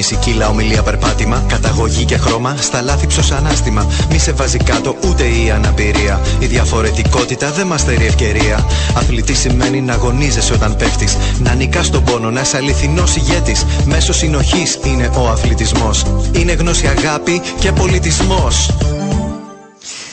Εμφάνιση, κύλα, ομιλία, περπάτημα. Καταγωγή και χρώμα, στα λάθη ψωσανάστημα. Μη σε βάζει κάτω ούτε η αναπηρία. Η διαφορετικότητα δεν μας θερεί ευκαιρία. Αθλητή σημαίνει να αγωνίζεσαι όταν πέφτει. Να νικάς τον πόνο, να είσαι αληθινός ηγέτης. Μέσω συνοχής είναι ο αθλητισμός. Είναι γνώση, αγάπη και πολιτισμός.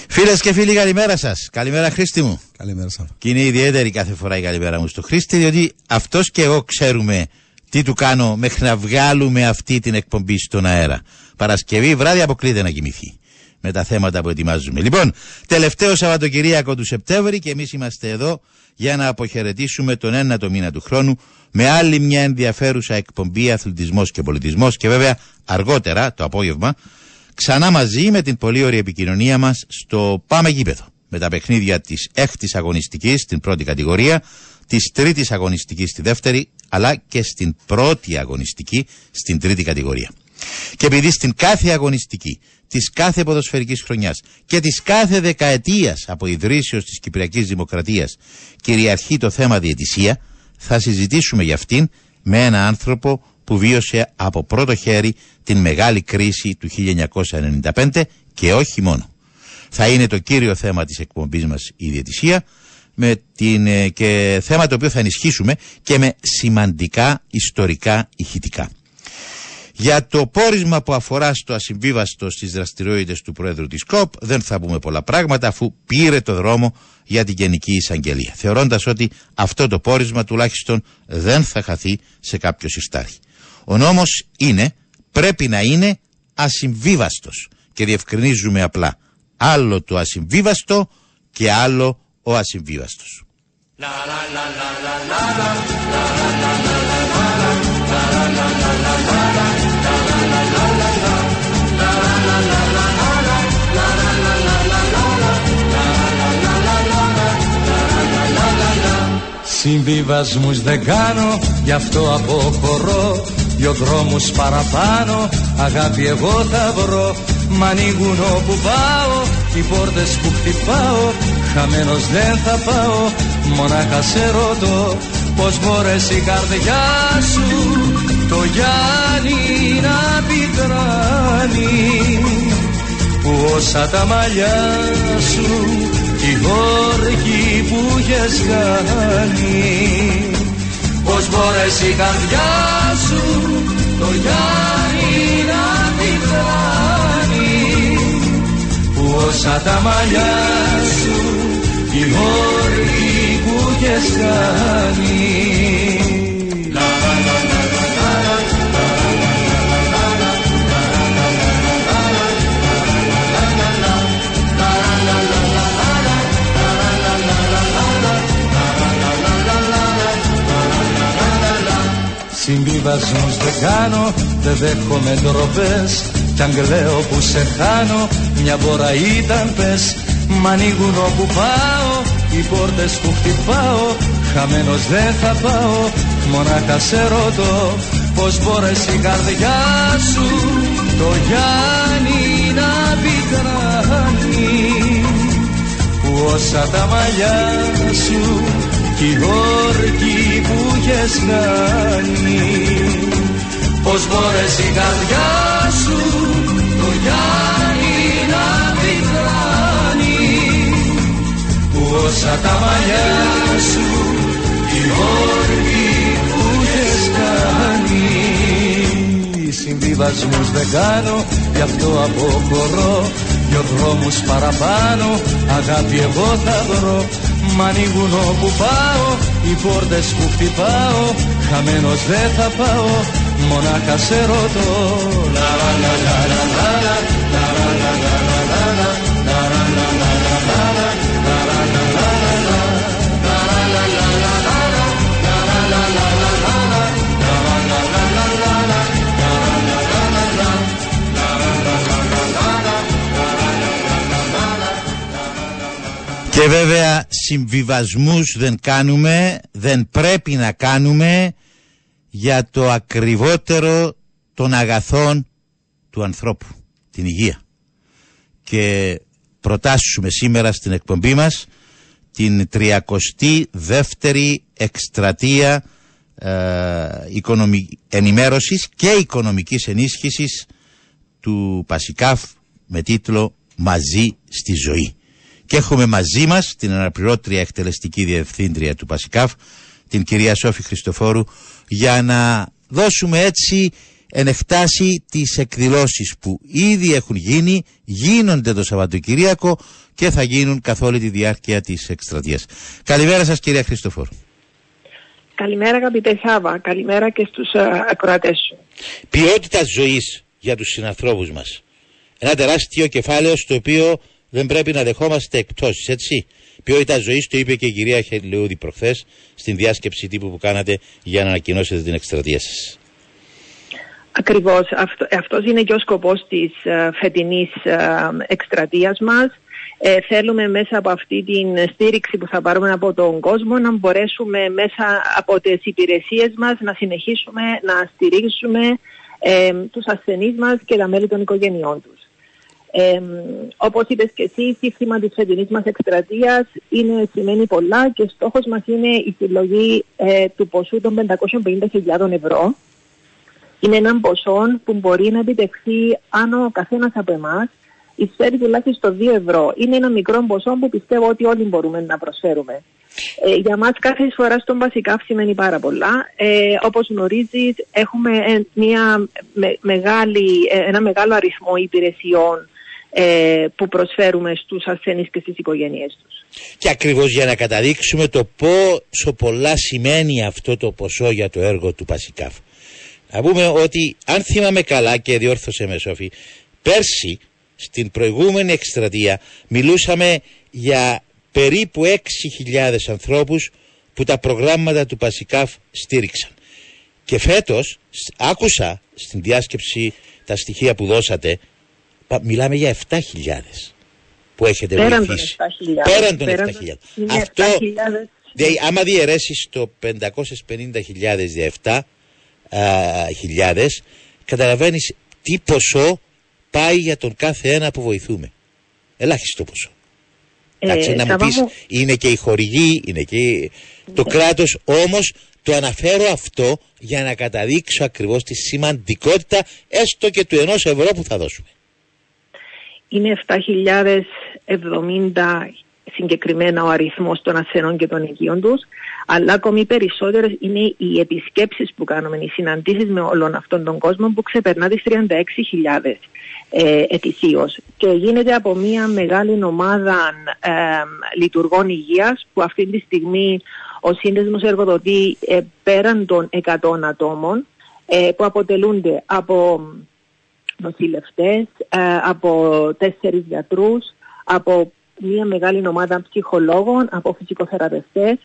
Φίλες και φίλοι, καλημέρα σας. Καλημέρα, Χρήστη μου. Καλημέρα σα. Και είναι ιδιαίτερη κάθε φορά η καλημέρα μου στο Χρήστη, διότι αυτός και εγώ ξέρουμε τι του κάνω μέχρι να βγάλουμε αυτή την εκπομπή στον αέρα. Παρασκευή βράδυ αποκλείται να κοιμηθεί με τα θέματα που ετοιμάζουμε. Λοιπόν, τελευταίο Σαββατοκυριακό του Σεπτέμβρη και εμείς είμαστε εδώ για να αποχαιρετήσουμε τον ένατο μήνα του χρόνου με άλλη μια ενδιαφέρουσα εκπομπή αθλητισμός και πολιτισμός και βέβαια αργότερα το απόγευμα ξανά μαζί με την πολύ ωραία επικοινωνία μας στο Πάμε Γήπεδο. Με τα παιχνίδια της έκτης αγωνιστικής στην πρώτη κατηγορία, της τρίτης αγωνιστικής στη δεύτερη, αλλά και στην πρώτη αγωνιστική στην τρίτη κατηγορία. Και επειδή στην κάθε αγωνιστική της κάθε ποδοσφαιρικής χρονιάς και της κάθε δεκαετίας από ιδρύσεως της Κυπριακής Δημοκρατίας κυριαρχεί το θέμα διαιτησία, θα συζητήσουμε για αυτήν με ένα άνθρωπο που βίωσε από πρώτο χέρι την μεγάλη κρίση του 1995 και όχι μόνο. Θα είναι το κύριο θέμα της εκπομπής μας η διαιτησία με την, ε, και θέμα το οποίο θα ενισχύσουμε και με σημαντικά ιστορικά ηχητικά. Για το πόρισμα που αφορά στο ασυμβίβαστο στις δραστηριότητες του Πρόεδρου της ΚΟΠ δεν θα πούμε πολλά πράγματα αφού πήρε το δρόμο για την Γενική Εισαγγελία θεωρώντας ότι αυτό το πόρισμα τουλάχιστον δεν θα χαθεί σε κάποιο συστάρχη. Ο νόμος είναι, πρέπει να είναι ασυμβίβαστος και διευκρινίζουμε απλά άλλο το ασυμβίβαστο και άλλο ο ασυμβίβαστος. Συμβιβασμούς δεν κάνω, γι' αυτό αποχωρώ Δυο δρόμους παραπάνω, αγάπη εγώ θα βρω Μ' ανοίγουν όπου πάω, οι πόρτες που χτυπάω Χαμένος δεν θα πάω, μονάχα σε ρωτώ Πως μπορέσει η καρδιά σου. Το Γιάννη να πικράνει Που όσα τα μαλλιά σου η γόρκη που είχες κάνει. Πως μπορέσει η καρδιά σου το Γιάννη να πικράνει Που όσα τα μαλλιά σου η γόρκη που είχες κάνει Συμβιβασμούς δεν κάνω, δεν δέχομαι ντροπές. Κι αν κλαίω που σε χάνω, μια φορά ήταν πες Μ' ανοίγουν όπου πάω, οι πόρτες που χτυπάω Χαμένος δεν θα πάω, μονάχα σε ρωτώ Πως μπόρεσε η καρδιά σου, το Γιάννη να πικράνει. Που όσα τα μαλλιά σου κι η γόρκη που είχες κάνει. Πως μπορέσει η καρδιά σου το Γιάννη Που όσα τα μαλλιά σου η γόρκη που είχες κάνει Συμβιβασμούς δεν κάνω γι' αυτό αποχωρώ Δυο δρόμους παραπάνω αγάπη εγώ θα βρω Μ' ανοίγουν όπου πάω οι πόρτες που χτυπάω Χαμένος δεν θα πάω μονάχα σε ρωτώ Λα λα λα λα λα λα λα λα λα λα Και βέβαια συμβιβασμούς δεν κάνουμε, δεν πρέπει να κάνουμε για το ακριβότερο των αγαθών του ανθρώπου, την υγεία. Και προτάσουμε σήμερα στην εκπομπή μας την 32η εκστρατεία ε, ενημέρωσης και οικονομικής ενίσχυσης του Πασικάφ με τίτλο «Μαζί στη ζωή». Και έχουμε μαζί μας την αναπληρώτρια εκτελεστική διευθύντρια του Πασικάφ, την κυρία Σόφη Χριστοφόρου, για να δώσουμε έτσι εν εκτάσει τις εκδηλώσεις που ήδη έχουν γίνει, γίνονται το Σαββατοκυριακό και θα γίνουν καθ' όλη τη διάρκεια της εκστρατείας. Καλημέρα σας κυρία Χριστοφόρου. Καλημέρα αγαπητέ Σάβα, καλημέρα και στους uh, ακροατές σου. Ποιότητα ζωής για τους συνανθρώπους μας. Ένα τεράστιο κεφάλαιο στο οποίο δεν πρέπει να δεχόμαστε εκτόσεις, έτσι. Ποιότητα ζωής, το είπε και η κυρία Χελιούδη προχθές στην διάσκεψη τύπου που κάνατε για να ανακοινώσετε την εκστρατεία σας. Ακριβώς. Αυτό, αυτός είναι και ο σκοπός της uh, φετινής uh, εκστρατείας μας. Ε, θέλουμε μέσα από αυτή την στήριξη που θα πάρουμε από τον κόσμο να μπορέσουμε μέσα από τις υπηρεσίες μας να συνεχίσουμε να στηρίξουμε ε, τους ασθενείς μας και τα μέλη των οικογενειών τους. Ε, όπως είπες και εσύ, η σύστημα της φετινής μας εκστρατείας είναι, σημαίνει πολλά και στόχος μας είναι η συλλογή ε, του ποσού των 550.000 ευρώ. Είναι ένα ποσό που μπορεί να επιτευχθεί αν ο καθένας από εμάς εισφέρει τουλάχιστον 2 ευρώ. Είναι ένα μικρό ποσό που πιστεύω ότι όλοι μπορούμε να προσφέρουμε. Ε, για μας κάθε φορά στον βασικά σημαίνει πάρα πολλά. Ε, όπως γνωρίζεις έχουμε μια μεγάλη, ε, ένα μεγάλο αριθμό υπηρεσιών ε, που προσφέρουμε στους ασθενείς και στις οικογένειές τους. Και ακριβώς για να καταδείξουμε το πόσο πολλά σημαίνει αυτό το ποσό για το έργο του Πασικάφ. Να πούμε ότι αν θυμάμαι καλά και διόρθωσε με Σόφη, πέρσι στην προηγούμενη εκστρατεία μιλούσαμε για περίπου 6.000 ανθρώπους που τα προγράμματα του Πασικάφ στήριξαν. Και φέτος άκουσα στην διάσκεψη τα στοιχεία που δώσατε, μιλάμε για 7.000 που έχετε Πέραν βοηθήσει. Των Πέραν των 7.000. Αυτό, δηλαδή, άμα διαιρέσεις το 550.000 δια 7.000, καταλαβαίνεις τι ποσό πάει για τον κάθε ένα που βοηθούμε. Ελάχιστο ποσό. Ε, Εντάξει, να μου πεις, είναι και η χορηγή, είναι και το ναι. κράτος, όμως το αναφέρω αυτό για να καταδείξω ακριβώς τη σημαντικότητα έστω και του ενός ευρώ που θα δώσουμε. Είναι 7.070 συγκεκριμένα ο αριθμός των ασθενών και των οικείων τους, αλλά ακόμη περισσότερες είναι οι επισκέψεις που κάνουμε, οι συναντήσεις με όλων αυτών των κόσμων που ξεπερνά τις 36.000 ε, ετησίως. Και γίνεται από μια μεγάλη ομάδα ε, λειτουργών υγείας που αυτή τη στιγμή ο σύνδεσμος εργοδοτεί ε, πέραν των 100 ατόμων ε, που αποτελούνται από νοσηλευτές, ε, από τέσσερις γιατρούς, από μια μεγάλη ομάδα ψυχολόγων, από φυσικοθεραπευτές.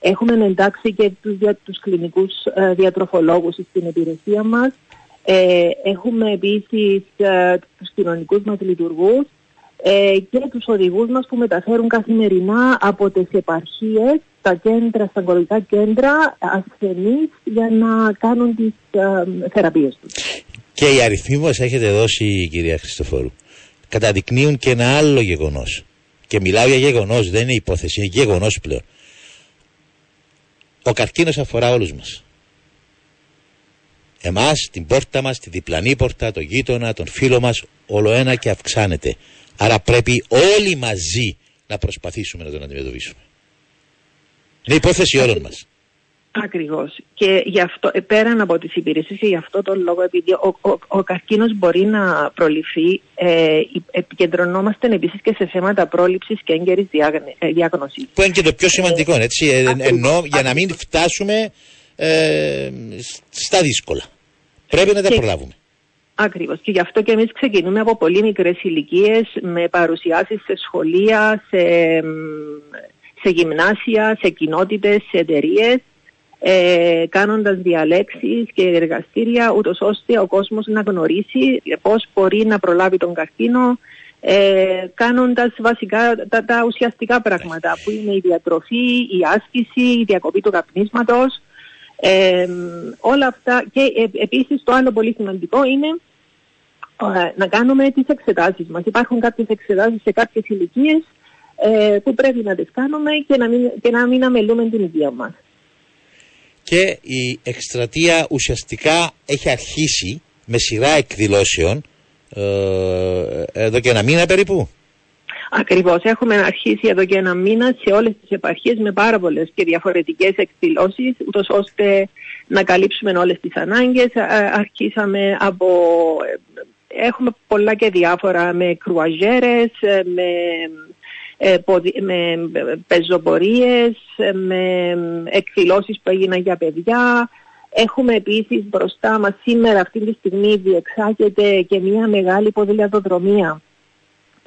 Έχουμε εντάξει και τους, τους κλινικούς διατροφολόγους στην υπηρεσία μας ε, έχουμε επίσης ε, τους κοινωνικούς μας λειτουργούς ε, και τους οδηγούς μας που μεταφέρουν καθημερινά από τις επαρχίες, τα κέντρα, στα ογκολογικά κέντρα, ασθενείς για να κάνουν τις ε, θεραπείες τους. Και οι αριθμοί μας έχετε δώσει κυρία Χριστοφόρου καταδεικνύουν και ένα άλλο γεγονός. Και μιλάω για γεγονός, δεν είναι υπόθεση, είναι γεγονός πλέον. Ο καρκίνος αφορά όλους μας. Εμάς, την πόρτα μας, τη διπλανή πόρτα, τον γείτονα, τον φίλο μας, όλο ένα και αυξάνεται. Άρα πρέπει όλοι μαζί να προσπαθήσουμε να τον αντιμετωπίσουμε. Είναι υπόθεση όλων μας. Ακριβώς. Και γι' αυτό, ε, πέραν από τις υπηρεσίες και γι' αυτό τον λόγο, επειδή ο, ο, ο καρκίνος μπορεί να προληφθεί, ε, επικεντρωνόμαστε επίσης και σε θέματα πρόληψης και έγκαιρης ε, διάγνωσης. Που είναι και το πιο σημαντικό, έτσι, ε, ενώ για να μην φτάσουμε ε, στα δύσκολα. Πρέπει να τα προλάβουμε. Ακριβώς. Και γι' αυτό και εμείς ξεκινούμε από πολύ μικρές ηλικίες με παρουσιάσεις σε σχολεία, σε, σε γυμνάσια, σε κοινότητες, σε εταιρείες, ε, κάνοντας διαλέξεις και εργαστήρια, ούτως ώστε ο κόσμος να γνωρίσει πώς μπορεί να προλάβει τον καρκίνο, ε, κάνοντας βασικά τα, τα ουσιαστικά πράγματα που είναι η διατροφή, η άσκηση, η διακοπή του καπνίσματος, ε, όλα αυτά και ε, επίσης το άλλο πολύ σημαντικό είναι ε, να κάνουμε τις εξετάσεις μας. Υπάρχουν κάποιες εξετάσεις σε κάποιες ηλικίες ε, που πρέπει να τις κάνουμε και να μην, και να μην αμελούμε την υγεία μας. Και η εκστρατεία ουσιαστικά έχει αρχίσει με σειρά εκδηλώσεων ε, εδώ και ένα μήνα περίπου. Ακριβώς. Έχουμε αρχίσει εδώ και ένα μήνα σε όλες τις επαρχίες με πάρα πολλές και διαφορετικές εκδηλώσεις, ούτως ώστε να καλύψουμε όλες τις ανάγκες. Αρχίσαμε από... Έχουμε πολλά και διάφορα με κρουαζέρες, με ε, με πεζοπορίες, με εκδηλώσεις που έγιναν για παιδιά. Έχουμε επίσης μπροστά μας σήμερα αυτή τη στιγμή διεξάγεται και μια μεγάλη ποδηλατοδρομία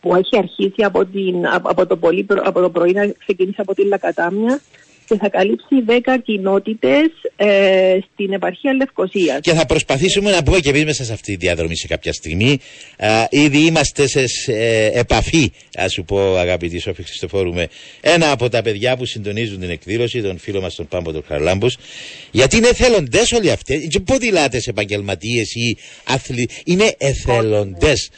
που έχει αρχίσει από, την, από, το, πολύ, από το πρωί να ξεκινήσει από τη Λακατάμια και θα καλύψει 10 κοινότητες ε, στην επαρχία Λευκοσίας. Και θα προσπαθήσουμε να πούμε και εμείς μέσα σε αυτή τη διαδρομή σε κάποια στιγμή. Ε, ήδη είμαστε σε ε, επαφή, ας σου πω, αγαπητή Σόφη Χριστοφόρου, με ένα από τα παιδιά που συντονίζουν την εκδήλωση, τον φίλο μας τον Πάμπο τον Χαρλάμπο. Γιατί είναι εθελοντές όλοι αυτοί. Δεν ποδηλάτε επαγγελματίες ή αθλητέ. Είναι εθελοντές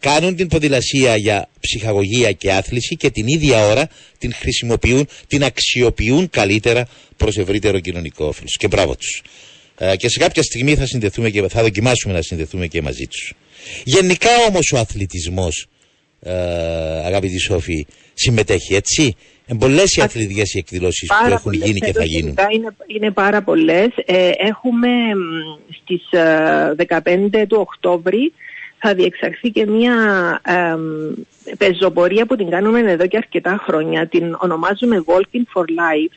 κάνουν την ποδηλασία για ψυχαγωγία και άθληση και την ίδια ώρα την χρησιμοποιούν, την αξιοποιούν καλύτερα προς ευρύτερο κοινωνικό όφελος. Και μπράβο τους. και σε κάποια στιγμή θα, συνδεθούμε και, θα δοκιμάσουμε να συνδεθούμε και μαζί τους. Γενικά όμως ο αθλητισμός, αγαπητοί Σόφοι, συμμετέχει έτσι; Εν πολλές οι αθλητικές εκδηλώσεις που έχουν γίνει και θα γίνουν. Είναι, είναι πάρα πολλές. Ε, έχουμε στις 15 του Οκτώβρη θα διεξαχθεί και μια ε, πεζοπορία που την κάνουμε εδώ και αρκετά χρόνια. Την ονομάζουμε Walking for Life.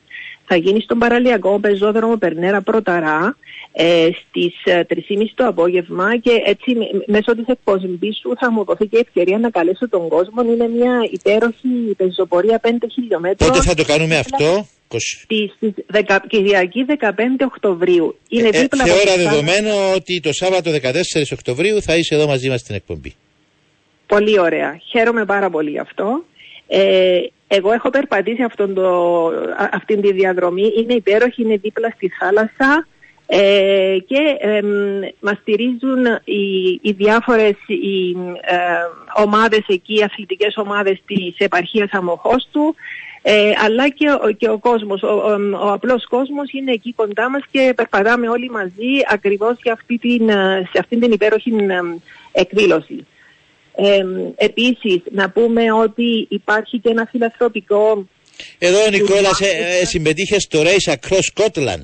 Θα γίνει στον παραλιακό πεζόδρομο Περνέρα Πρωταρά ε, στις 3.30 ε, το απόγευμα και έτσι μέσω της εκπομπής σου θα μου δοθεί και ευκαιρία να καλέσω τον κόσμο. Είναι μια υπέροχη πεζοπορία 5 χιλιόμετρων. Πότε θα το κάνουμε αυτό; Στη Κυριακή 15 Οκτωβρίου. Είναι ε, δίπλα θεώρα δεδομένο ότι το Σάββατο 14 Οκτωβρίου θα είσαι εδώ μαζί μας στην εκπομπή. Πολύ ωραία. Χαίρομαι πάρα πολύ γι' αυτό. Ε, εγώ έχω περπατήσει αυτόν το, αυτήν τη διαδρομή. Είναι υπέροχη, είναι δίπλα στη θάλασσα. Ε, και ε, μας στηρίζουν οι, οι διάφορες οι, ε, ομάδες εκεί, οι αθλητικές ομάδες της επαρχίας Αμοχώστου ε, αλλά και ο, και ο κόσμος, ο, ο, ο απλός κόσμος είναι εκεί κοντά μας και περπατάμε όλοι μαζί ακριβώς σε αυτή την, ε, σε αυτή την υπέροχη ε, εκδήλωση. Ε, επίσης, να πούμε ότι υπάρχει και ένα φιλανθρωπικό... Εδώ ο Νικόλας ε, συμμετείχε στο Race Across Scotland.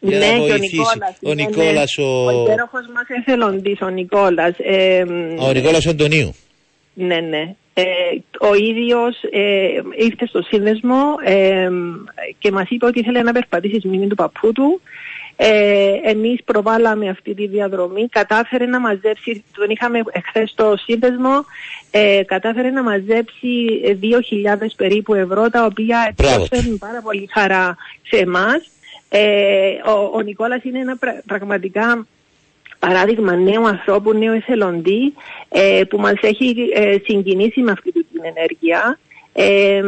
Ναι, και ο Νικόλας. Ο Νικόλας, ο... Ο υπέροχος μας εθελοντής, ο Νικόλας. Ε, ο Νικόλας Αντωνίου. Ναι, ναι. Ε, ο ίδιος ε, ήρθε στο σύνδεσμο ε, και μας είπε ότι ήθελε να περπατήσει στη μνήμη του παππού του. Ε, εμείς προβάλαμε αυτή τη διαδρομή, κατάφερε να μαζέψει, τον είχαμε εχθές στο σύνδεσμο, ε, κατάφερε να μαζέψει 2.000 περίπου ευρώ, τα οποία έφεραν πάρα πολύ χαρά σε εμάς. Ε, ο, ο Νικόλας είναι ένα πραγματικά παράδειγμα νέου ανθρώπου, νέου εθελοντή ε, που μας έχει ε, συγκινήσει με αυτή την ενέργεια ε,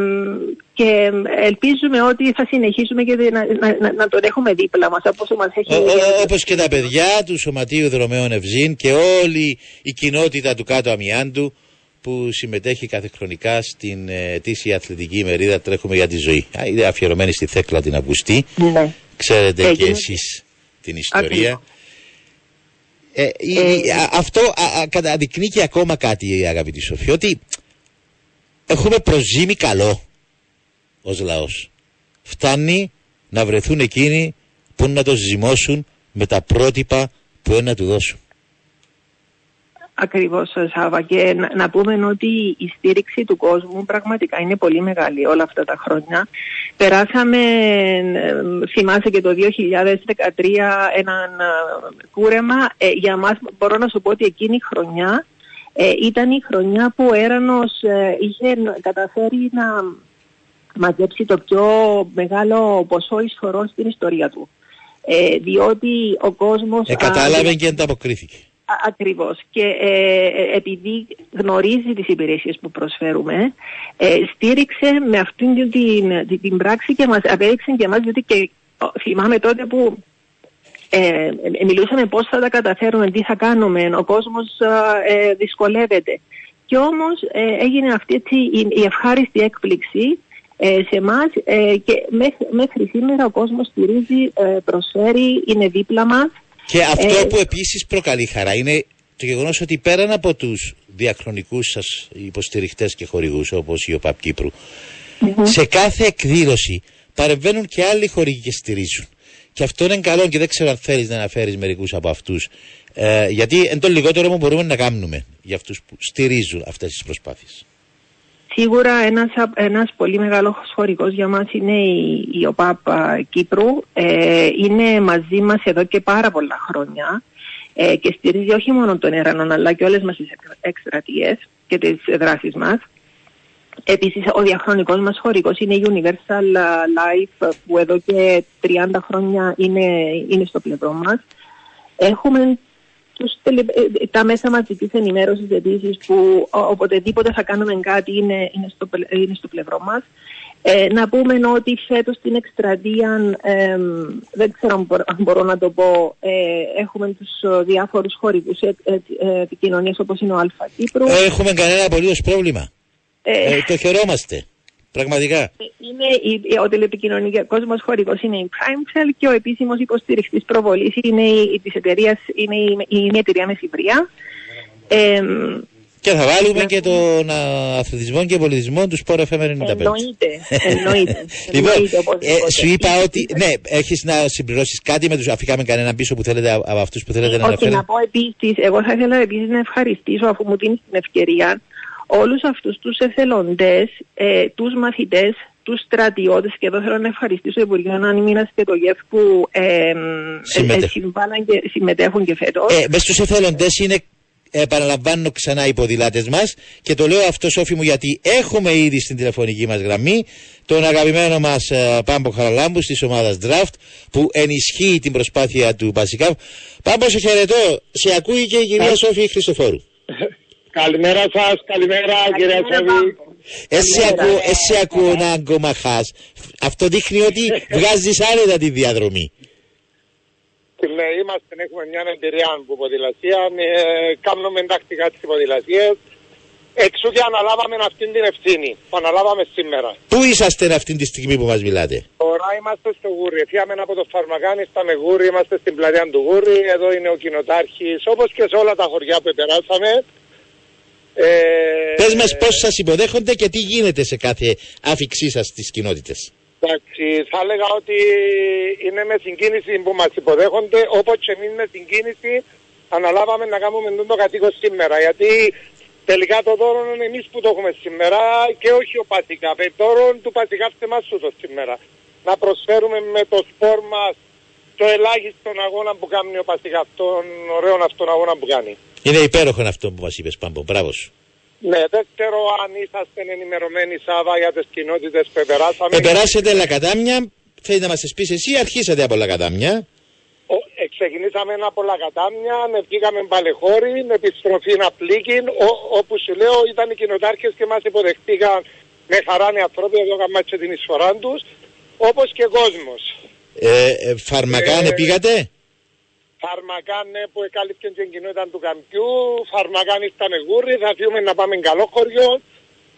και ελπίζουμε ότι θα συνεχίσουμε και να, να, να τον έχουμε δίπλα μας όπως μας έχει... Ο, όπως και τα παιδιά του Σωματείου Δρομέων Ευζήν και όλη η κοινότητα του κάτω Αμιάντου που συμμετέχει καθεχρονικά στην ετήσια αθλητική ημερίδα Τρέχουμε για τη ζωή. Είναι αφιερωμένη στη Θέκλα την Αυγουστή. Ναι. Ξέρετε και εσείς την ιστορία. Ε, ε, αυτό α, καταδεικνύει και ακόμα κάτι αγαπητή Σοφία ότι έχουμε προζήμη καλό ως λαός. Φτάνει να βρεθούν εκείνοι που να το ζυμώσουν με τα πρότυπα που να του δώσουν. Ακριβώς Σάβα και να, πούμε ότι η στήριξη του κόσμου πραγματικά είναι πολύ μεγάλη όλα αυτά τα χρόνια. Περάσαμε, θυμάσαι και το 2013 έναν κούρεμα. Ε, για μας μπορώ να σου πω ότι εκείνη η χρονιά ε, ήταν η χρονιά που ο Έρανος ε, είχε καταφέρει να μαζέψει το πιο μεγάλο ποσό εισφορών στην ιστορία του. διότι ο κόσμος... Ε, κατάλαβε και ανταποκρίθηκε. Ακριβώς. Και ε, ε, επειδή γνωρίζει τις υπηρεσίες που προσφέρουμε, ε, στήριξε με αυτήν την, την, την, πράξη και μας απέδειξε και εμάς, διότι και θυμάμαι τότε που ε, μιλούσαμε πώς θα τα καταφέρουμε, τι θα κάνουμε, ο κόσμος ε, δυσκολεύεται. Και όμως έγινε αυτή η, η ευχάριστη έκπληξη ε, σε εμάς ε, και μέχρι, μέχρι σήμερα ο κόσμος στηρίζει, ε, προσφέρει, είναι δίπλα μας. Και αυτό ε, που επίσης προκαλεί χαρά είναι το γεγονός ότι πέραν από τους διαχρονικούς σας υποστηριχτές και χορηγούς όπως η ΟΠΑΠ κυπρου σε κάθε εκδήλωση παρεμβαίνουν και άλλοι χορηγοί και στηρίζουν. Και αυτό είναι καλό και δεν ξέρω αν θέλεις να αναφέρεις μερικούς από αυτούς. Ε, γιατί εν το λιγότερο μου μπορούμε να κάνουμε για αυτούς που στηρίζουν αυτές τις προσπάθειες. Σίγουρα ένας, ένας πολύ μεγάλος χορηγός για μας είναι η, η ΟΠΑΠ Κύπρου. Ε, είναι μαζί μας εδώ και πάρα πολλά χρόνια ε, και στηρίζει όχι μόνο τον Ερανόν αλλά και όλες μας τις εκστρατείες και τις δράσεις μας. Επίσης ο διαχρονικός μας χορηγός είναι η Universal Life που εδώ και 30 χρόνια είναι, είναι στο πλευρό μας. Έχουμε τους, ε, τα μέσα μαζικής ενημέρωσης επίσης που οποτεδήποτε θα κάνουμε κάτι είναι, είναι, στο, είναι στο πλευρό μας. Ε, να πούμε ότι φέτος στην εκστρατεία, ε, δεν ξέρω αν μπορώ, να το πω, ε, έχουμε τους διάφορους χορηγούς ε, ε, επικοινωνίας όπως είναι ο Αλφα Κύπρου. Έχουμε κανένα απολύτως πρόβλημα. Ε, το χαιρόμαστε. Πραγματικά. Είναι η, ο τηλεπικοινωνικός μας χορηγός είναι η PrimeCell και ο επίσημος υποστήριχτη προβολής είναι η, της εταιρείας, είναι η, η, η εταιρεία Μεσηβρία. Ε, και θα βάλουμε ναι. και τον αθλητισμό και πολιτισμό του Sport FM 95. Εννοείται. Εννοείται. λοιπόν, ε, σου είπα ότι. Ναι, έχεις να συμπληρώσεις κάτι με τους. Αφήκαμε κανέναν πίσω που θέλετε από αυτούς που θέλετε να αναφέρετε. Όχι, να πω επίσης, εγώ θα ήθελα επίσης να ευχαριστήσω αφού μου δίνεις την ευκαιρία όλους αυτούς τους εθελοντές, ε, τους μαθητές, τους στρατιώτες και εδώ θέλω να ευχαριστήσω το Υπουργείο Ανήμινας και το ΓΕΦ που ε, ε, συμβάλλαν και συμμετέχουν και φέτος. Ε, μες στους εθελοντές είναι επαναλαμβάνω ξανά οι ποδηλάτες μας και το λέω αυτό Σόφι μου γιατί έχουμε ήδη στην τηλεφωνική μας γραμμή τον αγαπημένο μας ε, Πάμπο Χαραλάμπου της ομάδας Draft που ενισχύει την προσπάθεια του Πασικάβ. Πάμπο, σε χαιρετώ. Σε ακούει και η κυρία Σόφη Χριστοφόρου. Καλημέρα σας, καλημέρα κύριε Σαββί. Εσύ, ακού, εσύ ακούω να αγκομαχάς. Αυτό δείχνει ότι βγάζεις άνετα τη διαδρομή. Ναι, είμαστε, έχουμε μια εμπειρία από ποδηλασία, ε, κάνουμε τακτικά τις ποδηλασίες. Εξού και αναλάβαμε αυτή την ευθύνη που αναλάβαμε σήμερα. Πού είσαστε αυτή τη στιγμή που μας μιλάτε; Τώρα είμαστε στο Γούρι. Φύγαμε από το Φαρμακάνι, με Γούρι, είμαστε στην πλατεία του Γούρι. Εδώ είναι ο κοινοτάρχης, όπως και σε όλα τα χωριά που περάσαμε. Ε, Πες μας πώς σας υποδέχονται και τι γίνεται σε κάθε άφηξή σας στις κοινότητες. Εντάξει, θα έλεγα ότι είναι με συγκίνηση που μας υποδέχονται, όπως και εμείς με συγκίνηση αναλάβαμε να κάνουμε το κατοίκο σήμερα. Γιατί τελικά το δώρο είναι εμείς που το έχουμε σήμερα και όχι ο Πασικά. Το δώρο του Πασικά σε εμάς το σήμερα. Να προσφέρουμε με το σπορ μας το ελάχιστο αγώνα που κάνει ο Πασικά, τον ωραίο αυτόν αγώνα που κάνει. Είναι υπέροχο αυτό που μας είπες, Πάμπο. Μπράβο σου. Ναι, δεν ξέρω αν είσαστε ενημερωμένοι Σάβα για τις κοινότητες που περάσαμε. Επεράσετε Λακατάμια, θέλει να μας πεις εσύ, αρχίσατε από Λακατάμια. Ε, ξεκινήσαμε από Λακατάμια, με βγήκαμε μπαλεχώρι, με επιστροφή να πλήκει, όπου σου λέω ήταν οι κοινοτάρχες και μας υποδεχτήκαν με χαρά οι ανθρώποι, εδώ κάνουμε την εισφορά τους, όπως και κόσμος. Ε, ε, φαρμακάνε ε, πήγατε; Φαρμακάν που εκάλυψε την κοινότητα του Καμπιού, φαρμακάν ήταν γούρι, θα φύγουμε να πάμε καλό χωριό,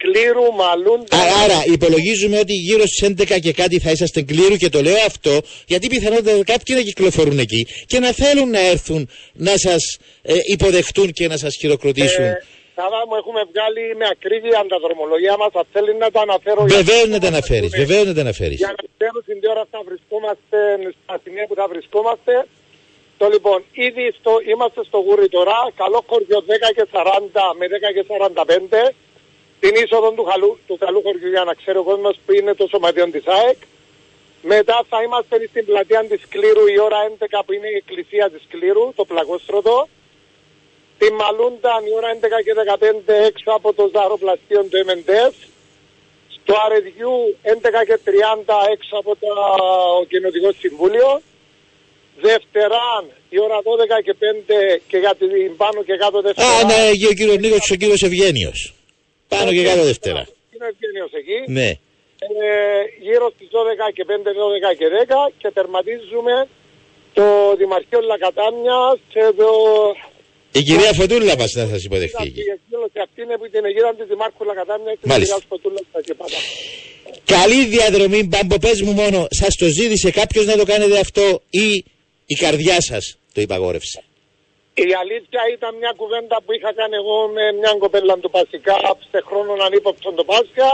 κλήρου, μαλούν. Άρα υπολογίζουμε ότι γύρω στις 11 και κάτι θα είσαστε κλήρου και το λέω αυτό γιατί πιθανότατα κάποιοι να κυκλοφορούν εκεί και να θέλουν να έρθουν να σας ε, υποδεχτούν και να σας χειροκροτήσουν. Ε, Σάβα μου έχουμε βγάλει με ακρίβεια τα δρομολογία μας, θα θέλει να τα αναφέρω. Βεβαίως να τα αναφέρεις, βεβαίως να τα αναφέρεις. Για να ξέρουν την ώρα θα βρισκόμαστε, στα σημεία που θα βρισκόμαστε, το λοιπόν, ήδη στο, είμαστε στο γούρι τώρα, καλό χωριό 10 και 40 με 10 και 45, την είσοδο του, χαλού, του καλού χωριού για να ξέρει ο κόσμος που είναι το σωματιόν της ΑΕΚ. Μετά θα είμαστε στην πλατεία της Κλήρου η ώρα 11 που είναι η εκκλησία της Κλήρου, το πλαγόστρωτο. Τη Μαλούντα η ώρα 11 και 15 έξω από το ζαροπλαστείο του MNDF. Στο Αρεδιού 11 και 30 έξω από το Κοινοτικός Συμβούλιο. Δευτεράν, η ώρα 12 και 5 και για την πάνω και κάτω Δευτέρα. Α, ναι, εκεί ο κύριος Νίκος και ο κύριος Ευγένιος. Πάνω και κάτω Δευτέρα. Είναι Ευγένιος εκεί. Ναι. Ε, γύρω στις 12 και 5, 12 και 10 και τερματίζουμε το Δημαρχείο Λακατάμιας και το... Η κυρία Φωτούλα μας να σας υποδεχτεί. Και αυτή είναι που την αιγύρα της Δημάρχου Λακατάμια και η κυρία Φωτούλα στα και Καλή διαδρομή, Μπάμπο, πες μου μόνο, σας το ζήτησε κάποιος να το κάνετε αυτό ή η καρδιά σας το υπαγόρευσε; Η αλήθεια ήταν μια κουβέντα που είχα κάνει εγώ με μια κοπέλα του Πασικά σε χρόνο ανύποπτον το Πάσχα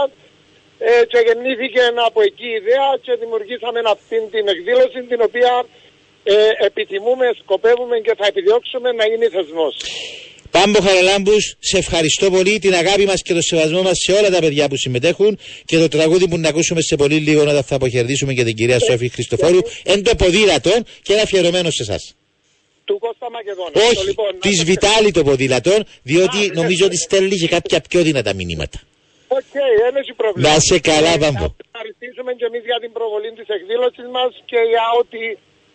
ε, και γεννήθηκε από εκεί η ιδέα και δημιουργήσαμε αυτή την εκδήλωση την οποία ε, επιτιμούμε, σκοπεύουμε και θα επιδιώξουμε να είναι θεσμός. Πάμπο Χαραλάμπους, σε ευχαριστώ πολύ την αγάπη μας και το σεβασμό μας σε όλα τα παιδιά που συμμετέχουν και το τραγούδι που να ακούσουμε σε πολύ λίγο όταν θα αποχαιρετήσουμε και την κυρία Σόφη Χριστοφόρου εν το ποδήλατον και ένα αφιερωμένο σε εσάς. Του Κώστα Μακεδόνα. Όχι, λοιπόν, της να- Βιτάλη το ποδήλατον, διότι Α, ναι, νομίζω ναι, ότι στέλνει και κάποια πιο δυνατά μηνύματα. Οκ, δεν έχει πρόβλημα. Να 'σαι καλά, Ε, Πάμπο. Να ευχαριστήσουμε και εμείς για την προβολή της εκδήλωσης μας και για ό,τι...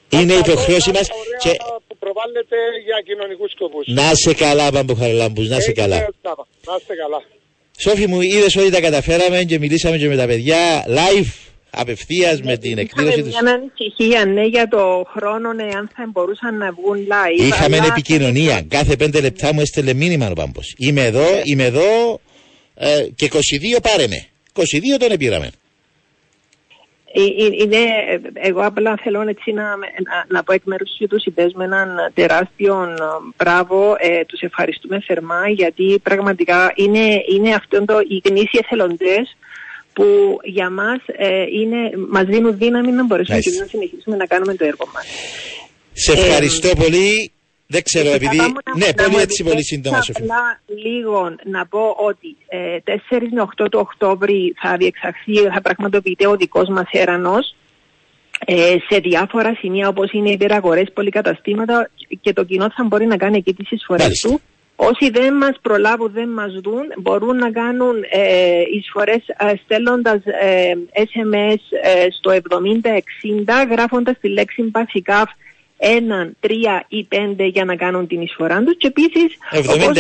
Είναι αυτά υποχρέωση όλα μας ωραία και- που προβάλλεται για κοινωνικούς σκοπούς. Να σε καλά, Πάμπο Χαραλάμπους, να σε Έτσι, καλά. ε, Στάβα. Να είστε καλά. Σόφη μου, είδες ότι τα καταφέραμε και μιλήσαμε και με τα παιδιά live, απευθείας με την εκδήλωση Είχαμε του. μια ανησυχία, ναι, για το χρόνο, ναι, αν θα μπορούσαν να βγουν live. Είχαμε αλλά- επικοινωνία. Κάθε πέντε λεπτά μου έστελε μήνυμα ο Πάμπο. Είμαι εδώ, είμαι εδώ ε, και 22 πάρε με. 22 τον επήραμε. Ε, ε, Είναι, ε, εγώ απλά θέλω έτσι να, να, να πω εκ μέρους τους τους με έναν τεράστιο ε, μπράβο. Ε, τους ευχαριστούμε θερμά γιατί πραγματικά είναι, είναι αυτό το, οι γνήσιοι εθελοντές που για μας ε, είναι, μας δίνουν δύναμη να μπορέσουμε Μάλιστα. και να συνεχίσουμε να κάνουμε το έργο μας. Σε ευχαριστώ πολύ. Δεν ξέρω, Και επειδή. κατά μου να- Ναι, να πολύ μου έτσι, πολύ επιτρέψεις σύντομα, Σοφή. Απλά λίγο να πω ότι ε, 4 με 8 του Οκτώβρη θα διεξαχθεί, θα πραγματοποιείται ο δικός μας έρανος ε, σε διάφορα σημεία όπως είναι υπεραγορές, πολυκαταστήματα και το κοινό θα μπορεί να κάνει εκεί τις εισφορές Μάλιστα. του. Όσοι δεν μας προλάβουν, δεν μας δουν, μπορούν να κάνουν ε, εισφορές ε, στέλνοντας ε, SMS ε, στο 7060 γράφοντας τη λέξη Πασικάφ 1, 3 ή 5 για να κάνουν την εισφορά τους και επίσης ο κόσμος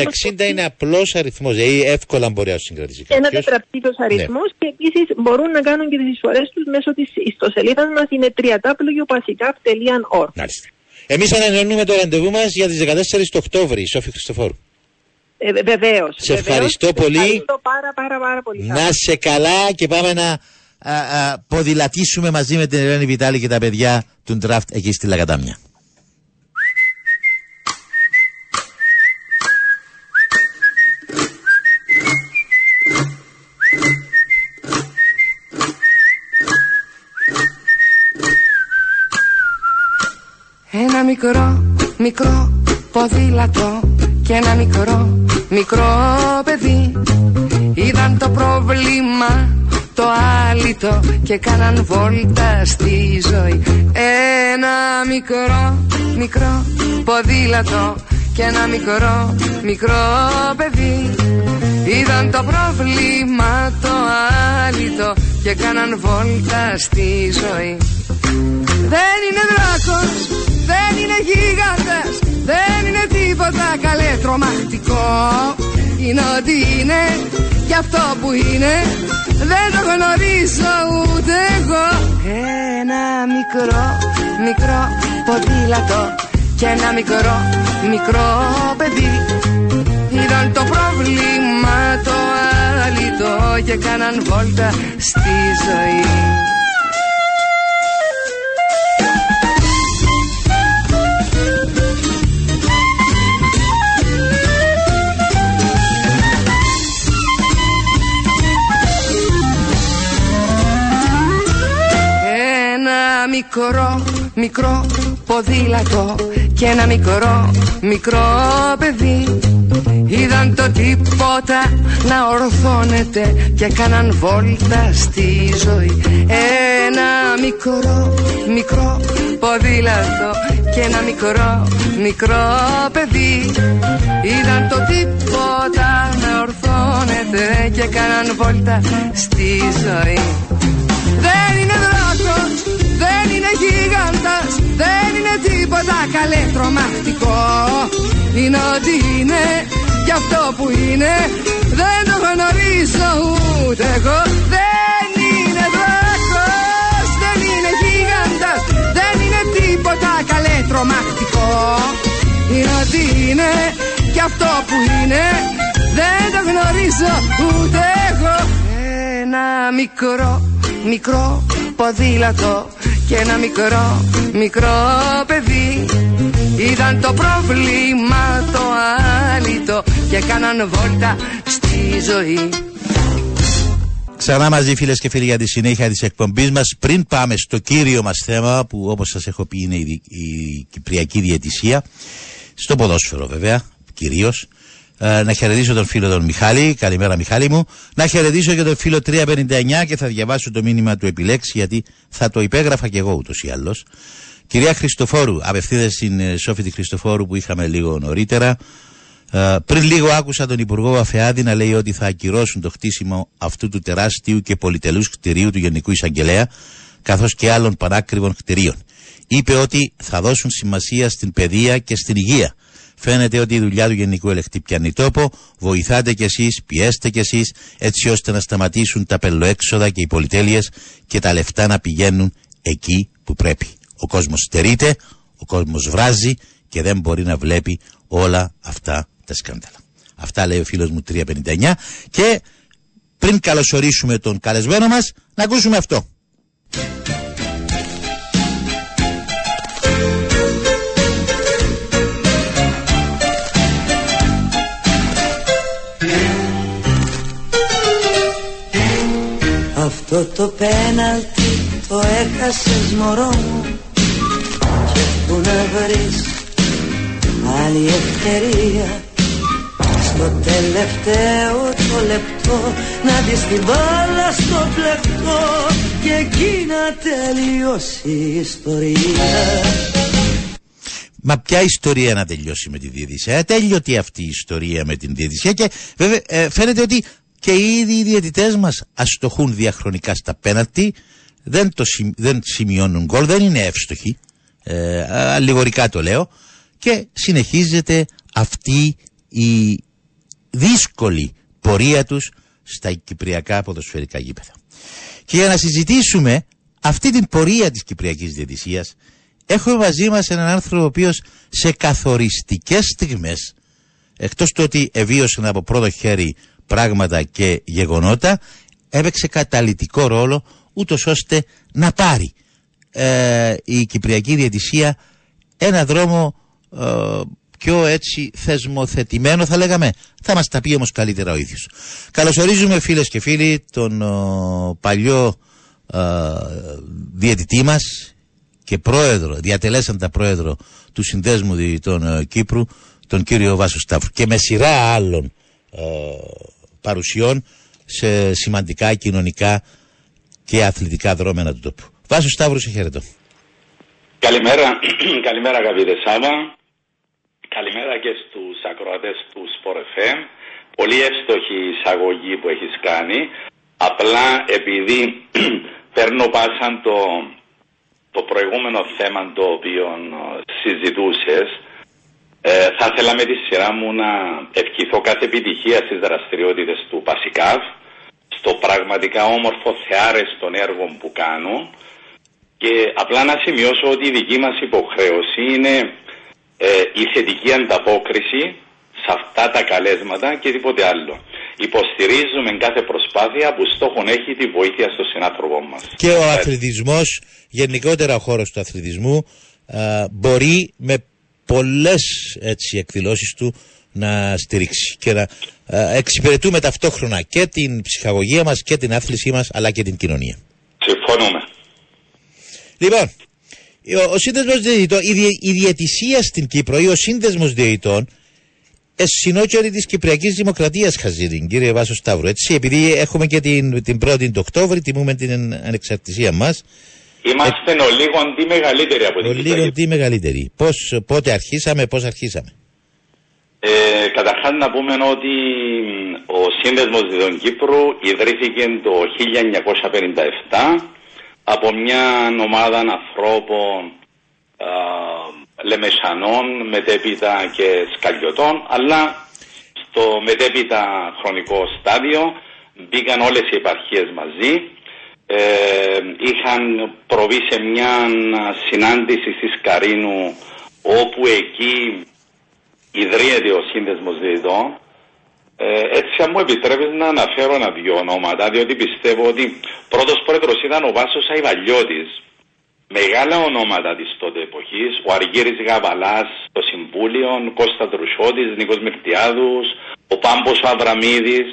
70-60 είναι απλός αριθμός, δηλαδή εύκολα μπορεί να το συγκρατήσει ένα κάποιος. τετραπτήτος αριθμός και επίσης μπορούν να κάνουν και τις εισφορές τους μέσω της ιστοσελίδας μας είναι www.pasicaf.org Μάλιστα. Εμείς ανανεώνουμε το ραντεβού μας για τις 14 του Οκτώβρη, Σόφη Χριστοφόρου. ε, βε- Βεβαίως. Σε βεβαίως. ευχαριστώ Σε πολύ. Ευχαριστώ πάρα πάρα πάρα πολύ. Να σε καλά και πάμε να α, α, ποδηλατήσουμε μαζί με την Ελένη Βιτάλη και τα παιδιά του ντραφτ εκεί στη Λαγατάμια. Ένα μικρό, μικρό ποδήλατο και ένα μικρό, μικρό παιδί. Είδαν το πρόβλημα το άλυτο και κάναν βόλτα στη ζωή. Ένα μικρό, μικρό ποδήλατο και ένα μικρό, μικρό παιδί. Είδαν το πρόβλημα το άλυτο και κάναν βόλτα στη ζωή δεν είναι δράκος, δεν είναι γίγαντας Δεν είναι τίποτα καλέ τρομακτικό. Είναι ό,τι είναι και αυτό που είναι Δεν το γνωρίζω ούτε εγώ. Ένα μικρό, μικρό ποδήλατο Και ένα μικρό, μικρό παιδί. Είδαν το πρόβλημα το άλυτο Και κάναν βόλτα στη ζωή μικρό, μικρό ποδήλατο και ένα μικρό, μικρό παιδί. Είδαν το τίποτα να ορθώνεται και κάναν βόλτα στη ζωή. Ένα μικρό, μικρό ποδήλατο και ένα μικρό, μικρό παιδί. Είδαν το τίποτα να ορθώνεται και κάναν βόλτα στη ζωή. Δεν είναι δράκος, δεν είναι γίγαντας Δεν είναι τίποτα καλέ τρομακτικό. Είναι ό,τι είναι και αυτό που είναι. Δεν το γνωρίζω ούτε εγώ. Δεν είναι δράκος, δεν είναι γίγαντας Δεν είναι τίποτα καλέ τρομακτικό. Είναι ό,τι είναι και αυτό που είναι. Δεν το γνωρίζω ούτε εγώ. Ένα μικρό μικρό ποδήλατο και ένα μικρό μικρό παιδί. Είδαν το πρόβλημα το άλυτο. Και κάναν βόλτα στη ζωή. Ξανά μαζί φίλες και φίλοι για τη συνέχεια της εκπομπής μας. Πριν πάμε στο κύριο μας θέμα που όπως σας έχω πει είναι η, η Κυπριακή Διαιτησία. Στο ποδόσφαιρο βέβαια κυρίως ε, να χαιρετήσω τον φίλο τον Μιχάλη. Καλημέρα, Μιχάλη μου. Να χαιρετήσω και τον φίλο 359 και θα διαβάσω το μήνυμα του επιλέξη γιατί θα το υπέγραφα και εγώ ούτως ή άλλως. Κυρία Χριστοφόρου, απευθύνεται στην ε, Σόφητη Χριστοφόρου που είχαμε λίγο νωρίτερα. Ε, πριν λίγο άκουσα τον Υπουργό Αφεάδη να λέει ότι θα ακυρώσουν το χτίσιμο αυτού του τεράστιου και πολυτελούς κτηρίου του Γενικού Εισαγγελέα, καθώς και άλλων παράκριβων κτηρίων. Είπε ότι θα δώσουν σημασία στην παιδεία και στην υγεία. Φαίνεται ότι η δουλειά του Γενικού Ελεκτή πιάνει τόπο. Βοηθάτε κι εσείς, πιέστε κι εσείς, έτσι ώστε να σταματήσουν τα πελοέξοδα και οι πολυτέλειες και τα λεφτά να πηγαίνουν εκεί που πρέπει. Ο κόσμος στερείται, ο κόσμος βράζει και δεν μπορεί να βλέπει όλα αυτά τα σκάνδαλα. Αυτά λέει ο φίλος μου 359 και πριν καλωσορίσουμε τον καλεσμένο μας να ακούσουμε αυτό. Αυτό το πέναλτι το έχασες μωρό μου Και που να βρεις άλλη ευκαιρία Στο τελευταίο το λεπτό Να δεις την μπάλα στο πλεκτό Και εκεί να τελειώσει η ιστορία Μα ποια ιστορία να τελειώσει με τη διαιτησία. Τέλειωτη αυτή η ιστορία με την διαιτησία και βέβαια ε, φαίνεται ότι και ήδη οι διαιτητές μας αστοχούν διαχρονικά στα πέναλτι. Δεν, το, δεν σημειώνουν γκολ, δεν είναι εύστοχοι. Ε, αλληγορικά το λέω. Και συνεχίζεται αυτή η δύσκολη πορεία τους στα κυπριακά ποδοσφαιρικά γήπεδα. Και για να συζητήσουμε αυτή την πορεία της κυπριακής διαιτησίας έχουμε μαζί μας έναν άνθρωπο ο οποίος σε καθοριστικές στιγμές εκτός του ότι εβίωσε από πρώτο χέρι πράγματα και γεγονότα έπαιξε καταλητικό ρόλο ούτως ώστε να πάρει ε, η Κυπριακή Διαιτησία ένα δρόμο ε, πιο έτσι θεσμοθετημένο θα λέγαμε. Θα μας τα πει όμως καλύτερα ο ίδιος. Καλωσορίζουμε φίλες και φίλοι τον παλιό ε, διαιτητή μας και πρόεδρο, διατελέσαντα πρόεδρο του Συνδέσμου Διαιτητών Κύπρου τον κύριο Βάσο Σταύρου. Και με σειρά άλλων παρουσιών σε σημαντικά κοινωνικά και αθλητικά δρόμενα του τόπου. Βάσος Σταύρου, σε χαίρετο. Καλημέρα, καλημέρα αγαπητέ Σάβα. Καλημέρα και στους ακροατές του Σπορεφέ. Πολύ εύστοχη εισαγωγή που έχεις κάνει. Απλά επειδή παίρνω πάσαν το, το προηγούμενο θέμα το οποίο συζητούσες ε, θα ήθελα με τη σειρά μου να ευχηθώ κάθε επιτυχία στις δραστηριότητες του Πασικάβ, στο πραγματικά όμορφο θεάρεστον έργο που κάνω και απλά να σημειώσω ότι η δική μας υποχρέωση είναι ε, η θετική ανταπόκριση σε αυτά τα καλέσματα και τίποτε άλλο. Υποστηρίζουμε κάθε προσπάθεια που στόχο έχει τη βοήθεια στο συνάνθρωπό μας. Και ο αθλητισμός, γενικότερα ο χώρος του αθλητισμού, ε, μπορεί με πολλές έτσι, εκδηλώσεις του να στηρίξει και να ε, εξυπηρετούμε ταυτόχρονα και την ψυχαγωγία μας και την άθλησή μας αλλά και την κοινωνία. Συμφωνούμε. Λοιπόν, ο, ο σύνδεσμος διαιτητών, η, διε, η διαιτησία στην Κύπρο ή ο σύνδεσμος διαιτητών συνόκερη της Κυπριακής Δημοκρατίας, Χαζίδιν, κύριε Βάσο Σταύρου. Έτσι, επειδή έχουμε και την, την 1η του Οκτώβρη, τιμούμε την ανεξαρτησία μας. Είμαστε ε, ο λίγο τι μεγαλύτεροι από την Κύπρο. Ο λίγο τι μεγαλύτεροι. Πώς, πότε αρχίσαμε, πώς αρχίσαμε; Ε, Καταρχάς να πούμε ότι ο Σύνδεσμος Διδών Κύπρου ιδρύθηκε το 1957 από μια ομάδα ανθρώπων α, λεμεσανών, μετέπειτα και σκαλιωτών, αλλά στο μετέπειτα χρονικό στάδιο μπήκαν όλες οι επαρχίες μαζί ε, είχαν προβεί σε μια συνάντηση στη Σκαρίνου όπου εκεί ιδρύεται ο σύνδεσμος διαιτητών Ε, έτσι, αν μου επιτρέπεις να αναφέρω ένα δύο ονόματα, διότι πιστεύω ότι πρώτος πρόεδρος ήταν ο Βάσος Αϊβαλιώτης. Μεγάλα ονόματα της τότε εποχής, ο Αργύρης Γαβαλάς, το Συμβούλιο, Κώστα Τρουσιώτης, Νίκος Μυρτιάδους, ο Πάμπος ο Αβραμίδης,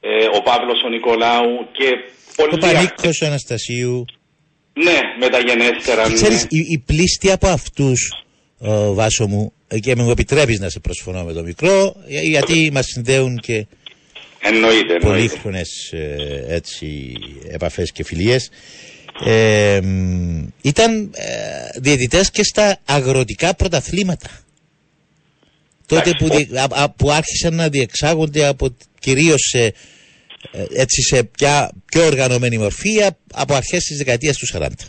ε, ο Παύλος ο Νικολάου και πολλοί Ο Πανίκος ο Αναστασίου. Ναι, μεταγενέστερα. Ναι. Ξέρεις, οι, οι πλήστοι από αυτούς, ο Βάσο μου, ε, και μου επιτρέπεις να σε προσφωνώ με το μικρό, για- γιατί μας συνδέουν και Εννοείται, εννοείται. πολύχρονες ε, έτσι επαφές και φιλίες. Ε, μ, ήταν ε, διαιτητές και στα αγροτικά πρωταθλήματα. Τότε που, Εντάξει, δι- α- α- που άρχισαν να διεξάγονται από κυρίως σε, ε, έτσι σε πια, πιο οργανωμένη μορφή α- από αρχές της δεκαετίας του 40.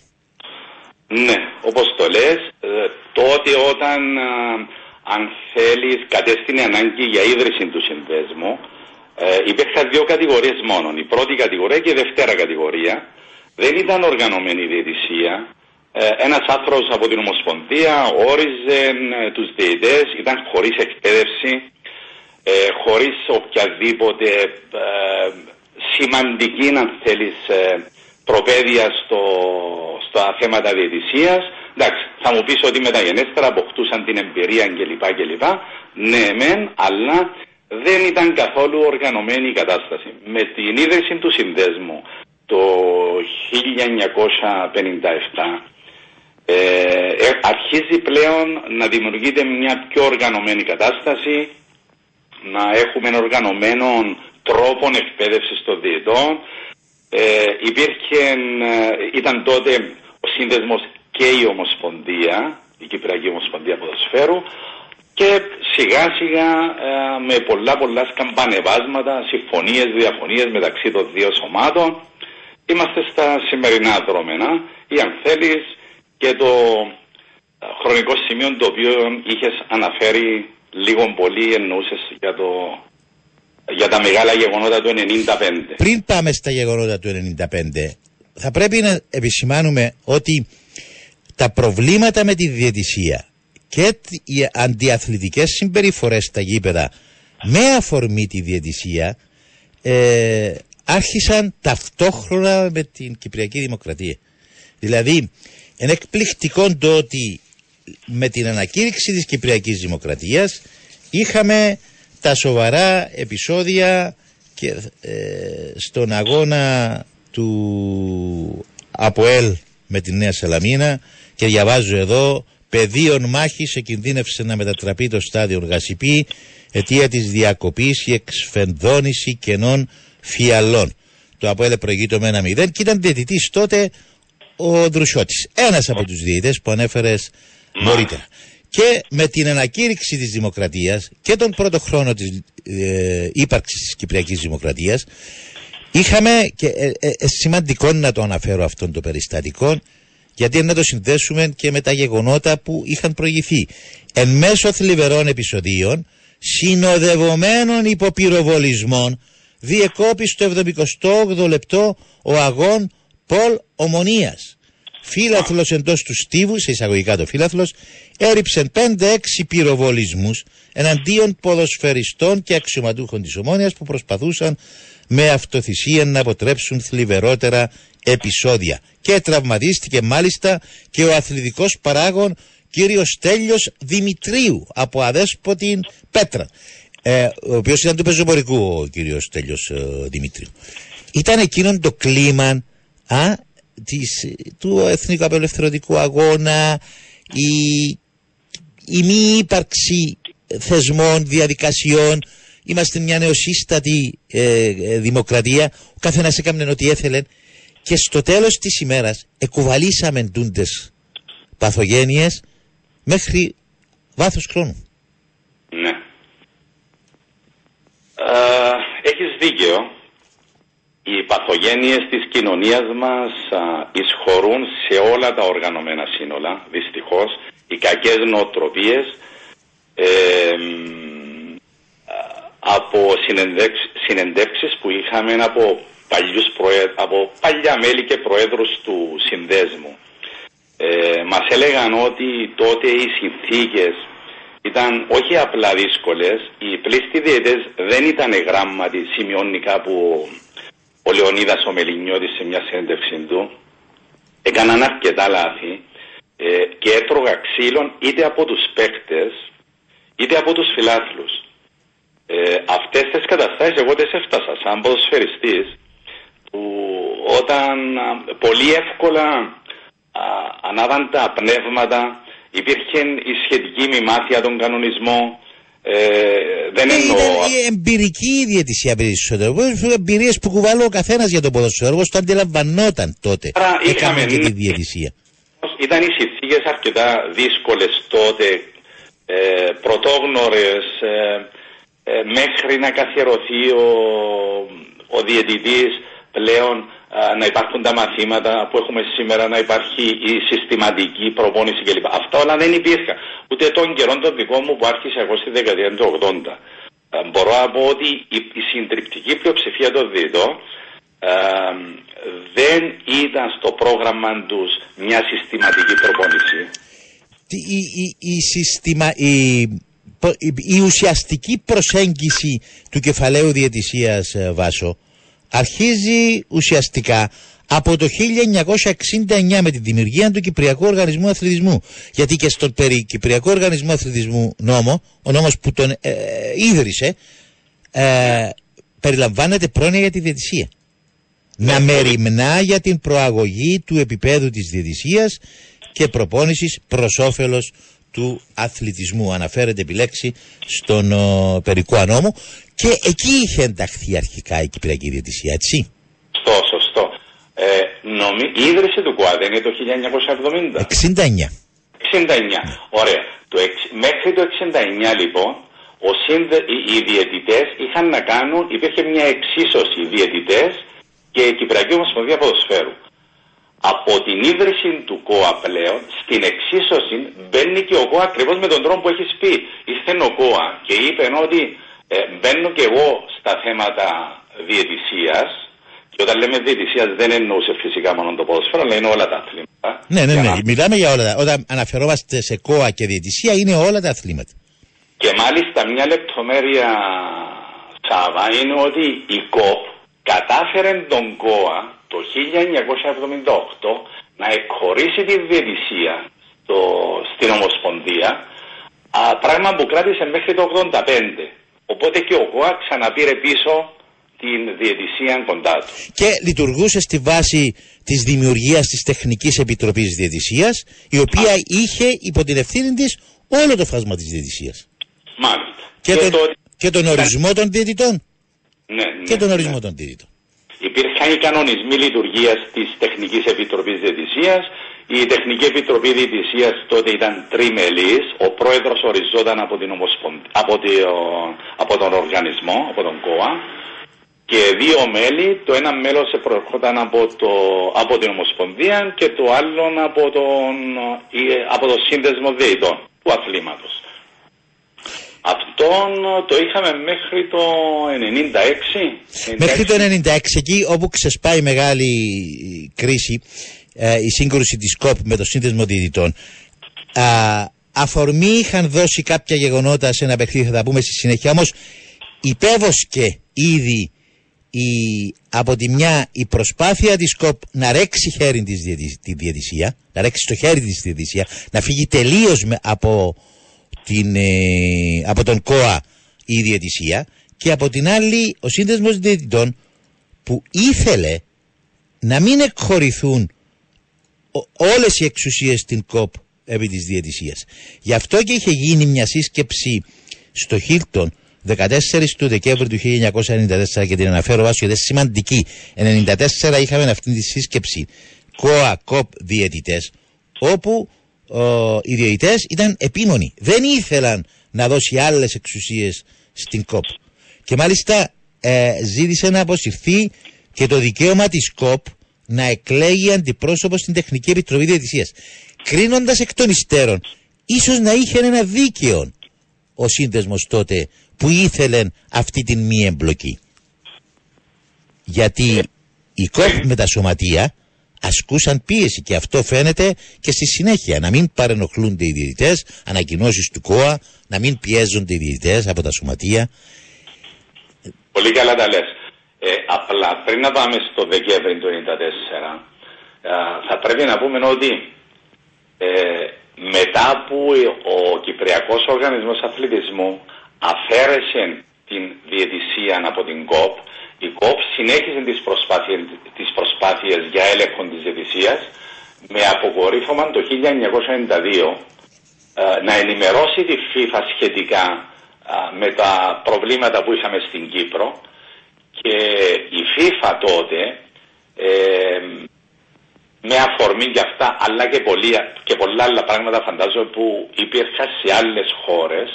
Ναι, όπως το λες, ε, τότε όταν, α, αν θέλεις, κατέστηνε ανάγκη για ίδρυση του συνδέσμου, ε, υπήρχαν δύο κατηγορίες μόνο. Η πρώτη κατηγορία και η δευτέρα κατηγορία. Δεν ήταν οργανωμένη η διαιτησία. Ε, ένας άνθρωπος από την Ομοσπονδία όριζε ε, τους διαιτές, ήταν χωρίς εκπαίδευση, ε, χωρίς οποιαδήποτε ε, σημαντική, αν θέλεις, ε, προπαίδεια στο, στα θέματα διαιτησίας. Εντάξει, θα μου πεις ότι μεταγενέστερα αποκτούσαν την εμπειρία κλπ. κλπ. Ναι, μεν, αλλά δεν ήταν καθόλου οργανωμένη η κατάσταση. Με την ίδρυση του συνδέσμου το 1957 ε, ε, αρχίζει πλέον να δημιουργείται μια πιο οργανωμένη κατάσταση, να έχουμε ένα οργανωμένο τρόπο εκπαίδευσης των διετών. Ε, υπήρχε, ε, ήταν τότε ο σύνδεσμος και η Ομοσπονδία, η Κυπριακή Ομοσπονδία Ποδοσφαίρου και σιγά σιγά ε, με πολλά πολλά σκαμπανεβάσματα, συμφωνίες, διαφωνίες μεταξύ των δύο σωμάτων είμαστε στα σημερινά δρόμενα ή αν θέλεις και το ε, χρονικό σημείο το οποίο είχες αναφέρει λίγο πολύ εννοούσες για, το, για τα μεγάλα γεγονότα του 95. Πριν πάμε στα γεγονότα του 95, θα πρέπει να επισημάνουμε ότι τα προβλήματα με τη διαιτησία και τ- οι αντιαθλητικές συμπεριφορές στα γήπεδα με αφορμή τη διαιτησία ε, άρχισαν ταυτόχρονα με την Κυπριακή Δημοκρατία. Δηλαδή, είναι εκπληκτικό το ότι με την ανακήρυξη της Κυπριακής Δημοκρατίας είχαμε τα σοβαρά επεισόδια και ε, στον αγώνα του ΑΠΟΕΛ με τη Νέα Σαλαμίνα και διαβάζω εδώ πεδίων μάχης εκινδύνευσε να μετατραπεί το στάδιο Γασιπή αιτία της διακοπής η εξφενδόνηση κενών φιαλών. Το ΑΠΟΕΛ προηγείται με ένα μηδέν και ήταν διαιτητής τότε ο Δρουσιώτης. Ένας από τους διαιτητές που ανέφερες νωρίτερα. Και με την ανακήρυξη της Δημοκρατίας και τον πρώτο χρόνο της ε, ύπαρξης της Κυπριακής Δημοκρατίας είχαμε και ε, ε, ε, σημαντικό να το αναφέρω αυτόν το περιστατικό γιατί να το συνδέσουμε και με τα γεγονότα που είχαν προηγηθεί. Εν μέσω θλιβερών επεισοδίων συνοδευομένων υποπυροβολισμών διεκόπη στο 78 λεπτό ο αγών Πολ Ομονίας. Φύλαθλος εντός του στίβου, σε εισαγωγικά το φύλαθλος, έριψε 5-6 πυροβολισμούς εναντίον ποδοσφαιριστών και αξιωματούχων της Ομόνιας που προσπαθούσαν με αυτοθυσία να αποτρέψουν θλιβερότερα επεισόδια. Και τραυματίστηκε μάλιστα και ο αθλητικός παράγων κύριος Στέλιος Δημητρίου από αδέσποτη Πέτρα. Ε, ο οποίος ήταν του πεζοπορικού ο κύριος Στέλιος ε, Δημητρίου. Ήταν εκείνον το κλίμα α, της, του Εθνικού Απελευθερωτικού Αγώνα, η, η μη ύπαρξη θεσμών, διαδικασιών. Είμαστε μια νεοσύστατη ε, ε, δημοκρατία. Ο καθένας έκαμε ό,τι έθελε. Και στο τέλος της ημέρας εκουβαλήσαμε ντούντες παθογένειες μέχρι βάθος χρόνου. Ναι. Ε, έχεις δίκαιο. Οι παθογένειες της κοινωνίας μας α, εισχωρούν σε όλα τα οργανωμένα σύνολα, δυστυχώς. Οι κακές νοοτροπίες ε, μ, α, από συνεντεύξ- συνεντεύξεις που είχαμε από, παλιούς προέ- από παλιά μέλη και προέδρους του συνδέσμου. Ε, μας έλεγαν ότι τότε οι συνθήκες ήταν όχι απλά δύσκολες. Οι πλήστοι διαιτές δεν ήταν γράμματι, σημειώνει κάπου ο Λεωνίδας ο Μελινιώτης σε μια συνέντευξή του. Έκαναν αρκετά λάθη ε, και έτρωγα ξύλων είτε από τους παίκτες είτε από τους φιλάθλους. Ε, αυτές τις καταστάσεις εγώ τις έφτασα σαν ποδοσφαιριστής που όταν πολύ εύκολα α, ανάβαν πνεύματα υπήρχε η σχετική μημάθεια των κανονισμών ε, δεν ε, εννοώ... Ήταν η εμπειρική η διαιτησία περισσότερο. Εμπειρίες που κουβαλώ ο καθένας για τον ποδοσφαίρο, όπω το αντιλαμβανόταν τότε. Άρα Έκαμε είχαμε- και τη διαιτησία. Ήταν οι συνθήκες αρκετά δύσκολες τότε, ε, πρωτόγνωρες, ε, ε, μέχρι να καθιερωθεί ο, ο διαιτητής πλέον α, να υπάρχουν τα μαθήματα που έχουμε σήμερα, να υπάρχει η συστηματική προπόνηση κλπ. Αυτά όλα δεν υπήρχαν. Ούτε των καιρών των δικών μου που άρχισα εγώ στη δεκαετία του 80. Ε, μπορώ να πω ότι η, η συντριπτική πλειοψηφία των διαιτών ε, δεν ήταν στο πρόγραμμα τους μια συστηματική προπόνηση. Τι- η, η, η, συστημα, η, πο- η, η ουσιαστική προσέγγιση του κεφαλαίου διαιτησίας ε, Βάσο αρχίζει ουσιαστικά από το 1969 με τη δημιουργία του Κυπριακού Οργανισμού Αθλητισμού. Γιατί και στον περί Κυπριακό Οργανισμό Αθλητισμού νόμο, ο νόμος που τον ε, ίδρυσε, ε, περιλαμβάνεται πρόνοια για τη διαιτησία. Να μεριμνά για την προαγωγή του επίπεδου της διαιτησίας και προπόνησης προς όφελος του αθλητισμού. Αναφέρεται επιλέξει στον ο, περικό ανόμο και εκεί είχε ενταχθεί αρχικά η Κυπριακή Διαιτησία, έτσι; Σωστό, σωστό. Ε, νομι... Η ίδρυση του ΚΟΑ δεν είναι το 1970. 69. 69. Ωραία. Το εξ... Μέχρι το 69 λοιπόν ο σύνδε... οι, οι διαιτητές είχαν να κάνουν, υπήρχε μια εξίσωση διαιτητές και η Κυπριακή Ομοσπονδία Ποδοσφαίρου. Από την ίδρυση του ΚΟΑ πλέον, στην εξίσωση μπαίνει και ο ΚΟΑ ακριβώς με τον τρόπο που έχεις πει. Ήρθε ο ΚΟΑ και είπε ότι ε, μπαίνω και εγώ στα θέματα διαιτησίας και όταν λέμε διαιτησίας δεν εννοούσε φυσικά μόνο το ποδοσφαίρο, αλλά είναι όλα τα αθλήματα. Ναι, ναι, Για ναι. να- Μιλάμε για όλα τα. Όταν αναφερόμαστε σε ΚΟΑ και διαιτησία είναι όλα τα αθλήματα. Και μάλιστα μια λεπτομέρεια Σάβα είναι ότι η ΚΟΠ κατάφερε τον ΚΟΑ το 1978 να εκχωρήσει τη διαιτησία στο, στην Ομοσπονδία α, πράγμα που κράτησε μέχρι το 85. Οπότε και ο ΚΟΑ ξαναπήρε πίσω την διαιτησία κοντά του. Και λειτουργούσε στη βάση της δημιουργίας της Τεχνικής Επιτροπής Διαιτησίας, η οποία είχε υπό την ευθύνη της όλο το φάσμα της διαιτησίας. Μάλιστα. Και, τον, το- και τον ορισμό των διαιτητών. ναι, Και ναι, τον ναι. ορισμό των διαιτητών. Υπήρχαν οι κανονισμοί λειτουργίας της Τεχνικής Επιτροπής Διαιτησίας. Η Τεχνική Επιτροπή Διαιτησίας τότε ήταν τριμελής. Ο πρόεδρος οριζόταν από, την Ομοσπονδ... από, το- από τον οργανισμό, από τον ΚΟΑ. Και δύο μέλη, το ένα μέλος προερχόταν από, το, από την Ομοσπονδία και το άλλο από τον, ε, από το Σύνδεσμο Διαιτών του αθλήματος. Αυτόν το είχαμε μέχρι το 96. Μέχρι το 96 εκεί όπου ξεσπάει η μεγάλη κρίση, ε, η σύγκρουση της ΚΟΠ με το σύνδεσμο διαιτητών, α, αφορμή είχαν δώσει κάποια γεγονότα σε ένα παιχνίδι, θα τα πούμε στη συνέχεια, όμως υπέβοσκε ήδη η, από τη μια η προσπάθεια της ΚΟΠ να ρέξει χέρι της διαιτησ- τη διαιτησία, να ρέξει το χέρι της διαιτησία, να φύγει τελείως με- από, την, ε, από τον ΚΟΑ η διαιτησία και από την άλλη ο σύνδεσμος διαιτητών που ήθελε να μην εκχωρηθούν ο- όλες οι εξουσίες στην ΚΟΠ επί της διαιτησίας. Γι' αυτό και είχε γίνει μια σύσκεψη στο Χίλτον 14 του Δεκέμβρη του 1994 και την αναφέρω βάσο γιατί είναι σημαντική. 1994 είχαμε αυτή τη σύσκεψη ΚΟΑ ΚΟΠ διαιτητές όπου ο, οι διαιτητές ήταν επίμονοι. Δεν ήθελαν να δώσει άλλες εξουσίες στην ΚΟΠ. Και μάλιστα ε, ζήτησε να αποσυρθεί και το δικαίωμα της ΚΟΠ να εκλέγει αντιπρόσωπο στην Τεχνική Επιτροπή Διαιτησίας. Κρίνοντας εκ των υστέρων, ίσως να είχε ένα δίκαιο ο σύνδεσμος τότε που ήθελε αυτή την μη εμπλοκή. Γιατί η ΚΟΠ με τα σωματεία ασκούσαν πίεση και αυτό φαίνεται και στη συνέχεια να μην παρενοχλούνται οι διαιτητές, ανακοινώσεις του ΚΟΑ, να μην πιέζονται οι διαιτητές από τα σωματεία. Πολύ καλά τα λες. Ε, απλά πριν να πάμε στο Δεκέμβρη του 1994 θα πρέπει να πούμε ότι ε, μετά που ο Κυπριακός Οργανισμός Αθλητισμού αφαίρεσε την διαιτησία από την ΚΟΠ, η ΚΟΠ συνέχισε τις προσπάθειες, τις προσπάθειες για έλεγχο της διαιτησίας με αποκορύφωμα το 1992 ε, να ενημερώσει τη FIFA σχετικά με τα προβλήματα που είχαμε στην Κύπρο και η FIFA τότε ε, με αφορμή για αυτά αλλά και, και πολλά άλλα πράγματα φαντάζομαι που υπήρχαν σε άλλες χώρες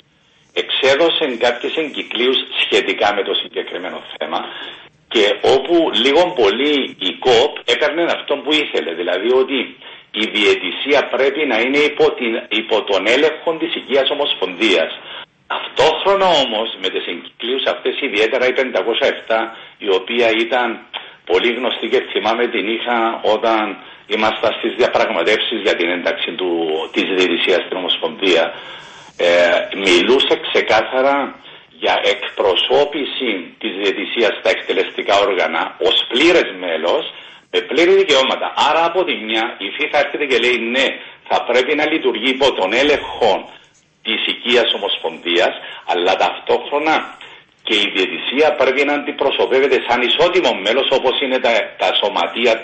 εξέδωσε κάποιες εγκυκλίους σχετικά με το συγκεκριμένο θέμα και όπου λίγο πολύ η ΚΟΠ έπαιρνε αυτό που ήθελε. Δηλαδή ότι η διαιτησία πρέπει να είναι υπό, την, υπό τον έλεγχο της Οικίας Ομοσπονδίας Αυτόχρονα όμως με τις εγκυκλίους αυτές ιδιαίτερα η 507 η οποία ήταν πολύ γνωστή και θυμάμαι την είχα όταν ήμασταν στις διαπραγματεύσεις για την ένταξη του, της διαιτησίας στην Ομοσπονδία ε, μιλούσε ξεκάθαρα για εκπροσώπηση της διαιτησίας στα εκτελεστικά όργανα ως πλήρες μέλος με πλήρη δικαιώματα. Άρα από τη μια η FIFA έρχεται και λέει ναι θα πρέπει να λειτουργεί υπό τον έλεγχο της οικίας ομοσπονδίας αλλά ταυτόχρονα και η διαιτησία πρέπει να αντιπροσωπεύεται σαν ισότιμο μέλος όπως είναι τα, τα σωματεία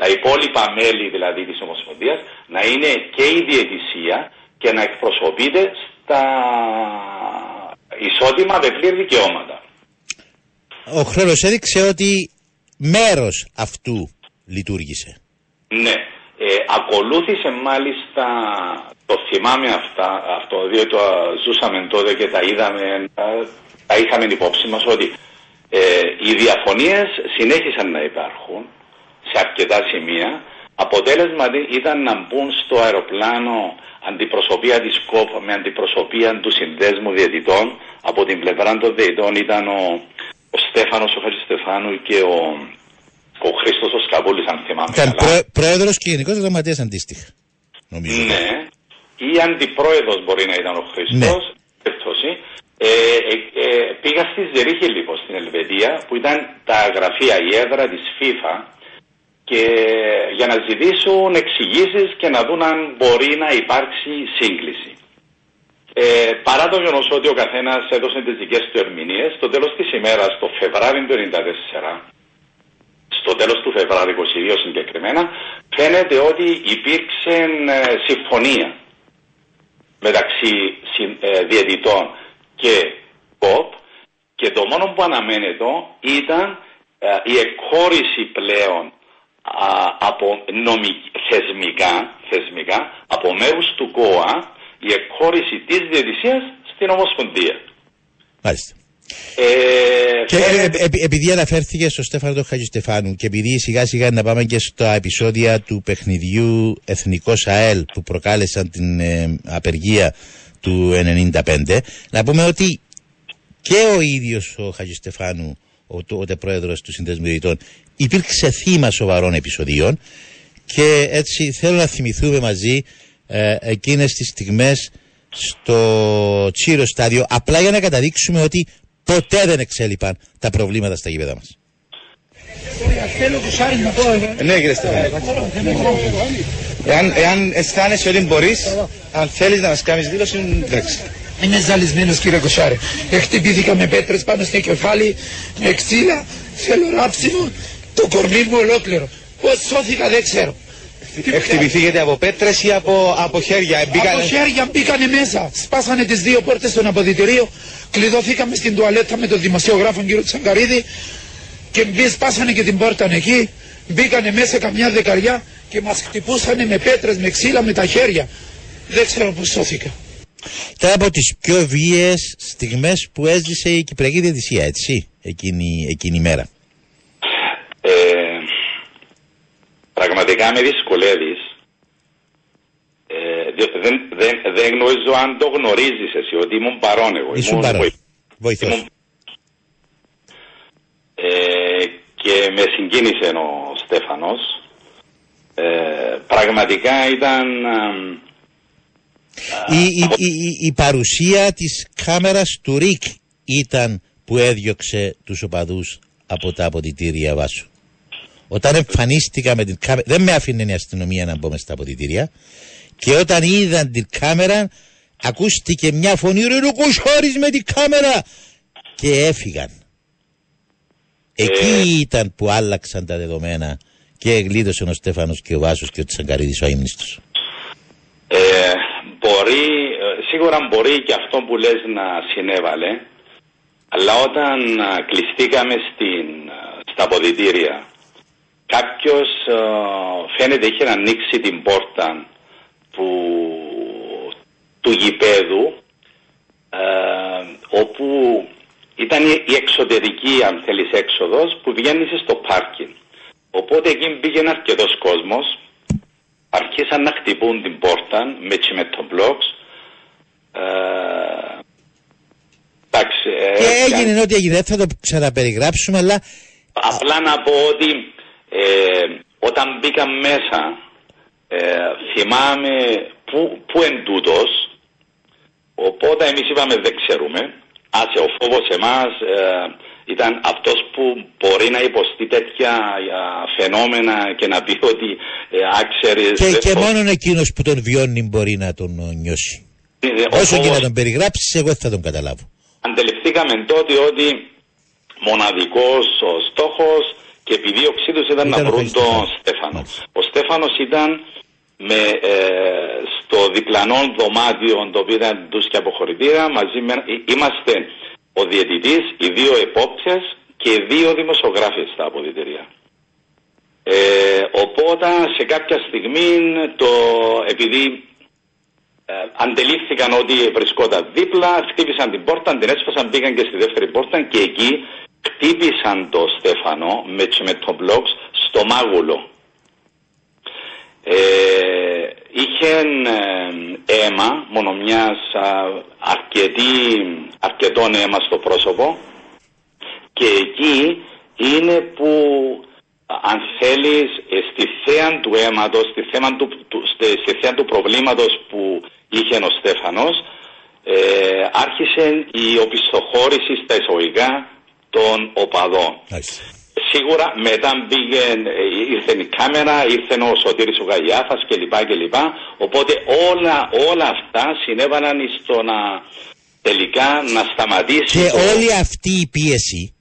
τα υπόλοιπα μέλη δηλαδή της Ομοσπονδίας να είναι και η διαιτησία και να εκπροσωπείται στα ισότιμα με πλήρη δικαιώματα. Ο χρόνος έδειξε ότι μέρος αυτού λειτουργήσε. Ναι. Ε, ακολούθησε μάλιστα, το θυμάμαι αυτά, αυτό, διότι το ζούσαμε τότε και τα είδαμε, τα είχαμε υπόψη μας ότι ε, οι διαφωνίες συνέχισαν να υπάρχουν σε αρκετά σημεία. Αποτέλεσμα ήταν να μπουν στο αεροπλάνο αντιπροσωπεία της ΚΟΠ με αντιπροσωπεία του συνδέσμου διαιτητών. Από την πλευρά των διαιτητών ήταν ο, ο Στέφανος ο Χατζηστεφάνου και ο, ο Χρήστος ο Σκαβούλης αν θυμάμαι Ήταν πρό, πρόεδρος και γενικός γραμματέας αντίστοιχα. Νομίζω. Ναι. Ή αντιπρόεδρος μπορεί να ήταν ο Χρήστος. Ναι. Ε, ε, ε, πήγα στη Ζερίχη λοιπόν στην Ελβετία που ήταν τα γραφεία, η έδρα της FIFA και για να ζητήσουν εξηγήσεις και να δουν αν μπορεί να υπάρξει σύγκληση. Ε, παρά το γεγονός ότι ο καθένας έδωσε τις δικές του ερμηνείες, στο τέλος της ημέρας, το Φεβράριο του 1994, στο τέλος του Φεβράριου 22 συγκεκριμένα, φαίνεται ότι υπήρξε ε, συμφωνία μεταξύ ε, διαιτητών και ΚΟΠ και το μόνο που αναμένεται ήταν ε, η εκχώρηση πλέον από θεσμικά, θεσμικά από μέρους του ΚΟΑ η εκχώρηση της διαιτησίας στην Ομοσπονδία. Μάλιστα. Ε, και ε, ε, επειδή αναφέρθηκε στο Στέφανο τον Χατζηστεφάνου και επειδή σιγά σιγά να πάμε και στα επεισόδια του παιχνιδιού Εθνικός ΑΕΛ που προκάλεσαν την απεργία του 1995 να πούμε ότι και ο ίδιος ο Χατζηστεφάνου ο τότε πρόεδρος του Συνδέσμου Διαιτητών υπήρξε θύμα σοβαρών επεισοδίων και έτσι θέλω να θυμηθούμε μαζί ε, εκείνες τις στιγμές στο τσίρο στάδιο απλά για να καταδείξουμε ότι ποτέ δεν εξέλιπαν τα προβλήματα στα γήπεδα μας. Ναι κύριε Εάν, εάν αισθάνεσαι ότι μπορείς, αν θέλεις να μας κάνεις δήλωση, εντάξει. Είμαι ζαλισμένος κύριε Κοσάρε. Εκτυπήθηκα με πέτρες πάνω στο κεφάλι, με ξύλα, θέλω ράψιμο, το κορμί μου ολόκληρο. Πώς σώθηκα δεν ξέρω. Εκτυπηθήκατε από πέτρες ή από, από χέρια. Μπήκανε... Από χέρια μπήκανε μέσα. Σπάσανε τις δύο πόρτες στον αποδητηρίο. Κλειδωθήκαμε στην τουαλέτα με τον δημοσιογράφο κύριο Τσαγκαρίδη και μπει σπάσανε και την πόρτα εκεί. Μπήκανε μέσα καμιά δεκαριά και μας χτυπούσανε με πέτρες, με ξύλα, με τα χέρια. Δεν ξέρω πώς σώθηκα. Ήταν από τις πιο βίαιες στιγμές που έζησε η Κυπριακή Διαιτησία, έτσι, εκείνη, εκείνη η μέρα. Ε, πραγματικά με δυσκολεύεις. Ε, δεν, δεν, δεν γνωρίζω αν το γνωρίζεις εσύ, ότι ήμουν παρόν εγώ. Ήσουν παρόν. Βοηθός. ε, και με συγκίνησε ο Στέφανος. Ε, πραγματικά ήταν... Η, η, η, η παρουσία της κάμερας του Ρικ ήταν που έδιωξε τους οπαδούς από τα αποδητήρια βάσου. Όταν εμφανίστηκα με την κάμερα, δεν με άφηνε η αστυνομία να μπω μες στα αποδητήρια και όταν είδαν την κάμερα ακούστηκε μια φωνή ρε Κουσχώρης με την κάμερα και έφυγαν. Εκεί Ε. ήταν που άλλαξαν τα δεδομένα και γλίτωσε ο Στέφανος και ο Βάσος και ο Τσαγκαρίδης ο αείμνηστος. Ε, μπορεί, ε, σίγουρα μπορεί και αυτό που λες να συνέβαλε, αλλά όταν α, κλειστήκαμε στην, α, στα αποδητήρια, κάποιος α, φαίνεται είχε ανοίξει την πόρτα που, του γηπέδου, ε, όπου ήταν η, η εξωτερική, αν θέλεις, έξοδος που βγαίνεις στο πάρκινγκ. Οπότε εκεί μπήκε αρκετός κόσμος, αρχίσαν να χτυπούν την πόρτα με τσιμετομπλόξ. Ε, εντάξει, ε, Και και- έγινε ό,τι έγινε, δεν θα το ξαναπεριγράψουμε, αλλά Απλά να πω ότι ε, όταν μπήκα μέσα ε, θυμάμαι που, που εν τούτος, οπότε εμείς είπαμε δεν ξέρουμε. Άσε ο φόβος εμάς ε, ήταν αυτός που μπορεί να υποστεί τέτοια ε, φαινόμενα και να πει ότι ε, άξερες... και, δεν και το- μόνον εκείνος που τον βιώνει μπορεί να τον ε, νιώσει. Ε, ο Όσο και φόβος- να τον περιγράψεις, εγώ δεν θα τον καταλάβω. αντεληφθήκαμε τότε ότι μοναδικός ο στόχος και επιδίωξή τους ήταν, Ήταν να ο βρουν τον Χριστόφανος. Στέφανο. Μάλιστα. Ο Στέφανος ήταν με, ε, στο διπλανό δωμάτιο το οποίο ήταν τους και αποχωρητήρα μαζί με, εί- είμαστε ο διαιτητής, οι δύο επόπτες και οι δύο δημοσιογράφοι στα αποδητηρία. Ε, οπότε σε κάποια στιγμή το, επειδή ε, αντελήφθηκαν ότι βρισκόταν δίπλα, χτύπησαν την πόρτα, την έσπασαν, πήγαν και στη δεύτερη πόρτα και εκεί χτύπησαν το Στέφανο με τσιμετομπλόξ στο μάγουλο. Ε, είχε ε, αίμα, μόνο μιας α, αρκετή, αρκετών αίμα στο πρόσωπο και εκεί είναι που αν θέλεις ε, στη θέα του αίματος, στη θέα του, του- στη, στη θέα του προβλήματος που είχε ο Στέφανος ε, άρχισε η οπισθοχώρηση στα εισαγωγικά των οπαδών. Εντάξει. Σίγουρα μετά πήγε, ε, ήρθε η κάμερα, ήρθε ο Σωτήρης ο Γαϊάφας κλπ. κλπ. Οπότε όλα, όλα αυτά συνέβαλαν στο να τελικά να σταματήσει Και το- όλη αυτή η πίεση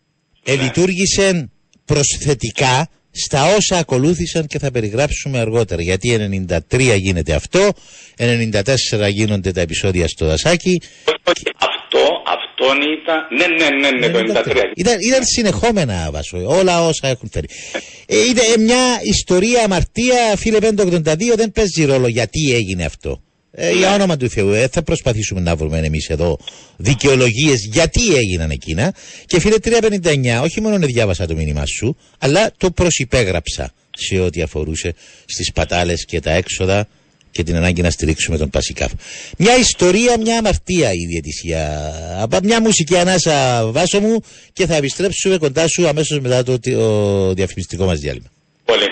Ναι. ελειτουργήσε προσθετικά στα όσα ακολούθησαν και θα περιγράψουμε αργότερα. Γιατί 93 γίνεται αυτό, 94 γίνονται τα επεισόδια στο Δασάκι. Όχι, αυτό, αυτόν ήταν. Ναι, ναι, ναι, ναι, το 93. Ήταν, ήταν συνεχόμενα βάσο, όλα όσα έχουν φέρει. Ε, είναι ε, μια ιστορία αμαρτία, φίλε 582, δεν παίζει ρόλο γιατί έγινε αυτό. Ε, για όνομα του Θεού, ε, θα προσπαθήσουμε να βρούμε εμείς εδώ δικαιολογίες γιατί έγιναν εκείνα. Και φίλε 359, όχι μόνο διάβασα το μήνυμά σου, αλλά το προσυπέγραψα σε ό,τι αφορούσε στις πατάλες και τα έξοδα και την ανάγκη να στηρίξουμε τον Πασικάφ. Μια ιστορία, μια αμαρτία η διαιτησία. Από μια μουσική ανάσα βάσο μου και θα επιστρέψουμε κοντά σου αμέσως μετά το, το διαφημιστικό μας διάλειμμα. Πολύ.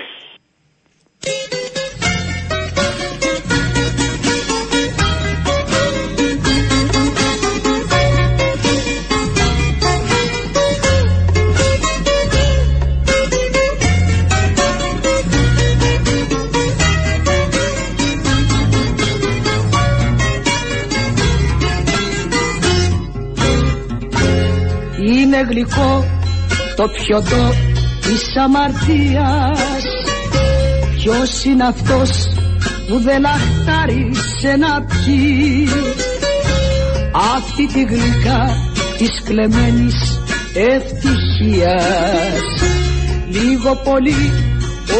Είναι γλυκό το πιωτό της αμαρτίας. Ποιος είναι αυτός που δεν αχτάρισε να πιει; Αυτή τη γλυκά της κλεμμένης ευτυχίας. Λίγο πολύ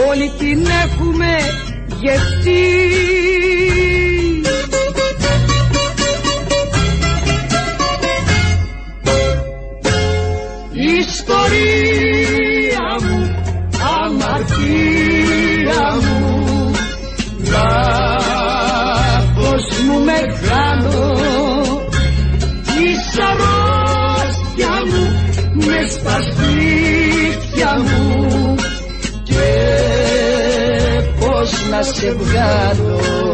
όλοι την έχουμε γευτεί Ιστορία μου, αμαρτία μου. Λάθος μου μεγάλο Της αρρώστια μου μες στα σπίτια μου. Και πως να σε βγάλω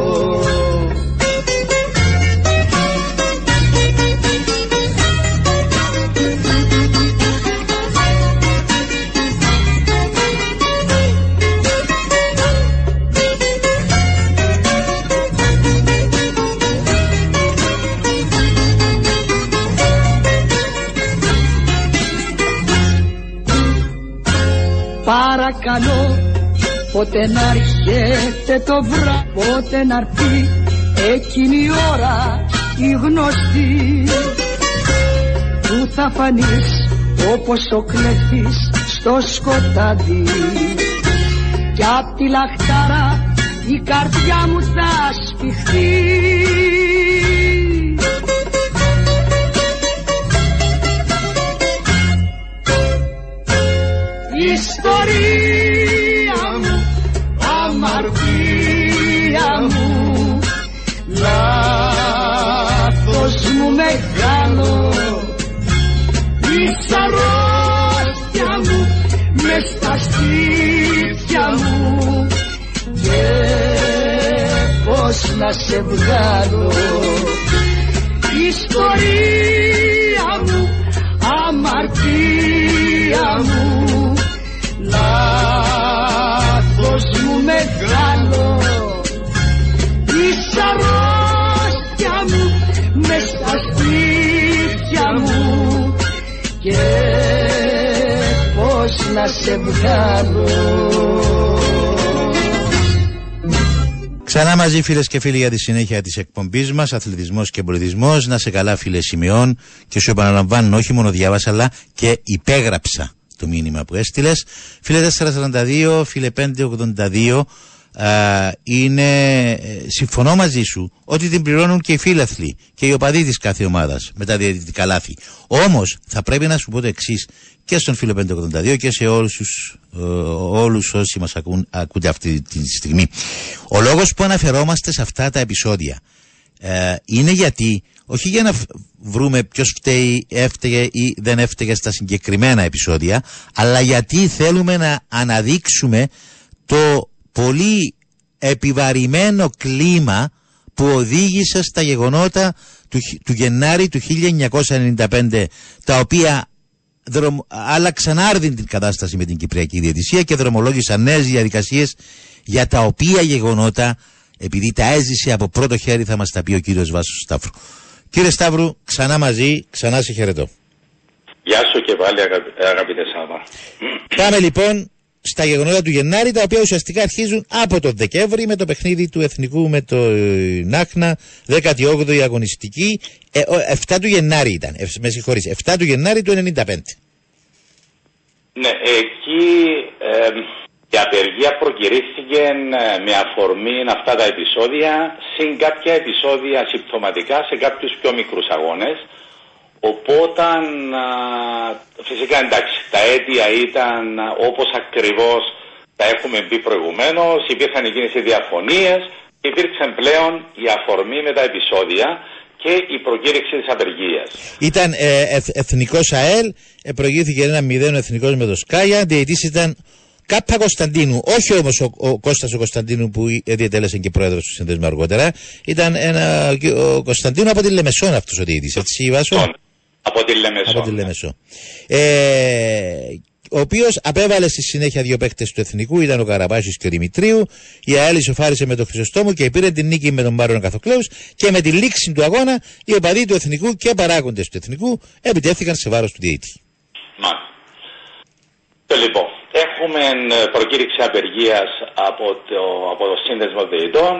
Πότε να έρχεται το βράδυ Πότε να έρθει εκείνη η ώρα η γνωστή. Που θα φανείς όπως ο κλέφτης στο σκοτάδι. Κι απ' τη λαχτάρα η καρδιά μου θα σπιχθεί Ιστορία να σε βγάλω. Ιστορία μου, αμαρτία μου λάθος μου μεγάλο. Η σαρόστια μου μες στα σπίτια μου και πώς να σε βγάλω Ξανά μαζί φίλες και φίλοι για τη συνέχεια της εκπομπής μας, αθλητισμός και πολιτισμό. Να σε καλά, φίλε Σημειών. Και σου επαναλαμβάνω, όχι μόνο διάβασα, αλλά και υπέγραψα το μήνυμα που έστειλες. Φίλε 442, φίλε 582, α, είναι, ε, συμφωνώ μαζί σου ότι την πληρώνουν και οι φίλαθλοι και οι οπαδοί τη κάθε ομάδας με τα διαιτητικά λάθη. Όμως θα πρέπει να σου πω το εξής και στον φίλο 582 και σε όλους ε, όλους όσοι μας ακούτε αυτή τη στιγμή. Ο λόγος που αναφερόμαστε σε αυτά τα επεισόδια ε, είναι γιατί όχι για να βρούμε ποιος φταίει, έφταιγε ή δεν έφταιγε στα συγκεκριμένα επεισόδια, αλλά γιατί θέλουμε να αναδείξουμε το πολύ επιβαρημένο κλίμα που οδήγησε στα γεγονότα του, του Γενάρη του 1995, τα οποία δρομ, άλλαξαν άρδιν την κατάσταση με την Κυπριακή Διαιτησία και δρομολόγησαν νέες διαδικασίες για τα οποία γεγονότα, επειδή τα έζησε από πρώτο χέρι, θα μας τα πει ο κύριος Βάσος Σταύρου. Κύριε Σταύρου, ξανά μαζί, ξανά σε χαιρετώ. Γεια σου και πάλι αγαπητέ Σάβα. Πάμε λοιπόν στα γεγονότα του Γενάρη, τα οποία ουσιαστικά αρχίζουν από τον Δεκέμβρη με το παιχνίδι του Εθνικού με το Νάχνα, 18η αγωνιστική. Ε, 7 του Γενάρη ήταν, ε, με συγχωρείς, 7 του Γενάρη του 95. Ναι, εκεί ε, η απεργία προκυρήθηκε ε, με αφορμή αυτά τα επεισόδια συν κάποια επεισόδια συμπτωματικά σε κάποιους πιο μικρούς αγώνες οπότε φυσικά εντάξει τα αίτια ήταν όπως ακριβώς τα έχουμε πει προηγουμένως υπήρχαν εκείνες οι διαφωνίες υπήρξε πλέον η αφορμή με τα επεισόδια και η προκήρυξη της απεργίας. Ήταν ε, εθνικός ΑΕΛ, ε, προηγήθηκε ένα μηδέν εθνικός με το Σκάια, διαιτής ήταν Κάπα Κωνσταντίνου, όχι όμως ο, ο Κώστας ο Κωνσταντίνου που διατέλεσε και πρόεδρος του συνδέσμου αργότερα. Ήταν ένα, ο Κωνσταντίνου από τη Λεμεσόν αυτός ο διαιτητή, έτσι Βάσο; Από τη Λεμεσό. Από τη Λεμεσό. Ε, ο οποίος απέβαλε στη συνέχεια δύο παίχτε του Εθνικού, ήταν ο Καραπάση και ο Δημητρίου. Η ΑΕΛ ισοφάρισε με τον Χρυσοστόμου και πήρε την νίκη με τον Μάριο Καθοκλέους. Και με τη λήξη του αγώνα, οι οπαδοί του Εθνικού και παράγοντες του Εθνικού επιτέθηκαν σε βάρος του διαιτή. Μάλιστα. Λοιπόν, Έχουμε ε, προκήρυξη απεργίας από το, από το Σύνδεσμο Δεϊτών.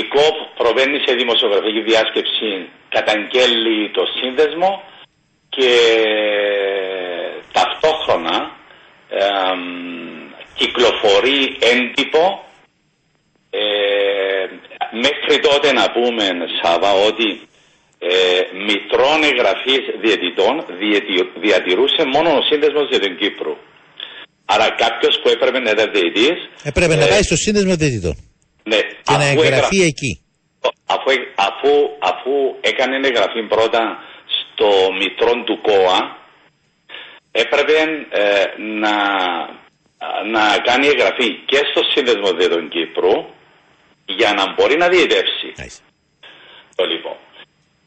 Η ΚΟΠ προβαίνει σε δημοσιογραφική διάσκεψη, καταγγέλει το σύνδεσμο και ταυτόχρονα ε, κυκλοφορεί έντυπο ε, μέχρι τότε να πούμε Σάβα ότι ε, μητρών εγγραφής διαιτητών διατηρούσε μόνο ο Σύνδεσμος για τον Κύπρο. Άρα κάποιος που έπρεπε να ήταν διαιτητής. Έπρεπε να ε, πάει στο σύνδεσμο διαιτητών. Ναι, και να εγγραφεί εκεί. Αφού, αφού, αφού έκανε εγγραφή πρώτα στο μητρό του ΚΟΑ, έπρεπε ε, να να κάνει εγγραφή και στο Σύνδεσμο Διαιτητών Κύπρου για να μπορεί να διαιτεύσει. Το λοιπόν.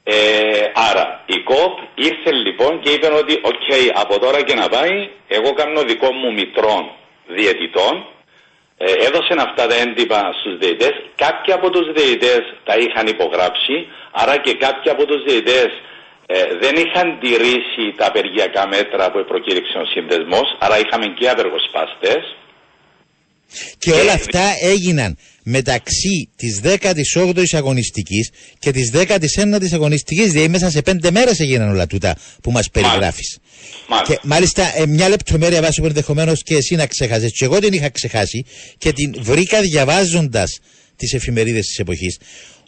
Ε, άρα η ΚΟΠ ήρθε λοιπόν και είπε ότι οκ από τώρα και να πάει εγώ κάνω δικό μου μητρώον διαιτητών ε, έδωσαν αυτά τα έντυπα στους διαιτητές κάποιοι από τους διαιτητές τα είχαν υπογράψει άρα και κάποιοι από τους διαιτητές ε, δεν είχαν τηρήσει τα απεργιακά μέτρα που προκήρυξε ο σύνδεσμο, άρα είχαμε και απεργοσπάστες. Και όλα αυτά έγιναν μεταξύ της 18η αγωνιστικής και της 19η αγωνιστικής. Δηλαδή μέσα σε πέντε μέρες έγιναν όλα τούτα που μας περιγράφεις. Και μάλιστα ε, μια λεπτομέρεια βάση που ενδεχομένως και εσύ να ξεχάσεις. Και εγώ την είχα ξεχάσει και την βρήκα διαβάζοντας τις εφημερίδες της εποχής.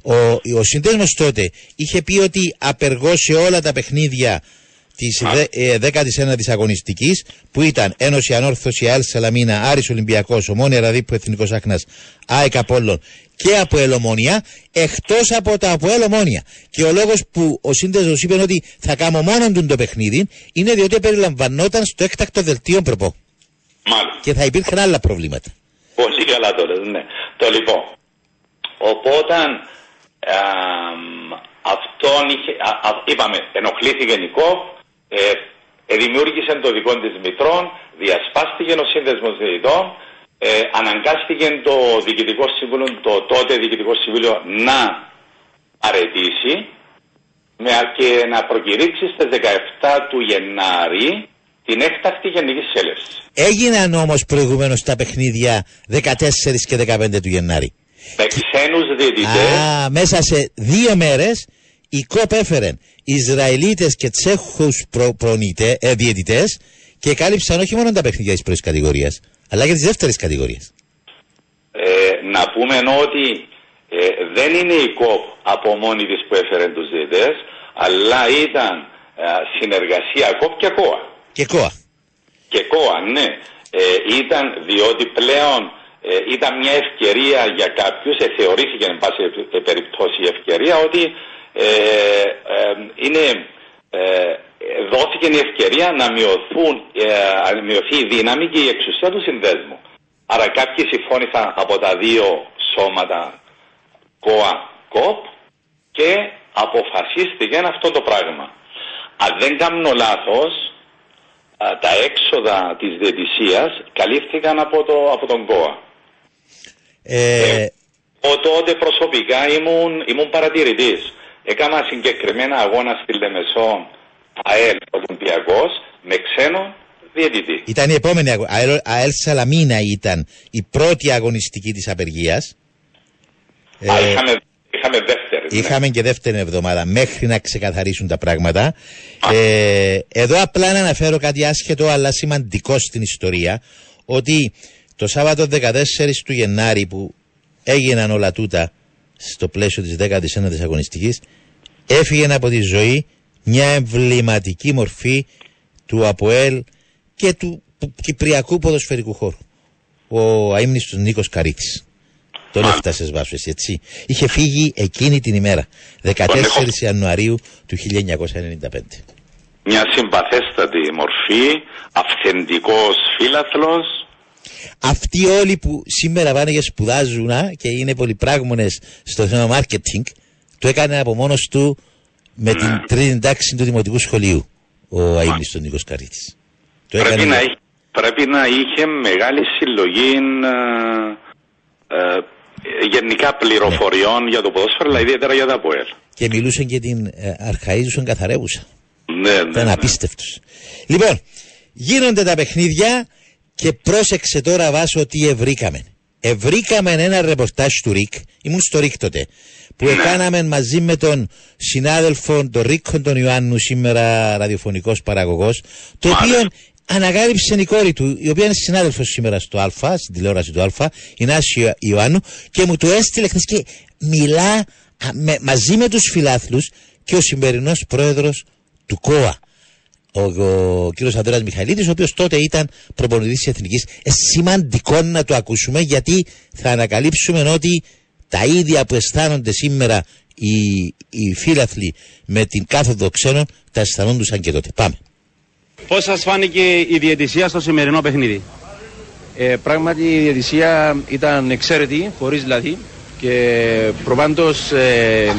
Ο, ο σύνδεσμο τότε είχε πει ότι απεργώσει όλα τα παιχνίδια της 19η ε, αγωνιστικής που ήταν Ένωση Ανόρθωση, ΑΕΛ Σαλαμίνα, Άρης Ολυμπιακός, Ομόνια Ραδίπου Εθνικός Άχνας, ΑΕΚ Απόλλων και από Ελομόνια, εκτός από τα από Ελομόνια. Και ο λόγος που ο σύνδεσμο είπε ότι θα κάνω μόνο του το παιχνίδι είναι διότι περιλαμβανόταν στο έκτακτο δελτίο προπό. Μάλιστα. Και θα υπήρχαν άλλα προβλήματα. Πολύ καλά το λες, ναι. Το λοιπόν. Οπότε αυτόν είχε, α, είπαμε, ενοχλήθηκε Νικό, ε, ε, δημιούργησε το δικό της μητρών, διασπάστηκε ο σύνδεσμος διαιτητών, ε, αναγκάστηκε το Διοικητικό Συμβούλιο, το τότε Διοικητικό Συμβούλιο να αρετήσει με, και να προκηρύξει στις 17 του Γενάρη την έκτακτη γενική σέλευση. Έγιναν όμως προηγουμένως τα παιχνίδια 14 και 15 του Γενάρη. Με ξένους διαιτητές. Α, μέσα σε δύο μέρες η ΚΟΠ έφερε Ισραηλίτες και Τσέχους προ, προνητε, ε, διαιτητές και κάλυψαν όχι μόνο τα παιχνίδια της πρώτης κατηγορίας, αλλά και της δεύτερης κατηγορίας. Ε, να πούμε ότι ε, δεν είναι η ΚΟΠ από μόνη της που έφερε τους διαιτητές, αλλά ήταν ε, συνεργασία ΚΟΠ και ΚΟΑ. Και ΚΟΑ. Και ΚΟΑ, ναι. Ε, ήταν διότι πλέον ε, ήταν μια ευκαιρία για κάποιους, ε, θεωρήθηκε εν πάση περιπτώσει η ευκαιρία ότι ε, ε, είναι, ε, δόθηκε η ευκαιρία να, μειωθούν, να μειωθεί η δύναμη και η εξουσία του συνδέσμου. Άρα κάποιοι συμφώνησαν από τα δύο σώματα ΚΟΑ, ΚΟΠ και αποφασίστηκε αυτό το πράγμα. Αν δεν κάνω λάθος, τα έξοδα της διαιτησίας καλύφθηκαν από, το, από τον ΚΟΑ. Ε... Ο τότε προσωπικά ήμουν, ήμουν παρατηρητής. Έκανα συγκεκριμένα αγώνα στη Λεμεσό ΑΕΛ Ολυμπιακός με ξένο διαιτητή. Ήταν η επόμενη αγώνα. ΑΕΛ, ΑΕΛ Σαλαμίνα ήταν η πρώτη αγωνιστική της απεργίας. Α, ε, είχαμε, είχαμε δεύτερη. Ναι. Είχαμε και δεύτερη εβδομάδα μέχρι να ξεκαθαρίσουν τα πράγματα. Ε, εδώ απλά να αναφέρω κάτι άσχετο αλλά σημαντικό στην ιστορία ότι το Σάββατο 14 του Γενάρη που έγιναν όλα τούτα στο πλαίσιο της 19ης αγωνιστικής έφυγε από τη ζωή μια εμβληματική μορφή του ΑΠΟΕΛ και του κυπριακού ποδοσφαιρικού χώρου. Ο αείμνηστος Νίκος Καρίτης. Τον έφτασες βάσο έτσι. Είχε φύγει εκείνη την ημέρα, 14 Ιανουαρίου του 1995. Μια συμπαθέστατη μορφή, αυθεντικός φίλαθλος, αυτοί όλοι που σήμερα πάνε και σπουδάζουν και είναι πολυπράγμονες στο θέμα marketing, το έκανε από μόνος του με την ναι. τρίτη τάξη του Δημοτικού Σχολείου ο Αίμνηστος Νίκος Καρίτης. Πρέπει, να είχε, πρέπει να είχε μεγάλη συλλογή ε, ε, γενικά πληροφοριών ναι. για το ποδόσφαιρο, αλλά ιδιαίτερα για τα ΠΟΕΛ. Και μιλούσαν και την ε, αρχαίζουσαν καθαρεύουσα. Ναι, ναι. Ήταν ναι. απίστευτος. Λοιπόν, γίνονται τα παιχνίδια, και πρόσεξε τώρα βάσο τι ευρήκαμε. Ευρήκαμε ένα ρεπορτάζ του ΡΙΚ, ήμουν στο ΡΙΚ τότε, που ναι. έκαναμε μαζί με τον συνάδελφο τον Ρίκο τον Ιωάννου, σήμερα ραδιοφωνικός παραγωγός, το οποίο ανακάλυψε η κόρη του, η οποία είναι συνάδελφος σήμερα στο Α, στην τηλεόραση του Α, η Νάση Ιωάννου, και μου το έστειλε χθες και μιλά με, μαζί με τους φιλάθλους και ο σημερινός πρόεδρος του ΚΟΑ ο, ο κύριος Ανδρέας Μιχαηλίδης ο οποίος τότε ήταν προπονητής της Εθνικής ε, σημαντικό να το ακούσουμε γιατί θα ανακαλύψουμε ότι τα ίδια που αισθάνονται σήμερα οι, οι φίλαθλοι με την κάθοδο ξένων τα αισθανόντουσαν και τότε. Πάμε. Πώς σας φάνηκε η διαιτησία στο σημερινό παιχνίδι; Ε, πράγματι η διαιτησία ήταν εξαίρετη, χωρίς λάθη και προπάντως ε,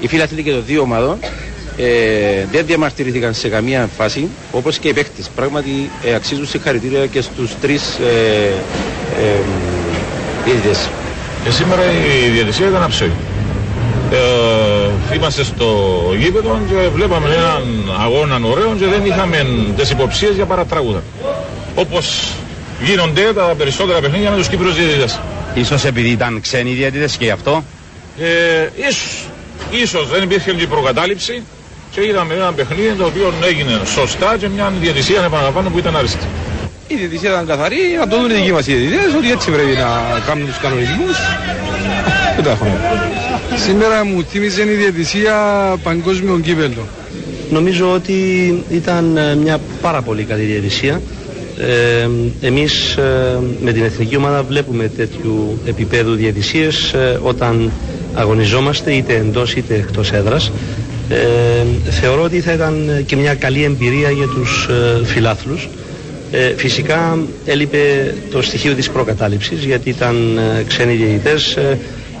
οι φίλοι και των δύο ομάδων ε, δεν διαμαρτυρήθηκαν σε καμία φάση, όπως και οι παίχτες. Πράγματι ε, αξίζουν συγχαρητήρια και στους τρεις ε, ε, διαιτητές. Και σήμερα η διαιτησία ήταν αψόη. Ε, είμαστε στο γήπεδο και βλέπαμε έναν αγώνα ωραίο και δεν είχαμε τις υποψίες για παρατράγουδα. Όπως γίνονται τα περισσότερα παιχνίδια με τους Κύπρους διαιτητές. Ίσως επειδή ήταν ξένοι διαιτητές και γι' αυτό. Ε, ίσως. Ίσως δεν υπήρχε και προκατάληψη και είδαμε ένα παιχνίδι το οποίο έγινε σωστά και μια διαιτησία επαναλαμβάνω που ήταν αριστή. Η διαιτησία ήταν καθαρή, να το δουν οι δικοί μας οι διαιτητές, ότι έτσι πρέπει να κάνουν τους κανονισμούς. Δεν τα έχουμε. Σήμερα μου θύμιζε η διαιτησία παγκόσμιο κύπελο. Νομίζω ότι ήταν ε, μια πάρα πολύ καλή διαιτησία. Ε, εμείς ε, με την εθνική ομάδα βλέπουμε τέτοιου επίπεδου διαιτησίες ε, όταν αγωνιζόμαστε είτε εντός είτε εκτός έδρας. Ε, θεωρώ ότι θα ήταν και μια καλή εμπειρία για τους ε, φιλάθλους. Ε, φυσικά έλειπε το στοιχείο της προκατάληψης γιατί ήταν ε, ξένοι διαιτητές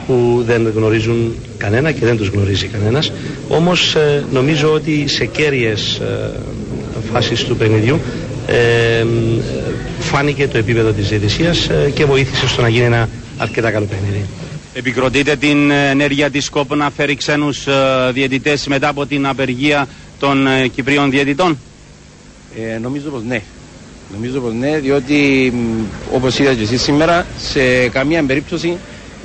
που δεν γνωρίζουν κανένα και δεν τους γνωρίζει κανένας. Όμως νομίζω ότι σε κέρυες φάσεις του παιχνιδιού φάνηκε το επίπεδο της διαιτησίας και βοήθησε στο να γίνει ένα αρκετά καλό παιχνίδι. Επικροτείτε την ενέργεια της ΚΟΠ να φέρει ξένους ε, διαιτητές μετά από την απεργία των ε, Κυπρίων διαιτητών; Ε, νομίζω πως ναι. Νομίζω πως ναι, διότι όπως είδατε και εσείς σήμερα, σε καμία περίπτωση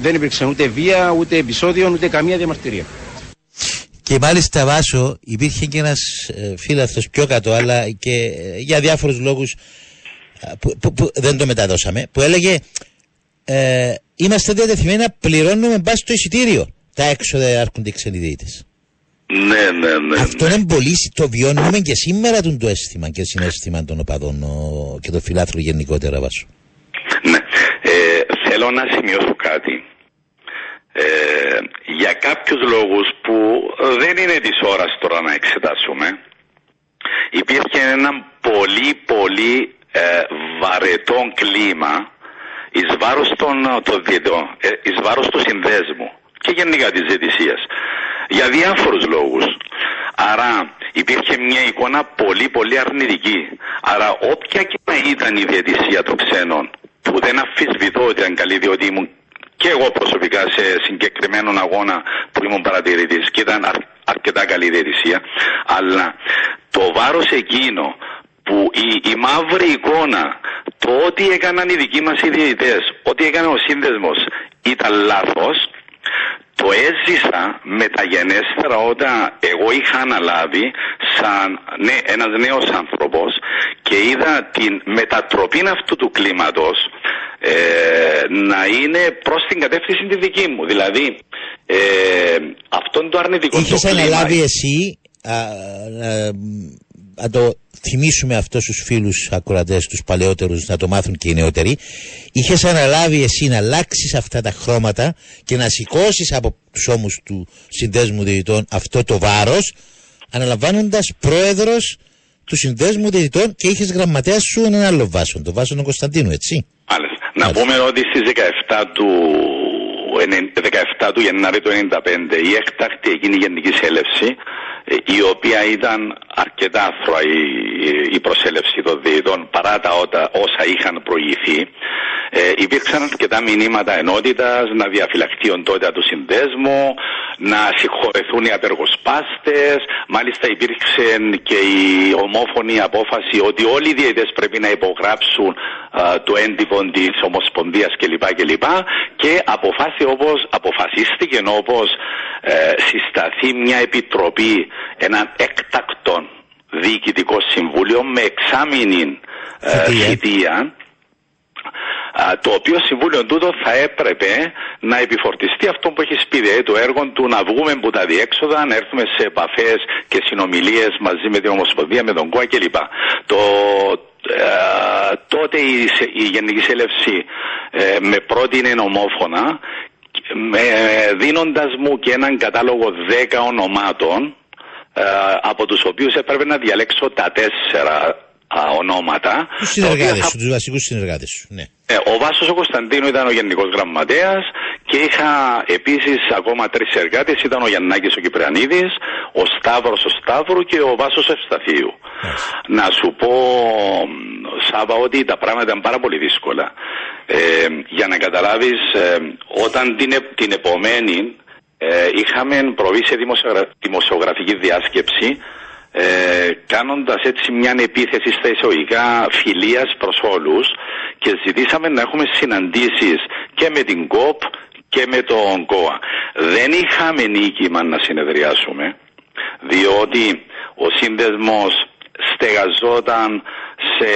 δεν υπήρξε ούτε βία, ούτε επεισόδιο, ούτε καμία διαμαρτυρία. Και μάλιστα Βάσο υπήρχε και ένας ε, πιο κάτω, αλλά και ε, για διάφορους λόγους που, που, δεν το μεταδώσαμε, που έλεγε ε, είμαστε διατεθειμένοι να πληρώνουμε μπα στο εισιτήριο τα έξοδα έρχονται οι ξενοι Ναι, ναι, ναι. Αυτό είναι πολύ, το βιώνουμε και σήμερα τον το αίσθημα και συνέστημα των οπαδών και των φιλάθλων γενικότερα βάσου. Ναι. Ε, θέλω να σημειώσω κάτι. Ε, για κάποιους λόγους που δεν είναι της ώρας τώρα να εξετάσουμε υπήρχε ένα πολύ πολύ ε, βαρετό κλίμα εις βάρος των, το, ε, εις βάρος του συνδέσμου και γενικά της ζητησίας για διάφορους λόγους. Άρα υπήρχε μια εικόνα πολύ πολύ αρνητική. Άρα όποια και να ήταν η διαιτησία των ξένων που δεν αφισβητώ ότι ήταν καλή διότι ήμουν και εγώ προσωπικά σε συγκεκριμένον αγώνα που ήμουν παρατηρητής και ήταν αρκετά καλή διαιτησία αλλά το βάρος εκείνο που η, η μαύρη εικόνα το ότι έκαναν οι δικοί μας οι διαιτητές, ότι έκανε ο σύνδεσμος ήταν λάθος, το έζησα μεταγενέστερα όταν εγώ είχα αναλάβει σαν ναι, ένας νέος άνθρωπος και είδα την μετατροπή αυτού του κλίματος ε, να είναι προς την κατεύθυνση τη δική μου. Δηλαδή ε, αυτόν το αρνητικό Είχες αναλάβει εσύ να το θυμίσουμε αυτό στους φίλους ακροατές, τους παλαιότερους, να το μάθουν και οι νεότεροι, είχες αναλάβει εσύ να αλλάξεις αυτά τα χρώματα και να σηκώσεις από τους ώμους του συνδέσμου διαιτητών αυτό το βάρος, αναλαμβάνοντας πρόεδρος του συνδέσμου διαιτητών και είχες γραμματέα σου έναν άλλο βάσο, το βάσο του Κωνσταντίνου, έτσι. Μάλιστα. Να πούμε ότι στις 17 του 17 του Γενάρη του 1995 η έκτακτη εκείνη γενική σέλευση ε, η οποία ήταν αρκετά άφροα η, η προσέλευση των διαιτών παρά τα όσα είχαν προηγηθεί. Ε, υπήρξαν αρκετά μηνύματα ενότητας, να διαφυλαχτεί η οντότητα του συνδέσμου, να συγχωρεθούν οι απεργοσπάστες. Μάλιστα υπήρξε και η ομόφωνη απόφαση ότι όλοι οι διαιτές πρέπει να υπογράψουν το έντυπο της Ομοσπονδίας κλπ. κλπ. Και αποφάσισε όπως, αποφασίστηκε όπως ε, συσταθεί μια επιτροπή, έναν έκτακτο διοικητικό συμβούλιο με εξάμεινη ε, θητεία το οποίο συμβούλιο τούτο θα έπρεπε να επιφορτιστεί αυτό που έχει πει, δηλαδή το έργο του να βγούμε από τα διέξοδα, να έρθουμε σε επαφές και συνομιλίες μαζί με την Ομοσπονδία, με τον ΚΟΑ κλπ. Το, ε, τότε η, η Γενική Σέλευση ε, με πρότεινε ομόφωνα ε, δίνοντας μου και έναν κατάλογο 10 ονομάτων ε, από τους οποίους έπρεπε να διαλέξω τα τέσσερα α, ονόματα. Τους συνεργάτες σου, τους βασικούς συνεργάτες σου. Ναι. Ε, ο Βάσος ο Κωνσταντίνου ήταν ο Γενικός Γραμματέας και είχα επίσης ακόμα τρεις εργάτες, ήταν ο Γιαννάκης ο Κυπριανίδης, ο Σταύρος ο Σταύρου και ο Βάσος Ευσταθίου. Να σου πω, Σάβα, ότι τα πράγματα ήταν πάρα πολύ δύσκολα. Ε, για να καταλάβεις, ε, όταν την, ε- την επομένη ε, είχαμε προβεί σε δημοσιογραφική διάσκεψη ε, κάνοντας έτσι μια επίθεση στα εισαγωγικά φιλίας προς όλους και ζητήσαμε να έχουμε συναντήσεις και με την ΚΟΠ και με τον ΚΟΑ. Δεν είχαμε νίκημα να συνεδριάσουμε διότι ο σύνδεσμος στεγαζόταν σε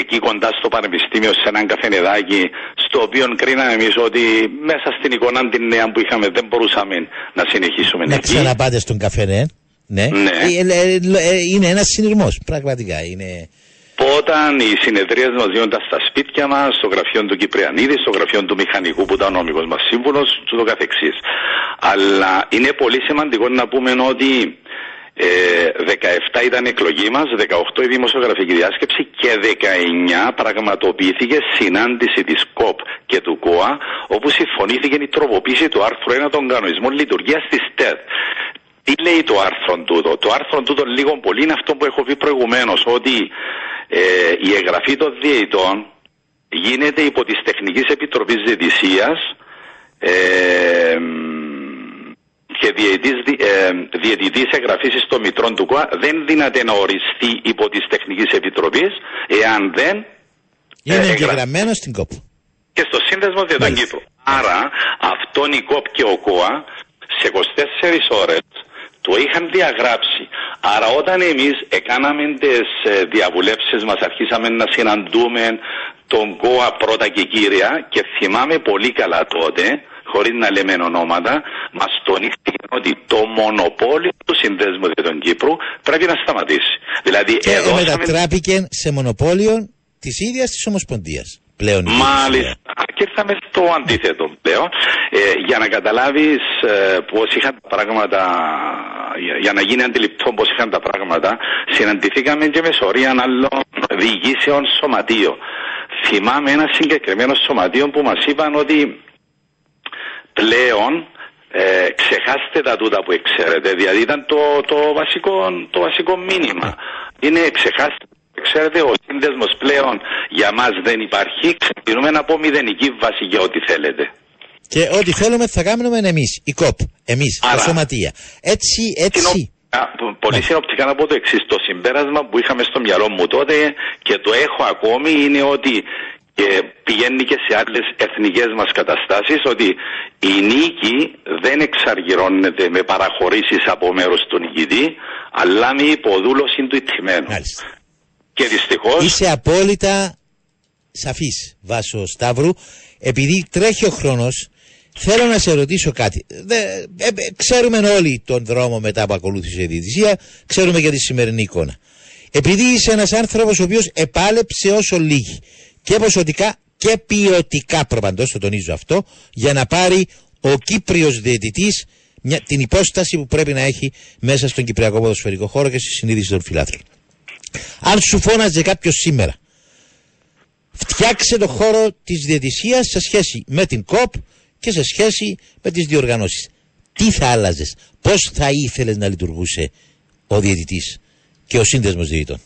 εκεί κοντά στο πανεπιστήμιο σε έναν καφενεδάκι στο οποίο κρίναμε εμείς ότι μέσα στην εικόνα την νέα που είχαμε δεν μπορούσαμε να συνεχίσουμε Να εκεί. ξαναπάτε στον καφενέ. Ναι. Ναι. Ε, ε, ε, είναι ένας συνειρμός. Πραγματικά. Είναι... Όταν οι συνεδρίες μας γίνονταν στα σπίτια μας, στο γραφείο του Κυπριανίδη, στο γραφείο του Μηχανικού που ήταν ο νομικός μας σύμβουλος, και το καθεξής. Αλλά είναι πολύ σημαντικό να πούμε ότι ε, 17 ήταν η εκλογή μας, 18 η δημοσιογραφική διάσκεψη και 19 πραγματοποιήθηκε συνάντηση της ΚΟΠ και του ΚΟΑ όπου συμφωνήθηκε η τροποποίηση του άρθρου 1 των κανονισμών λειτουργίας της ΤΕΔ. Τι λέει το άρθρο τούτο; Το άρθρο τούτο λίγο πολύ είναι αυτό που έχω πει προηγουμένως ότι ε, η εγγραφή των διαιτών γίνεται υπό της Τεχνικής Επιτροπής Διαιτησίας ε, και διαιτής, ε, διαιτητής εγγραφής στο Μητρόν του ΚΟΑ δεν δύναται να οριστεί υπό της Τεχνικής Επιτροπής εάν δεν Είναι εγγρα- εγγεγραμμένο στην ΚΟΠ. και στο Σύνδεσμο Διαιτών Κύπρου. Άρα αυτόν η ΚΟΠ και ο ΚΟΑ σε 24 ώρες το είχαν διαγράψει. Άρα όταν εμείς έκαναμε τις ε, διαβουλεύσεις μας αρχίσαμε να συναντούμε τον ΚΟΑ πρώτα και κύρια και θυμάμαι πολύ καλά τότε χωρίς να λέμε ονόματα, μας τονίστηκε ότι το μονοπόλιο του Συνδέσμου Διαιτών Κύπρου πρέπει να σταματήσει. Δηλαδή Και εδώ μετατράπηκε σε μονοπόλιο της ίδιας της Ομοσπονδίας. Πλέον. η Μάλιστα. Και ήρθαμε στο αντίθετο πλέον. Ε, για να καταλάβεις ε, πώς είχαν τα πράγματα, για, για να γίνει αντιληπτό πώς είχαν τα πράγματα, συναντηθήκαμε και με σωρίαν άλλων διοικήσεων σωματείων. Θυμάμαι ένα συγκεκριμένο σωματείο που μας είπαν ότι πλέον ε, ξεχάστε τα τούτα που ξέρετε. Δηλαδή ήταν το, το, βασικό, το βασικό μήνυμα. Είναι ξεχάστε Ξέρετε, ο σύνδεσμος πλέον για μας δεν υπάρχει. Ξεκινούμε από μηδενική βάση για ό,τι θέλετε. Και ό,τι θέλουμε θα κάνουμε εμείς, η ΚΟΠ. Εμείς, τα Άρα. σωματεία. Έτσι, έτσι. Α, π- Πολύ συνοπτικά να πω το εξής. Το συμπέρασμα που είχαμε στο μυαλό μου τότε και το έχω ακόμη είναι ότι και πηγαίνει και σε άλλες εθνικές μας καταστάσεις ότι η νίκη δεν εξαργυρώνεται με παραχωρήσεις από μέρος του νικητή, αλλά με υποδούλωση του ηττημένου. Και δυστυχώ. Είσαι απόλυτα σαφής, Βάσο Σταύρου. Επειδή τρέχει ο χρόνος, θέλω να σε ρωτήσω κάτι. Δε, ε, ε, ξέρουμε όλοι τον δρόμο μετά που ακολούθησε η διαιτησία, ξέρουμε για τη σημερινή εικόνα. Επειδή είσαι ένας άνθρωπος ο οποίος επάλεψε όσο λύγει και ποσοτικά και ποιοτικά προπαντός, το τονίζω αυτό, για να πάρει ο Κύπριος διαιτητής μια, την υπόσταση που πρέπει να έχει μέσα στον Κυπριακό ποδοσφαιρικό χώρο και στη συνείδηση των φιλάθλων. Αν σου φώναζε κάποιος σήμερα, φτιάξε το χώρο της διαιτησίας σε σχέση με την ΚΟΠ και σε σχέση με τις διοργανώσεις. Τι θα άλλαζες, πώς θα ήθελες να λειτουργούσε ο διαιτητής και ο σύνδεσμος διαιτητών;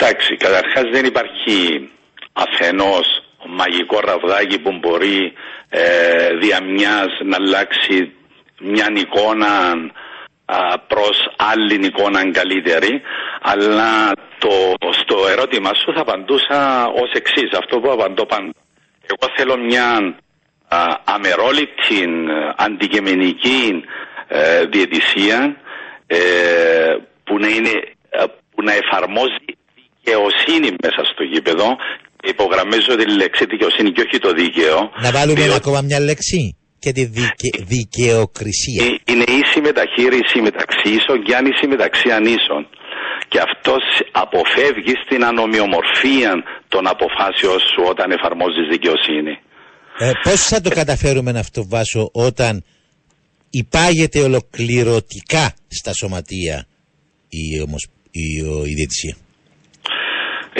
Εντάξει, καταρχάς δεν υπάρχει αφενός μαγικό ραβδάκι που μπορεί ε, δια μιας να αλλάξει μια εικόνα α, προς άλλη εικόνα καλύτερη αλλά το, στο ερώτημα σου θα απαντούσα ως εξής αυτό που απαντώ πάντα. Εγώ θέλω μια α, αμερόληπτη ε, αντικειμενική ε, διαιτησία ε, που να είναι ε, που να εφαρμόζει δικαιοσύνη μέσα στο γήπεδο. Υπογραμμίζω τη λέξη δικαιοσύνη και όχι το δίκαιο. Να βάλουμε διότι ακόμα μια λέξη και τη δικαι... δικαιοκρισία. ε- Είναι ίση μεταχείριση μεταξύ ίσων και άνηση μεταξύ ανίσων. Και αυτός αποφεύγει στην ανομοιομορφία των αποφάσεων σου όταν εφαρμόζεις δικαιοσύνη. Ε, πώς θα το καταφέρουμε αυτό Βάσο όταν υπάγεται ολοκληρωτικά στα σωματεία η, ομοσ... η η, διαιτησία;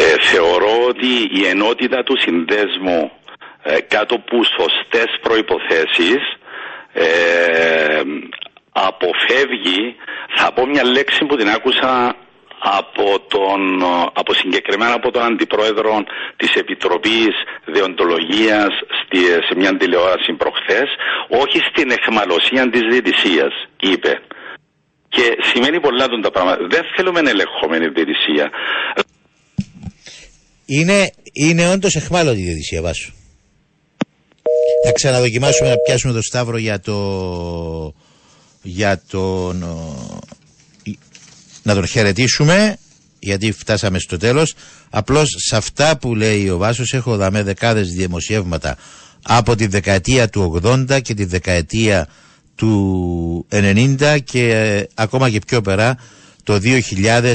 Ε, θεωρώ ότι η ενότητα του συνδέσμου ε, κάτω από σωστές προϋποθέσεις ε, αποφεύγει, θα πω μια λέξη που την άκουσα από, τον, από συγκεκριμένα από τον Αντιπρόεδρο της Επιτροπής Δεοντολογίας στη, σε μια τηλεόραση προχθές, όχι στην εχμαλωσία της διαιτησίας, είπε. Και σημαίνει πολλά τον τα πράγματα. Δεν θέλουμε ελεγχόμενη διαιτησία. Είναι, είναι όντως εχμάλωτη η διαιτησία, Βάσου. Θα ξαναδοκιμάσουμε να πιάσουμε το Σταύρο για το για τον να τον χαιρετήσουμε γιατί φτάσαμε στο τέλος απλώς σε αυτά που λέει ο Βάσος έχω δαμέ δεκάδες δημοσιεύματα από τη δεκαετία του 80 και τη δεκαετία του 90 και ε, ακόμα και πιο πέρα το 2000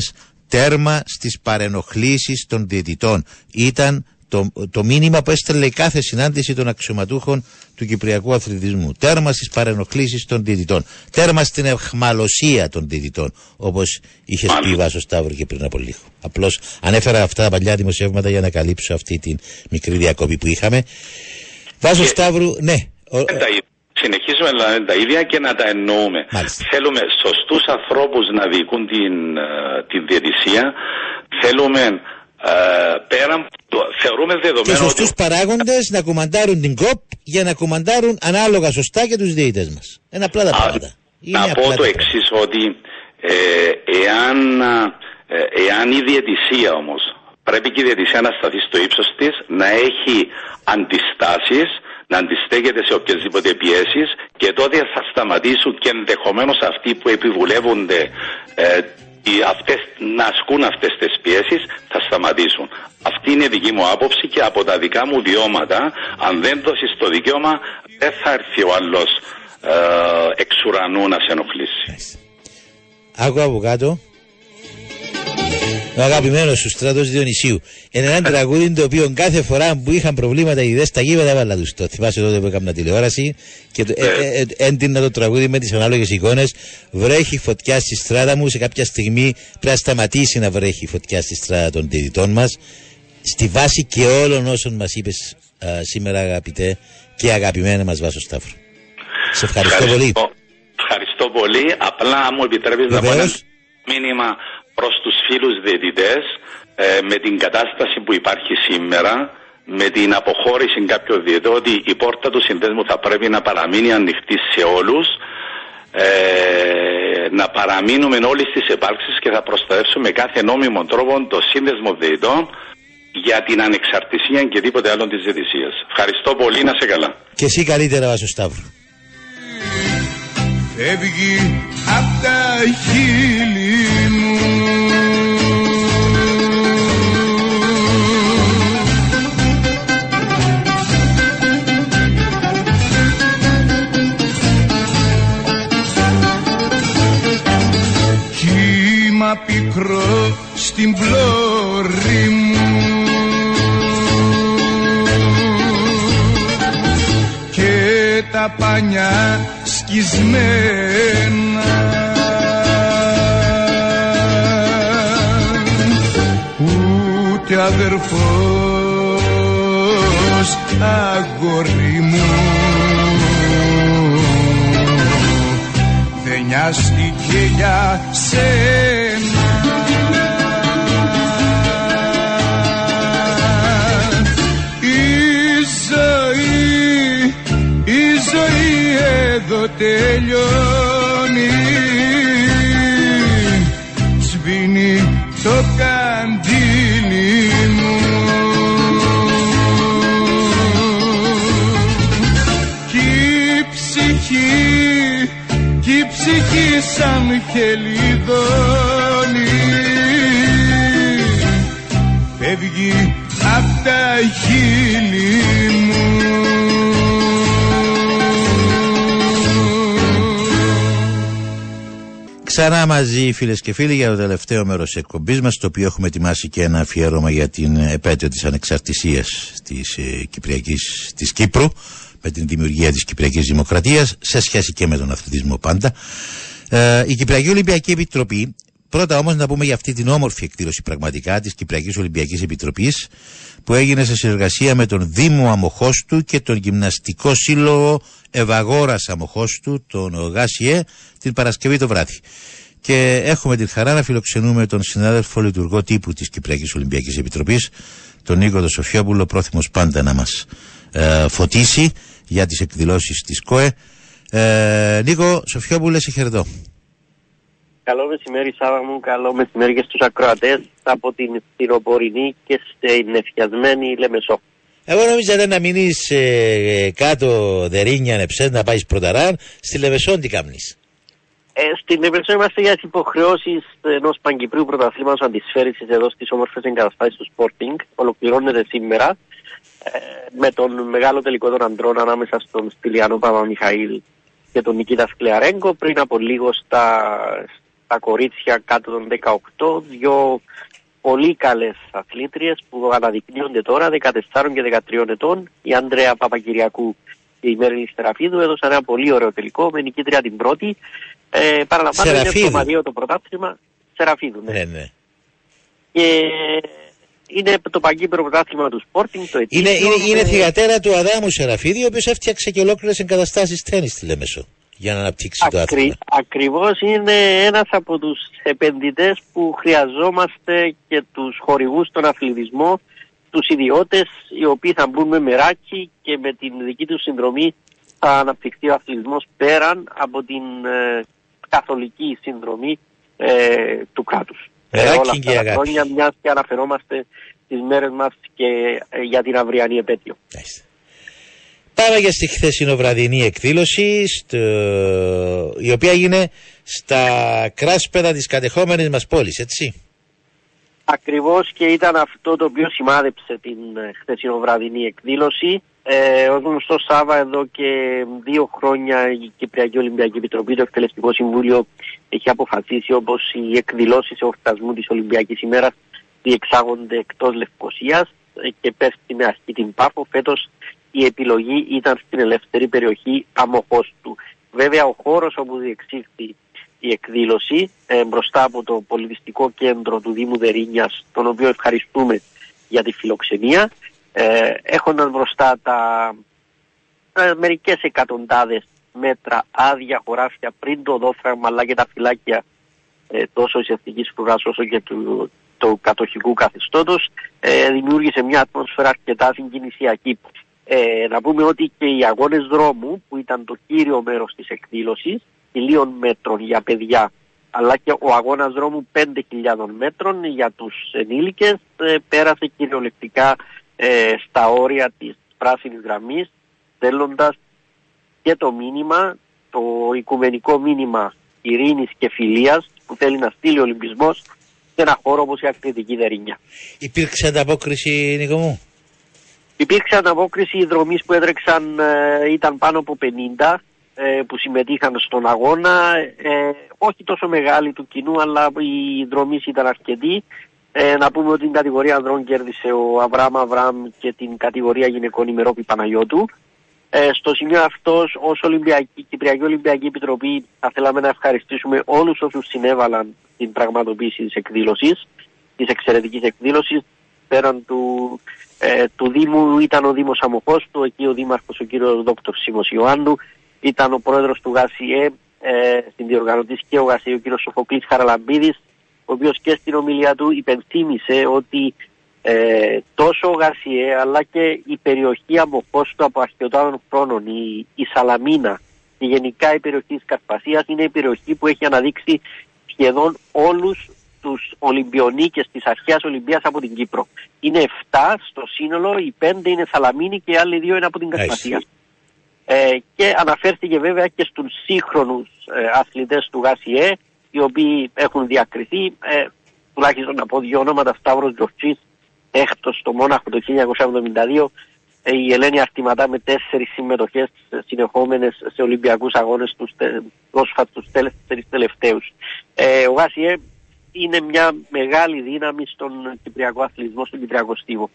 τέρμα στις παρενοχλήσεις των διαιτητών ήταν το, το μήνυμα που έστελνε κάθε συνάντηση των αξιωματούχων του Κυπριακού Αθλητισμού. Τέρμα στις παρενοχλήσεις των διδυτών. Τέρμα στην εχμαλωσία των διδυτών. Όπως είχε πει η Βάσος Σταύρου και πριν από λίγο. Απλώς ανέφερα αυτά τα παλιά δημοσιεύματα για να καλύψω αυτή τη μικρή διακοπή που είχαμε. Βάσος Σταύρου, ναι. Συνεχίζουμε να λέμε τα ίδια και να τα εννοούμε. Μάλιστα. Θέλουμε σωστούς ανθρώπους να διοικούν την, ε, την διαιτησία. Θέλουμε ε, πέραν θεωρούμε δεδομένο. Και σωστούς ότι... παράγοντες να κουμαντάρουν την ΚΟΠ για να κουμαντάρουν ανάλογα σωστά και τους διαιτητέ μας. Είναι απλά τα πράγματα. να πω το εξής, ότι ε, εάν, ε, εάν η διαιτησία όμως πρέπει και η διαιτησία να σταθεί στο ύψος της, να έχει αντιστάσεις, να αντιστέκεται σε οποιασδήποτε πιέσεις και τότε θα σταματήσουν και ενδεχομένως αυτοί που επιβουλεύονται ε, αυτές, να ασκούν αυτές τις πιέσεις θα σταματήσουν. Αυτή είναι η δική μου άποψη και από τα δικά μου βιώματα αν δεν δώσεις το δικαίωμα δεν θα έρθει ο άλλος ε, εξ ουρανού να σε ενοχλήσει. Άκου από κάτω ο αγαπημένος σου στρατός Διονυσίου. Είναι ένα τραγούδι το οποίο κάθε φορά που είχαν προβλήματα οι ιδέες στα γήπεδα έβαλα τους. Το θυμάσαι τότε που έκανα τηλεόραση και το, ε, ε, ε, έντυνα το τραγούδι με τις ανάλογες εικόνες. Βρέχει φωτιά στη στράτα μου. Σε κάποια στιγμή πρέπει να σταματήσει να βρέχει φωτιά στη στράτα των διδυτών μας. Στη βάση και όλων όσων μας είπες σήμερα, αγαπητέ και αγαπημένα μας Βάσο Σταύρο. Σε ευχαριστώ, πολύ. Ευχαριστώ πολύ. Απλά μου επιτρέπεις να πω ένα μήνυμα προς τους φίλους διαιτητές ε, με την κατάσταση που υπάρχει σήμερα με την αποχώρηση κάποιων διαιτητών ότι η πόρτα του συνδέσμου θα πρέπει να παραμείνει ανοιχτή σε όλους ε, να παραμείνουμε όλοι στις επάρξεις και θα προστατεύσουμε κάθε νόμιμο τρόπο το σύνδεσμο διαιτητών για την ανεξαρτησία και τίποτε άλλο της διαιτησίας. Ευχαριστώ πολύ, να σε καλά. Και εσύ καλύτερα, Βάσο Σταύρου. Φεύγει απ' τα χείλη μου πικρό στην πλώρη μου. Και τα πανιά σκισμένα. Ούτε αδερφός αγόρι μου δεν νοιάστηκε για σένα. Η ζωή, η ζωή εδώ τελειώνει. Σβήνει το καντήλι ψυχή σαν χελιδόνι. Φεύγει απ' τα χείλη μου. Ξανά μαζί φίλες και φίλοι για το τελευταίο μέρος εκπομπής μας το οποίο έχουμε ετοιμάσει και ένα αφιέρωμα για την επέτειο της ανεξαρτησίας της, ε, Κυπριακής, της Κύπρου με την δημιουργία της Κυπριακής Δημοκρατίας σε σχέση και με τον αθλητισμό πάντα. Ε, η Κυπριακή Ολυμπιακή Επιτροπή Πρώτα όμως να πούμε για αυτή την όμορφη εκδήλωση πραγματικά της Κυπριακής Ολυμπιακής Επιτροπής που έγινε σε συνεργασία με τον Δήμο Αμοχώστου και τον Γυμναστικό Σύλλογο Ευαγόρας Αμοχώστου, τον ΓΑΣΙΕ, την Παρασκευή το βράδυ. Και έχουμε την χαρά να φιλοξενούμε τον συνάδελφο λειτουργό τύπου της Κυπριακής Ολυμπιακής Επιτροπής, τον Νίκο Σοφιόπουλο, πρόθυμος πάντα να μας ε, φωτίσει για τις εκδηλώσεις της ΚΟΕ. Ε, Νίκο Σοφιόπουλε, σε χαιρετώ. Καλό μεσημέρι Σάβα μου, καλό μεσημέρι και στους ακροατές από την Στυροπορεινή και στην εφιασμένη Λεμεσό. Εγώ νόμιζα να μείνεις ε, κάτω δερίνια νεψέ να πάεις πρωταράν, στη Λεμεσό τι κάνεις; Ε, στην Λεμεσό είμαστε για τις υποχρεώσεις ενός Παγκυπρίου Πρωταθλήματος Αντισφαίρηση εδώ στις όμορφες εγκαταστάσεις του Sporting. Ολοκληρώνεται σήμερα ε, με τον μεγάλο τελικό των αντρών ανάμεσα στον Στυλιανό Παπα-Μιχαήλ και τον Νικήτα Σκλιαρέγκο πριν από λίγο στα, τα κορίτσια κάτω των 18, δύο πολύ καλές αθλήτριες που αναδεικνύονται τώρα, 14 και 13 ετών. Η Ανδρέα Παπακυριακού και η Μέρη Στεραφίδου έδωσαν ένα πολύ ωραίο τελικό με νικήτρια την πρώτη. Ε, παραλαμβάνω είναι το Μαρίο το πρωτάθλημα. Σεραφίδου, ναι. ναι, ναι. Και είναι το παγκύπρο πρωτάθλημα του Sporting. Το είναι, είναι, είναι θηγατέρα του Αδάμου Σεραφίδη, ο οποίος έφτιαξε και ολόκληρες εγκαταστάσεις τέννη στη Λέμεσο για να αναπτύξει το άθλημα. Ακριβώς είναι ένας από τους επενδυτές που χρειαζόμαστε και τους χορηγούς στον αθλητισμό, τους ιδιώτες οι οποίοι θα μπουν με μεράκι και με την δική τους συνδρομή θα αναπτυχθεί ο αθλητισμός πέραν από την ε, καθολική συνδρομή ε, του κράτους. Μεράκι όλα αυτά τα χρόνια μιας και αναφερόμαστε τις μέρες μας και ε, για την αυριανή επέτειο. Πάμε για στη χθεσινοβραδινή εκδήλωση, στο... η οποία έγινε στα κράσπεδα της κατεχόμενης μας πόλης, έτσι. Ακριβώς και ήταν αυτό το οποίο σημάδεψε την ε, χθεσινοβραδινή εκδήλωση. Ε, ως γνωστός Σάβα εδώ και δύο χρόνια η Κυπριακή Ολυμπιακή Επιτροπή, το Εκτελεστικό Συμβούλιο έχει αποφασίσει όπως οι εκδηλώσεις εορτασμού της Ολυμπιακής ημέρας διεξάγονται εκτός Λευκοσίας ε, και πέφτει με αρχή την Πάφο. Φέτος η επιλογή ήταν στην ελεύθερη περιοχή του. Βέβαια ο χώρος όπου διεξήχθη η εκδήλωση ε, μπροστά από το πολιτιστικό κέντρο του Δήμου Δερίνιας, τον οποίο ευχαριστούμε για τη φιλοξενία, ε, έχοντας μπροστά τα ε, μερικές εκατοντάδες μέτρα άδεια χωράφια πριν το δόφραγμα αλλά και τα φυλάκια ε, τόσο της εθνικής φρουράς όσο και του, του κατοχικού καθεστώτος ε, δημιούργησε μια ατμόσφαιρα αρκετά συγκινησιακή. Ε, να πούμε ότι και οι αγώνες δρόμου που ήταν το κύριο μέρος της εκδήλωσης, χιλίων μέτρων για παιδιά, αλλά και ο αγώνας δρόμου 5.000 μέτρων για τους ενήλικες ε, πέρασε κυριολεκτικά ε, στα όρια της πράσινης γραμμής, στέλνοντας και το μήνυμα, το οικουμενικό μήνυμα ειρήνης και φιλίας που θέλει να στείλει ο Ολυμπισμός σε ένα χώρο όπως η Ακτριτική Δερίνια. Υπήρξε ανταπόκριση, Νίκο μου; Υπήρξε αναβόκριση, οι δρομείς που έδρεξαν ε, ήταν πάνω από 50 ε, που συμμετείχαν στον αγώνα. Ε, όχι τόσο μεγάλη του κοινού, αλλά οι δρομείς ήταν αρκετοί. Ε, να πούμε ότι την κατηγορία ανδρών κέρδισε ο Αβράμ Αβράμ και την κατηγορία γυναικών η Μερόπη Παναγιώτου. Ε, στο σημείο αυτός, ως Ολυμπιακή, Κυπριακή Ολυμπιακή Επιτροπή, θα θέλαμε να ευχαριστήσουμε όλους όσους συνέβαλαν στην πραγματοποίηση της εκδήλωσης, της εξαιρετικής εκδήλωσης, πέραν του ε, του Δήμου ήταν ο Δήμος Αμοχώστου, εκεί ο Δήμαρχος ο κύριος Δόκτωρ Σίμος Ιωάννου, ήταν ο πρόεδρος του ΓΑΣΙΕ, ε, στην διοργανωτής και ο ΓΑΣΙΕ ο κύριος Σοφοκλής Χαραλαμπίδης, ο οποίος και στην ομιλία του υπενθύμησε ότι ε, τόσο ο ΓΑΣΙΕ αλλά και η περιοχή Αμοχώστου από αρχαιοτάτων χρόνων, η, η Σαλαμίνα και γενικά η περιοχή της Καρπασίας είναι η περιοχή που έχει αναδείξει σχεδόν όλους τους Ολυμπιονίκε τη αρχαία Ολυμπίας από την Κύπρο. Είναι 7 στο σύνολο, οι 5 είναι Σαλαμίνη και οι άλλοι δύο είναι από την Καρπαθία. Ε, και αναφέρθηκε βέβαια και στους σύγχρονους ε, αθλητές του ΓΑΣΙΕ οι οποίοι έχουν διακριθεί ε, τουλάχιστον από δύο ονόματα Σταύρος Τζορτσής έκτος στο Μόναχο το 1972 ε, η Ελένη Αρτηματά με τέσσερις συμμετοχές συνεχόμενες σε Ολυμπιακούς αγώνες τους πρόσφατα τους τέσσερις τελευταίους. Ε, ο ΓΑΣΙΕ είναι μια μεγάλη δύναμη στον Κυπριακό αθλητισμό, στον Κυπριακό Στίβο.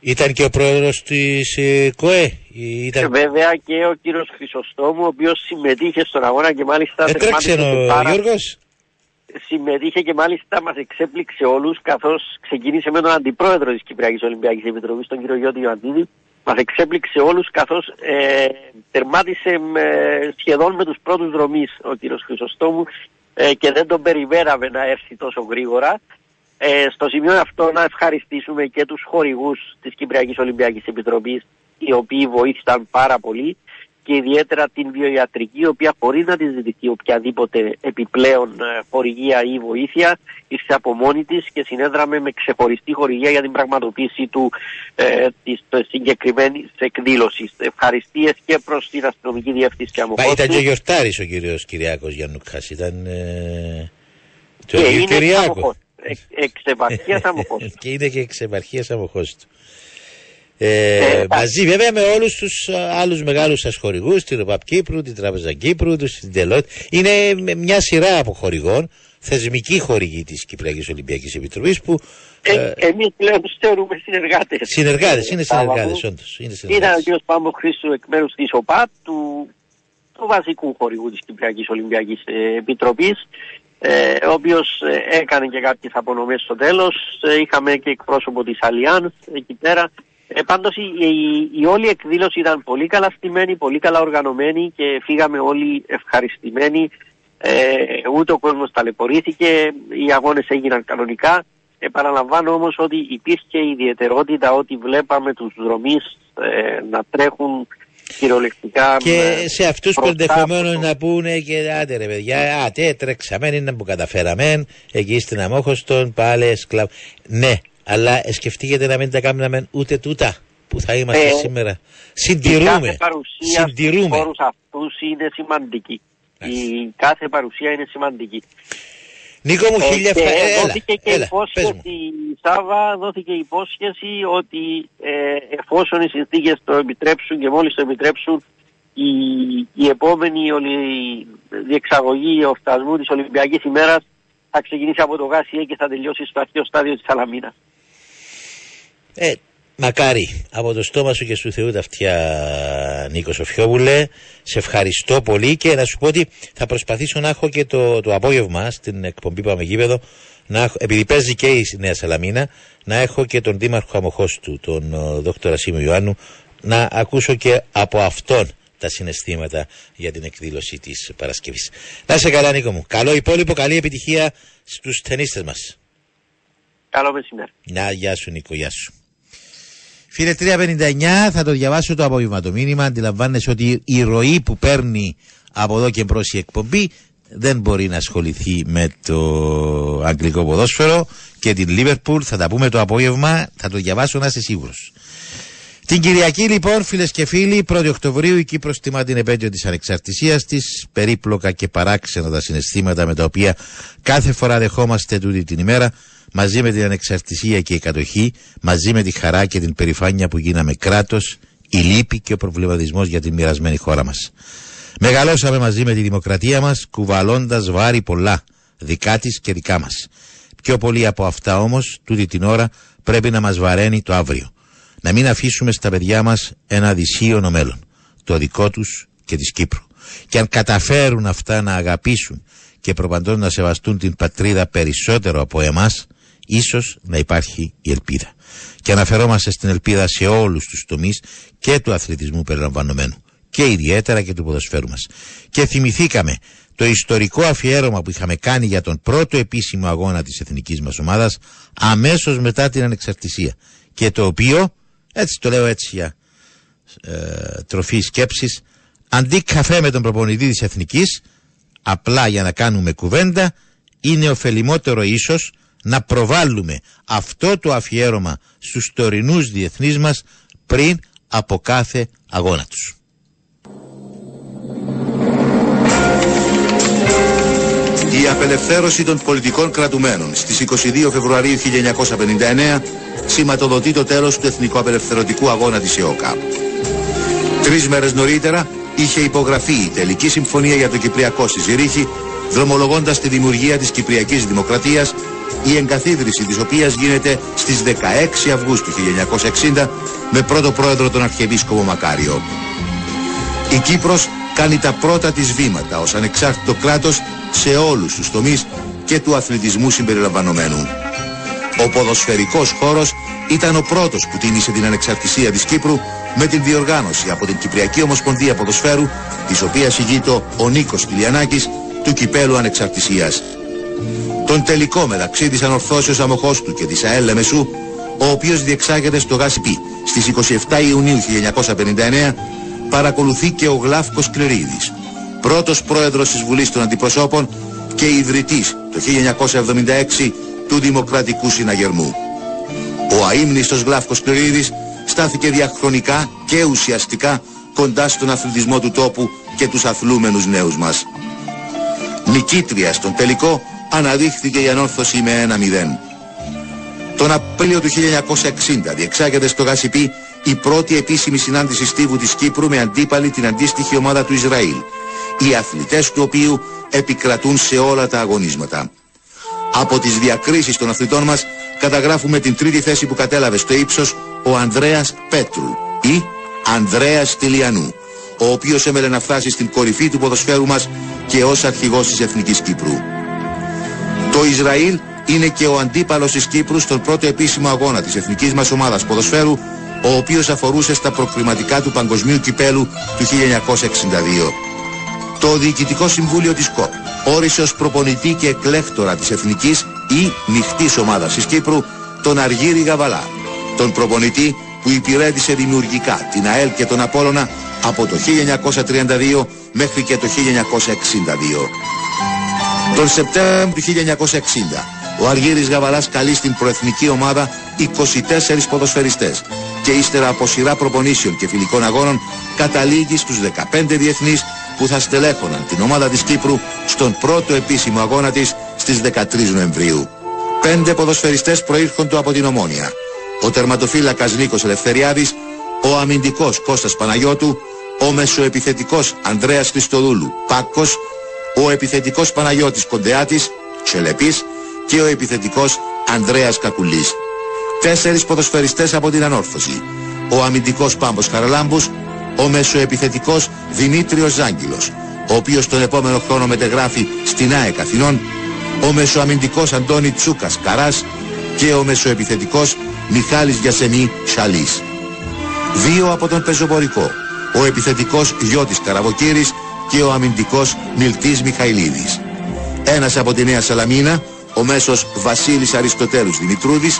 Ήταν και ο πρόεδρος της ε, ΚΟΕ. Ήταν... Και βέβαια και ο κύριος Χρυσοστόμου, ο οποίος συμμετείχε στον αγώνα και μάλιστα... Έτρεξε ο πάρα... Γιώργος. Συμμετείχε και μάλιστα μας εξέπληξε όλους καθώς ξεκίνησε με τον αντιπρόεδρο της Κυπριακής Ολυμπιακής Επιτροπής, τον κύριο Γιώτη Ιωαννίδη. Μας εξέπληξε όλους καθώς ε, τερμάτισε με, σχεδόν με τους πρώτους δρομείς ο κύριος Χρυσοστόμου ε, και δεν τον περιμέναμε να έρθει τόσο γρήγορα. Ε, στο σημείο αυτό να ευχαριστήσουμε και τους χορηγούς της Κυπριακής Ολυμπιακής Επιτροπής οι οποίοι βοήθησαν πάρα πολύ και ιδιαίτερα την βιοιατρική, η οποία χωρί να τη ζητηθεί οποιαδήποτε επιπλέον ε, χορηγία ή βοήθεια, ήρθε από μόνη τη και συνέδραμε με ξεχωριστή χορηγία για την πραγματοποίηση του ε, τη συγκεκριμένη εκδήλωση. Ευχαριστίε και προ την αστυνομική διεύθυνση Αμοχώστου. Μα ήταν και ο γιορτάρη ο κύριο Κυριάκο Γιαννουκά. Ήταν. Ε, το και είναι Κυριάκο. Εξ και είναι και εξ αμοχώστου. Ε, ε, μαζί βέβαια με όλους τους άλλους μεγάλους σας χορηγούς, την ΟΠΑΠ Κύπρου, την Τράπεζα Κύπρου, την Τελότ. Είναι μια σειρά από χορηγών, θεσμική χορηγή της Κυπριακής Ολυμπιακής Επιτροπής που... Ε, ε, εμείς πλέον τους θεωρούμε συνεργάτες. Συνεργάτες, είναι συνεργάτες όντως. Είναι Ήταν ο κ. Πάμπο Χρήστου εκ μέρους της ΟΠΑΠ, του, του βασικού χορηγού της Κυπριακής Ολυμπιακής ε, Επιτροπής. Ε, ο οποίος ε, έκανε και κάποιες απονομές στο τέλος. Ε, είχαμε και εκπρόσωπο της Αλιάνς εκεί πέρα. Ε, πάντως η, η, η, όλη εκδήλωση ήταν πολύ καλά στημένη, πολύ καλά οργανωμένη και φύγαμε όλοι ευχαριστημένοι. Ε, ούτε ο κόσμος ταλαιπωρήθηκε, οι αγώνες έγιναν κανονικά. Επαναλαμβάνω όμως ότι υπήρχε η ιδιαιτερότητα ότι βλέπαμε τους δρομείς ε, να τρέχουν κυριολεκτικά. Και σε αυτούς που ενδεχομένως να πούνε και άντε ρε παιδιά, άτε τρέξαμε, είναι που καταφέραμε, εκεί στην Αμόχωστον, πάλι σκλαβ. Ναι, αλλά σκεφτείτε να μην τα κάνουμε ούτε τούτα που θα είμαστε ε, σήμερα. Συντηρούμε. Η κάθε παρουσία Συντηρούμε. στους αυτούς είναι σημαντική. Η κάθε παρουσία είναι σημαντική. Νίκο μου, ε, χίλια ευχαριστώ. Δόθηκε και έλα, υπόσχεση, Σάβα, δόθηκε υπόσχεση ότι ε, εφόσον οι συνθήκες το επιτρέψουν και μόλις το επιτρέψουν, η, η επόμενη ολι, διεξαγωγή ορτασμού της Ολυμπιακής ημέρας θα ξεκινήσει από το Γάσιε και θα τελειώσει στο αρχαίο στάδιο της Σαλαμίνας. Ε, μακάρι από το στόμα σου και σου Θεού τα αυτιά Νίκο Σοφιόβουλε σε ευχαριστώ πολύ και να σου πω ότι θα προσπαθήσω να έχω και το, το απόγευμα στην εκπομπή Πάμε Γήπεδο να έχω, επειδή παίζει και η Νέα Σαλαμίνα να έχω και τον Δήμαρχο Αμοχώστου τον Δόκτωρα Σίμου Ιωάννου να ακούσω και από αυτόν τα συναισθήματα για την εκδήλωση της Παρασκευής. Να είσαι καλά Νίκο μου. Καλό υπόλοιπο, καλή επιτυχία στους ταινίστες μας. Καλό μεσημέρι. Να, γεια σου Νίκο, γεια σου. Φίλε 359, θα το διαβάσω το απόγευμα το μήνυμα. Αντιλαμβάνεσαι ότι η ροή που παίρνει από εδώ και μπρος η εκπομπή δεν μπορεί να ασχοληθεί με το αγγλικό ποδόσφαιρο και την Λίβερπουλ. Θα τα πούμε το απόγευμα, θα το διαβάσω να είσαι σίγουρος. Την Κυριακή λοιπόν φίλες και φίλοι 1η Οκτωβρίου η Κύπρος τιμά την επέτειο της ανεξαρτησίας της περίπλοκα και παράξενα τα συναισθήματα με τα οποία κάθε φορά δεχόμαστε τούτη την ημέρα μαζί με την ανεξαρτησία και η κατοχή, μαζί με τη χαρά και την περηφάνεια που γίναμε κράτος, η λύπη και ο προβληματισμός για την μοιρασμένη χώρα μας. Μεγαλώσαμε μαζί με τη δημοκρατία μας, κουβαλώντας βάρη πολλά, δικά της και δικά μας. Πιο πολύ από αυτά όμως, τούτη την ώρα, πρέπει να μας βαραίνει το αύριο. Να μην αφήσουμε στα παιδιά μας ένα δυσίωνο μέλλον, το δικό τους και της Κύπρου. Και αν καταφέρουν αυτά να αγαπήσουν και προπαντών να σεβαστούν την πατρίδα περισσότερο από εμάς, ίσως να υπάρχει η ελπίδα. Και αναφερόμαστε στην ελπίδα σε όλους τους τομείς και του αθλητισμού περιλαμβανομένου και ιδιαίτερα και του ποδοσφαίρου μας. Και θυμηθήκαμε το ιστορικό αφιέρωμα που είχαμε κάνει για τον πρώτο επίσημο αγώνα της εθνικής μας ομάδας αμέσως μετά την ανεξαρτησία και το οποίο, έτσι το λέω έτσι για ε, τροφή σκέψης, αντί καφέ με τον προπονητή της εθνικής, απλά για να κάνουμε κουβέντα, είναι ωφελημότερο ίσως να προβάλλουμε αυτό το αφιέρωμα στους τωρινούς διεθνείς μας πριν από κάθε αγώνα τους. Η απελευθέρωση των πολιτικών κρατουμένων στις 22 Φεβρουαρίου 1959 σηματοδοτεί το τέλος του Εθνικού Απελευθερωτικού Αγώνα της ΕΟΚΑ. Τρεις μέρες νωρίτερα είχε υπογραφεί η τελική συμφωνία για το Κυπριακό στη Ζηρίχη δρομολογώντας τη δημιουργία της Κυπριακής Δημοκρατίας η εγκαθίδρυση της οποίας γίνεται στις 16 Αυγούστου 1960 με πρώτο πρόεδρο τον Αρχιεπίσκοπο Μακάριο. Η Κύπρος κάνει τα πρώτα της βήματα ως ανεξάρτητο κράτος σε όλους τους τομείς και του αθλητισμού συμπεριλαμβανομένου. Ο ποδοσφαιρικός χώρος ήταν ο πρώτος που τίμησε την ανεξαρτησία της Κύπρου με την διοργάνωση από την Κυπριακή Ομοσπονδία Ποδοσφαίρου, της οποίας ηγείτο ο Νίκος Κιλιανάκης, του Κυπέλου Ανεξαρτησίας. Τον τελικό μεταξύ της Ανορθώσεως Αμοχώστου και της ΑΕΛ Λεμεσού, ο οποίος διεξάγεται στο ΓΑΣΠ στις 27 Ιουνίου 1959, παρακολουθεί και ο Γλάφκος Κλερίδης, πρώτος πρόεδρος της Βουλής των Αντιπροσώπων και ιδρυτής το 1976 του Δημοκρατικού Συναγερμού. Ο αείμνηστος Γλάφκος Κλερίδης στάθηκε διαχρονικά και ουσιαστικά κοντά στον αθλητισμό του τόπου και τους αθλούμενους νέους μας. Νικήτρια στον τελικό αναδείχθηκε η ανόρθωση με ένα μηδέν. Τον Απρίλιο του 1960 διεξάγεται στο Γασιπί η πρώτη επίσημη συνάντηση στίβου της Κύπρου με αντίπαλη την αντίστοιχη ομάδα του Ισραήλ, οι αθλητές του οποίου επικρατούν σε όλα τα αγωνίσματα. Από τις διακρίσεις των αθλητών μας καταγράφουμε την τρίτη θέση που κατέλαβε στο ύψος ο Ανδρέας Πέτρου ή Ανδρέας Τηλιανού, ο οποίος έμελε να φτάσει στην κορυφή του ποδοσφαίρου μας και ως αρχηγός της Εθνικής Κύπρου. Το Ισραήλ είναι και ο αντίπαλος της Κύπρου στον πρώτο επίσημο αγώνα της εθνικής μας ομάδας ποδοσφαίρου, ο οποίος αφορούσε στα προκριματικά του Παγκοσμίου Κυπέλου του 1962. Το Διοικητικό Συμβούλιο της ΚΟΠ όρισε ως προπονητή και εκλέκτορα της εθνικής ή νυχτής ομάδας της Κύπρου τον Αργύρη Γαβαλά, τον προπονητή που υπηρέτησε δημιουργικά την ΑΕΛ και τον Απόλλωνα από το 1932 μέχρι και το 1962. Τον Σεπτέμβριο του 1960 ο Αργύρης Γαβαλάς καλεί στην προεθνική ομάδα 24 ποδοσφαιριστές και ύστερα από σειρά προπονήσεων και φιλικών αγώνων καταλήγει στους 15 διεθνείς που θα στελέχωναν την ομάδα της Κύπρου στον πρώτο επίσημο αγώνα της στις 13 Νοεμβρίου. Πέντε ποδοσφαιριστές προήρχονται από την Ομόνια. Ο τερματοφύλακας Νίκος Ελευθεριάδης, ο αμυντικός Κώστας Παναγιώτου, ο μεσοεπιθετικός Ανδρέας Χριστοδούλου Πάκος, ο επιθετικός Παναγιώτης Κοντεάτης, Τσελεπής και ο επιθετικός Ανδρέας Κακουλής. Τέσσερις ποδοσφαιριστές από την Ανόρθωση. Ο αμυντικός Πάμπος Χαραλάμπους, ο μεσοεπιθετικός Δημήτριος Ζάγγιλος, ο οποίος τον επόμενο χρόνο μετεγράφει στην ΑΕΚ Αθηνών, ο μεσοαμυντικός Αντώνη Τσούκας Καράς και ο μεσοεπιθετικός Μιχάλης Γιασεμί Σαλής. Δύο από τον πεζοπορικό, ο επιθετικός Γιώτης Καραβοκύρης και ο αμυντικός Μιλτής Μιχαηλίδης. Ένας από τη Νέα Σαλαμίνα, ο μέσος Βασίλης Αριστοτέλους Δημητρούδης,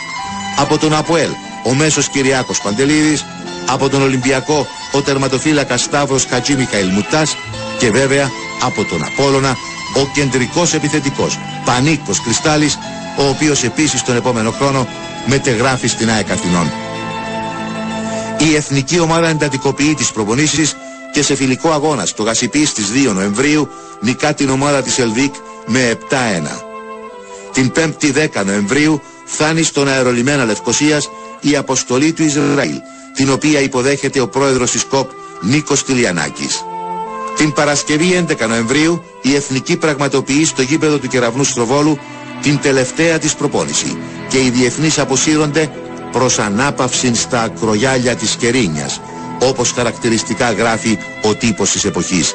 από τον ΑΠΟΕΛ ο μέσος Κυριάκος Παντελίδης, από τον Ολυμπιακό ο τερματοφύλακας Σταύρος Χατζή Μιχαήλ Μουτάς και βέβαια από τον Απόλλωνα ο κεντρικός επιθετικός Πανίκος Κρυστάλλης, ο οποίος επίσης τον επόμενο χρόνο μετεγράφει στην ΑΕΚ Αθηνών. Η εθνική ομάδα εντατικοποιεί τις προπονήσεις και σε φιλικό αγώνα στο Γασιπί στις 2 Νοεμβρίου νικά την ομάδα της Ελβίκ με 7-1. Την 5η 10 Νοεμβρίου φτάνει στον αερολιμένα Λευκοσίας η αποστολή του Ισραήλ, την οποία υποδέχεται ο πρόεδρος της ΚΟΠ Νίκος Τηλιανάκης. Την Παρασκευή 11 Νοεμβρίου η Εθνική πραγματοποιεί στο γήπεδο του Κεραυνού Στροβόλου την τελευταία της προπόνηση και οι διεθνείς αποσύρονται προς ανάπαυση στα ακρογιάλια της Κερίνιας, όπως χαρακτηριστικά γράφει ο τύπος της εποχής.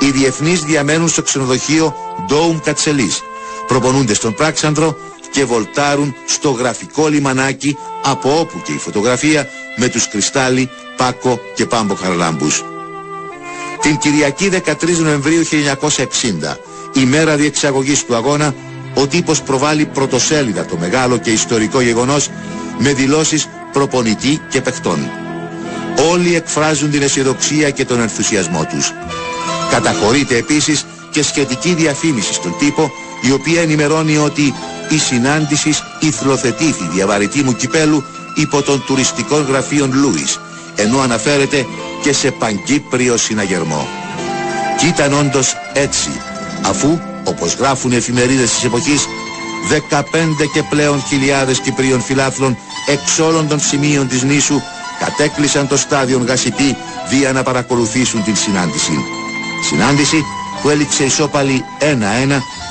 Οι διεθνείς διαμένουν στο ξενοδοχείο Ντόουμ Κατσελής, προπονούνται στον Πράξανδρο και βολτάρουν στο γραφικό λιμανάκι από όπου και η φωτογραφία με τους Κρυστάλλι, Πάκο και Πάμπο Χαρλάμπους. Την Κυριακή 13 Νοεμβρίου 1960, ημέρα διεξαγωγής του αγώνα, ο τύπος προβάλλει πρωτοσέλιδα το μεγάλο και ιστορικό γεγονός με δηλώσεις προπονητή και παιχτών. Όλοι εκφράζουν την αισιοδοξία και τον ενθουσιασμό τους. Καταχωρείται επίσης και σχετική διαφήμιση στον τύπο η οποία ενημερώνει ότι η συνάντηση ηθλοθετήθη διαβαρητή μου κυπέλου υπό των τουριστικών γραφείων Λούις ενώ αναφέρεται και σε παγκύπριο συναγερμό. Κι ήταν όντως έτσι αφού όπως γράφουν οι εφημερίδες της εποχής 15 και πλέον χιλιάδες Κυπρίων φιλάθλων εξ όλων των σημείων της νήσου κατέκλυσαν το στάδιον Γασιπή δια να παρακολουθήσουν την συνάντηση. Συνάντηση που έληξε ισόπαλη 1-1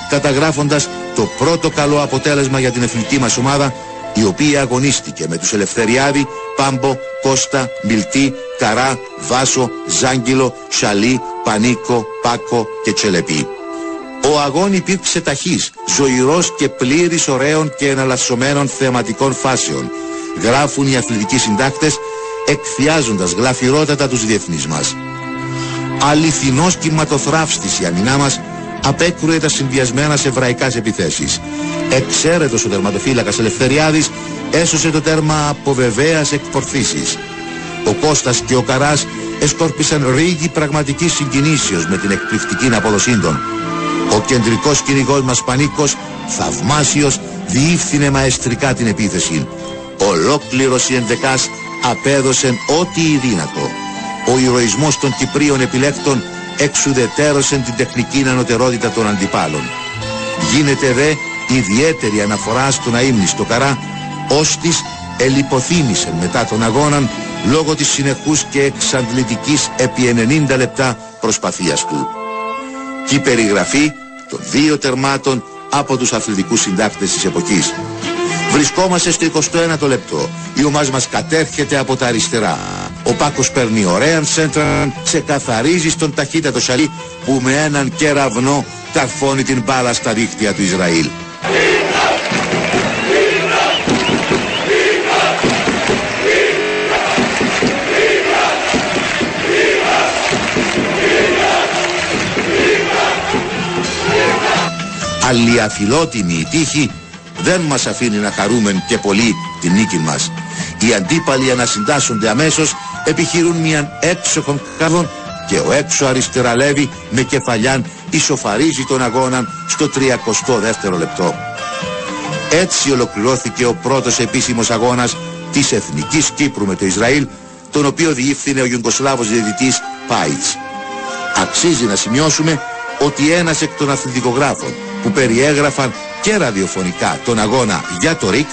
καταγράφοντας το πρώτο καλό αποτέλεσμα για την εθνική μας ομάδα η οποία αγωνίστηκε με τους Ελευθεριάδη, Πάμπο, Κώστα, Μιλτή, Καρά, Βάσο, Ζάγγιλο, Σαλή, Πανίκο, Πάκο και Τσελεπή. Ο αγών υπήρξε ταχύς, ζωηρός και πλήρης ωραίων και εναλλασσομένων θεματικών φάσεων. Γράφουν οι αθλητικοί συντάκτες, εκφιάζοντας γλαφυρότατα τους διεθνείς μας. Αληθινός κυματοθράφστης η αμυνά μας απέκρουε τα συνδυασμένα σε εβραϊκάς επιθέσεις. Εξαίρετος ο τερματοφύλακας Ελευθεριάδης έσωσε το τέρμα από βεβαίας εκπορθήσεις. Ο Κώστας και ο Καράς εσκόρπισαν ρίγη πραγματικής συγκινήσεως με την εκπληκτική αποδοσή των. Ο κεντρικός κυνηγός μας Πανίκος, θαυμάσιος, διήφθηνε μαεστρικά την επίθεση. Ολόκληρος η ενδεκάς απέδωσε ό,τι η δύνατο. Ο ηρωισμός των Κυπρίων επιλέκτων εξουδετέρωσε την τεχνική ανωτερότητα των αντιπάλων. Γίνεται δε ιδιαίτερη αναφορά στον αείμνηστο καρά, ώστις ελιποθύμησε μετά τον αγώνα λόγω της συνεχούς και εξαντλητικής επί 90 λεπτά προσπαθίας του. Και η περιγραφή των δύο τερμάτων από τους αθλητικούς συντάκτες της εποχής. Βρισκόμαστε στο 21ο λεπτό. Η ομάδα μας κατέρχεται από τα αριστερά. Ο Πάκος παίρνει ωραία σέντρα, σε καθαρίζει στον ταχύτατο σαλί που με έναν κεραυνό καρφώνει την μπάλα στα δίχτυα του Ισραήλ. Αλλιαφιλότιμη η τύχη δεν μας αφήνει να χαρούμε και πολύ την νίκη μας. Οι αντίπαλοι ανασυντάσσονται αμέσως, επιχειρούν μια έξοχον κάρδων και ο έξω αριστερά Λέβη με κεφαλιάν ισοφαρίζει τον αγώνα στο 32ο λεπτό. Έτσι ολοκληρώθηκε ο πρώτος επίσημος αγώνας της Εθνικής Κύπρου με το Ισραήλ, τον οποίο διεύθυνε ο Ιουγκοσλάβος διαιτητής Πάιτς. Αξίζει να σημειώσουμε ότι ένας εκ των αθλητικογράφων που περιέγραφαν και ραδιοφωνικά τον αγώνα για το ΡΙΚ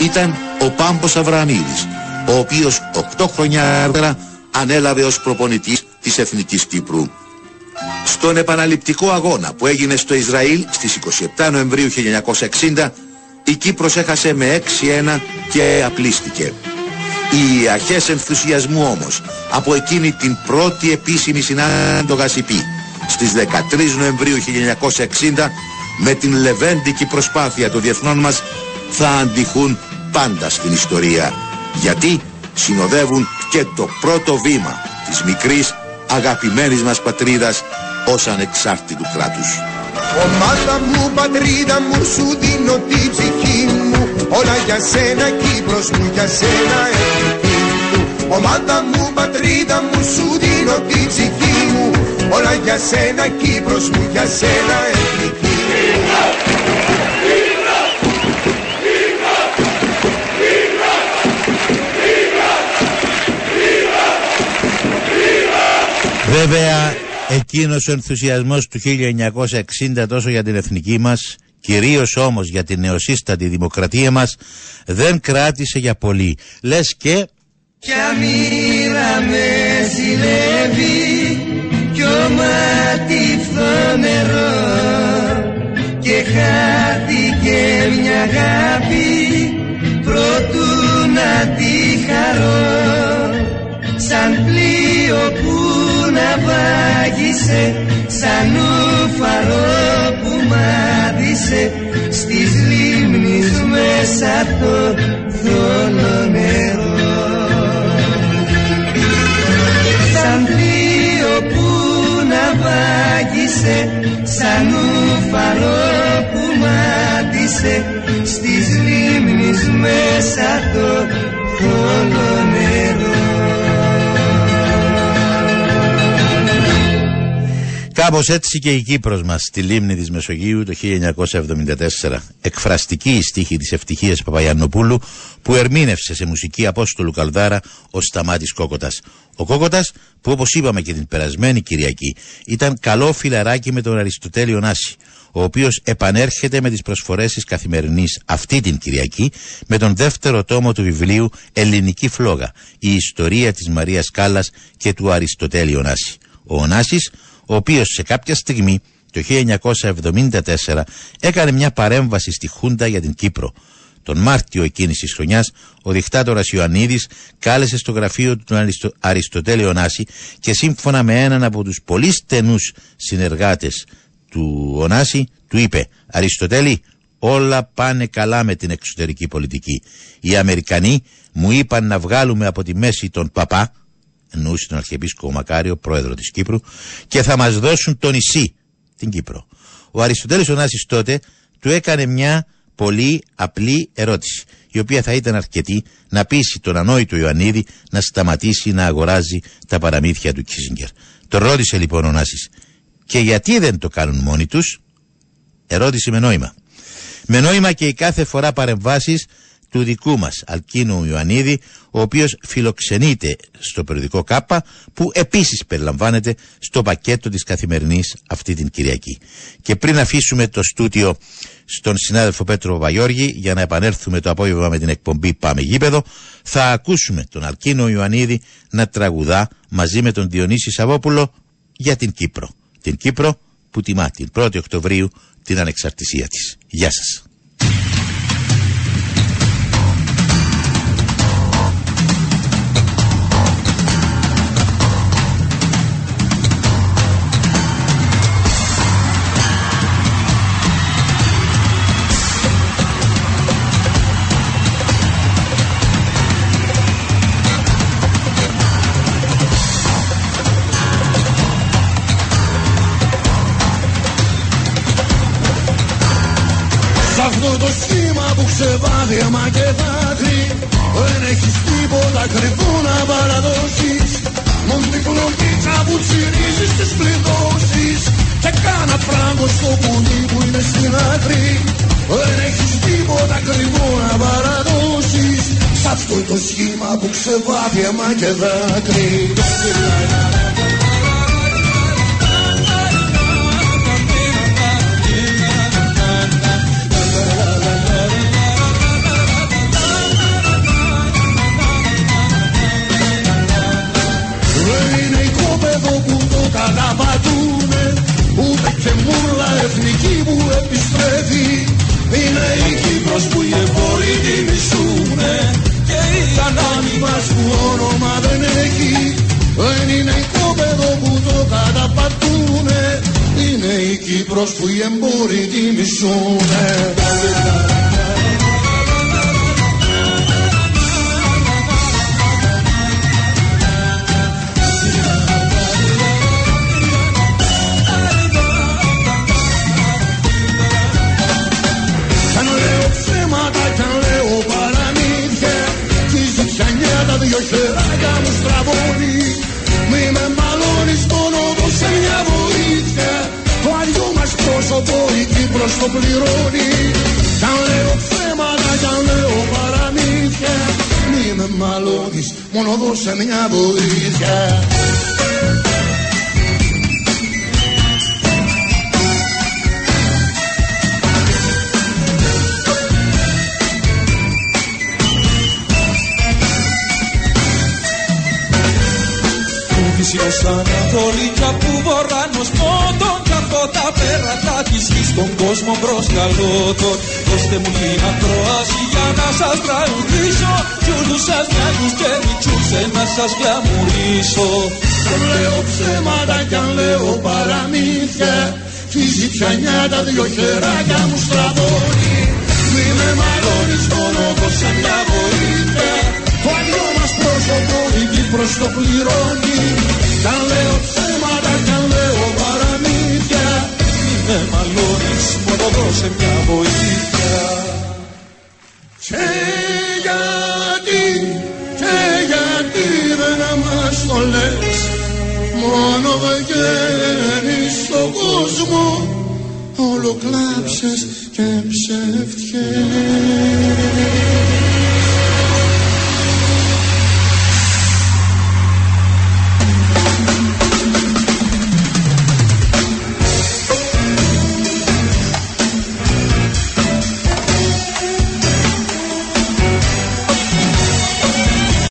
ήταν ο Πάμπος Αβραμίδης, ο οποίος 8 χρόνια αργότερα ανέλαβε ως προπονητής της Εθνικής Κύπρου. Στον επαναληπτικό αγώνα που έγινε στο Ισραήλ στις 27 Νοεμβρίου 1960, η Κύπρος έχασε με 6-1 και απλίστηκε. Οι αρχές ενθουσιασμού όμως από εκείνη την πρώτη επίσημη συνάντηση των Γασιπή στις 13 Νοεμβρίου 1960 με την λεβέντικη προσπάθεια των διεθνών μας θα αντιχούν πάντα στην ιστορία. Γιατί συνοδεύουν και το πρώτο βήμα της μικρής αγαπημένης μας πατρίδας ως ανεξάρτητου κράτους. Ομάδα μου, πατρίδα μου, σου δίνω την ψυχή μου. Όλα για σένα, Κύπρος μου, για σένα εθνική μου Ομάδα μου, πατρίδα μου, σου δίνω την ψυχή μου. Όλα για σένα, Κύπρος μου, για σένα εθνική Βέβαια, εκείνος ο ενθουσιασμός του 1960 τόσο για την εθνική μας, κυρίως όμως για την νεοσύστατη δημοκρατία μας, δεν κράτησε για πολύ. Λες και... Κι αμήρα με ζηλεύει να τη χαρώ σαν πλοίο που ναυάγησε σαν ουφαρό που μάδισε στις λίμνης μέσα το θόλο νερό. Σαν πλοίο που ναυάγησε σαν ουφαρό που μάδισε στις λίμνης μέσα το θόλο νερό Κάπως έτσι και η Κύπρος μας στη λίμνη της Μεσογείου το 1974. Εκφραστική η στίχη της ευτυχίας Παπαγιαννοπούλου που ερμήνευσε σε μουσική Απόστολου Καλδάρα ο Σταμάτης Κόκοτας. Ο Κόκοτας που όπως είπαμε και την περασμένη Κυριακή ήταν καλό φιλαράκι με τον Αριστοτέλειο Νάση ο οποίος επανέρχεται με τις προσφορές της καθημερινής αυτή την Κυριακή με τον δεύτερο τόμο του βιβλίου «Ελληνική φλόγα, η ιστορία της Μαρίας Κάλλας και του Αριστοτέλειου Νάση». Ο Ωνάσης ο οποίος σε κάποια στιγμή το 1974 έκανε μια παρέμβαση στη Χούντα για την Κύπρο. Τον Μάρτιο εκείνης της χρονιάς ο δικτάτορας Ιωαννίδης κάλεσε στο γραφείο του τον Αριστο... Αριστοτέλειο Νάση και σύμφωνα με έναν από τους πολύ στενούς συνεργάτες του Ωνάση, του είπε Αριστοτέλη, όλα πάνε καλά με την εξωτερική πολιτική. Οι Αμερικανοί μου είπαν να βγάλουμε από τη μέση τον παπά, εννοούσε τον Αρχιεπίσκοπο Μακάριο, πρόεδρο της Κύπρου, και θα μας δώσουν το νησί, την Κύπρο. Ο Αριστοτέλης Ωνάσης τότε του έκανε μια πολύ απλή ερώτηση, η οποία θα ήταν αρκετή να πείσει τον ανόητο Ιωαννίδη να σταματήσει να αγοράζει τα παραμύθια του Κίσιγκερ. Το ρώτησε λοιπόν ο Νάσης, και γιατί δεν το κάνουν μόνοι τους, ερώτηση με νόημα. Με νόημα και οι κάθε φορά παρεμβάσεις του δικού μας Αλκίνου Ιωαννίδη, ο οποίος φιλοξενείται στο περιοδικό ΚΑΠΑ, που επίσης περιλαμβάνεται στο πακέτο της καθημερινής αυτή την Κυριακή. Και πριν αφήσουμε το στούτιο στον συνάδελφο Πέτρο Βαγιώργη για να επανέλθουμε το απόγευμα με την εκπομπή Πάμε Γήπεδο, θα ακούσουμε τον Αλκίνο Ιωαννίδη να τραγουδά μαζί με τον Διονύση Σαββόπουλο για την Κύπρο. Την Κύπρο που τιμά την 1η Οκτωβρίου την ανεξαρτησία της. Γεια σας. Αίμα και δάκρυ Δεν έχεις τίποτα κρυφό να παραδώσεις. Μόνο την κλωμίτσα που τσιρίζεις τις πληδώσεις Και κάνα φράγκο στο πουλί που είναι στην άκρη. Δεν έχεις τίποτα κρυφό να παραδώσεις. Σ' αυτό το σχήμα που ξεβάθει αίμα και δάκρυ που οι εμπόροι τη μόνο δώσε μια βοήθεια. Ως Ανατολικά που βορράνος πέρατα της γης στον κόσμο προσκαλώ τον Δώστε μου την ακρόαση για να σας τραγουδήσω Κι όλους σας νιάκους και μητσούς να σας γλαμουρίσω Αν λέω ψέματα κι αν λέω παραμύθια Φύζει πιανιά τα δυο χεράκια μου στραβώνει Μη με μαλώνεις μόνο δώσε μια βοήθεια Το αλλιώ μας πρόσωπο η Κύπρος το πληρώνει με μαλώνεις μόνο δώσε μια βοήθεια. Και γιατί, και γιατί δεν μας το λες Μόνο βγαίνεις στον κόσμο Όλο κλάψες και ψεύτιες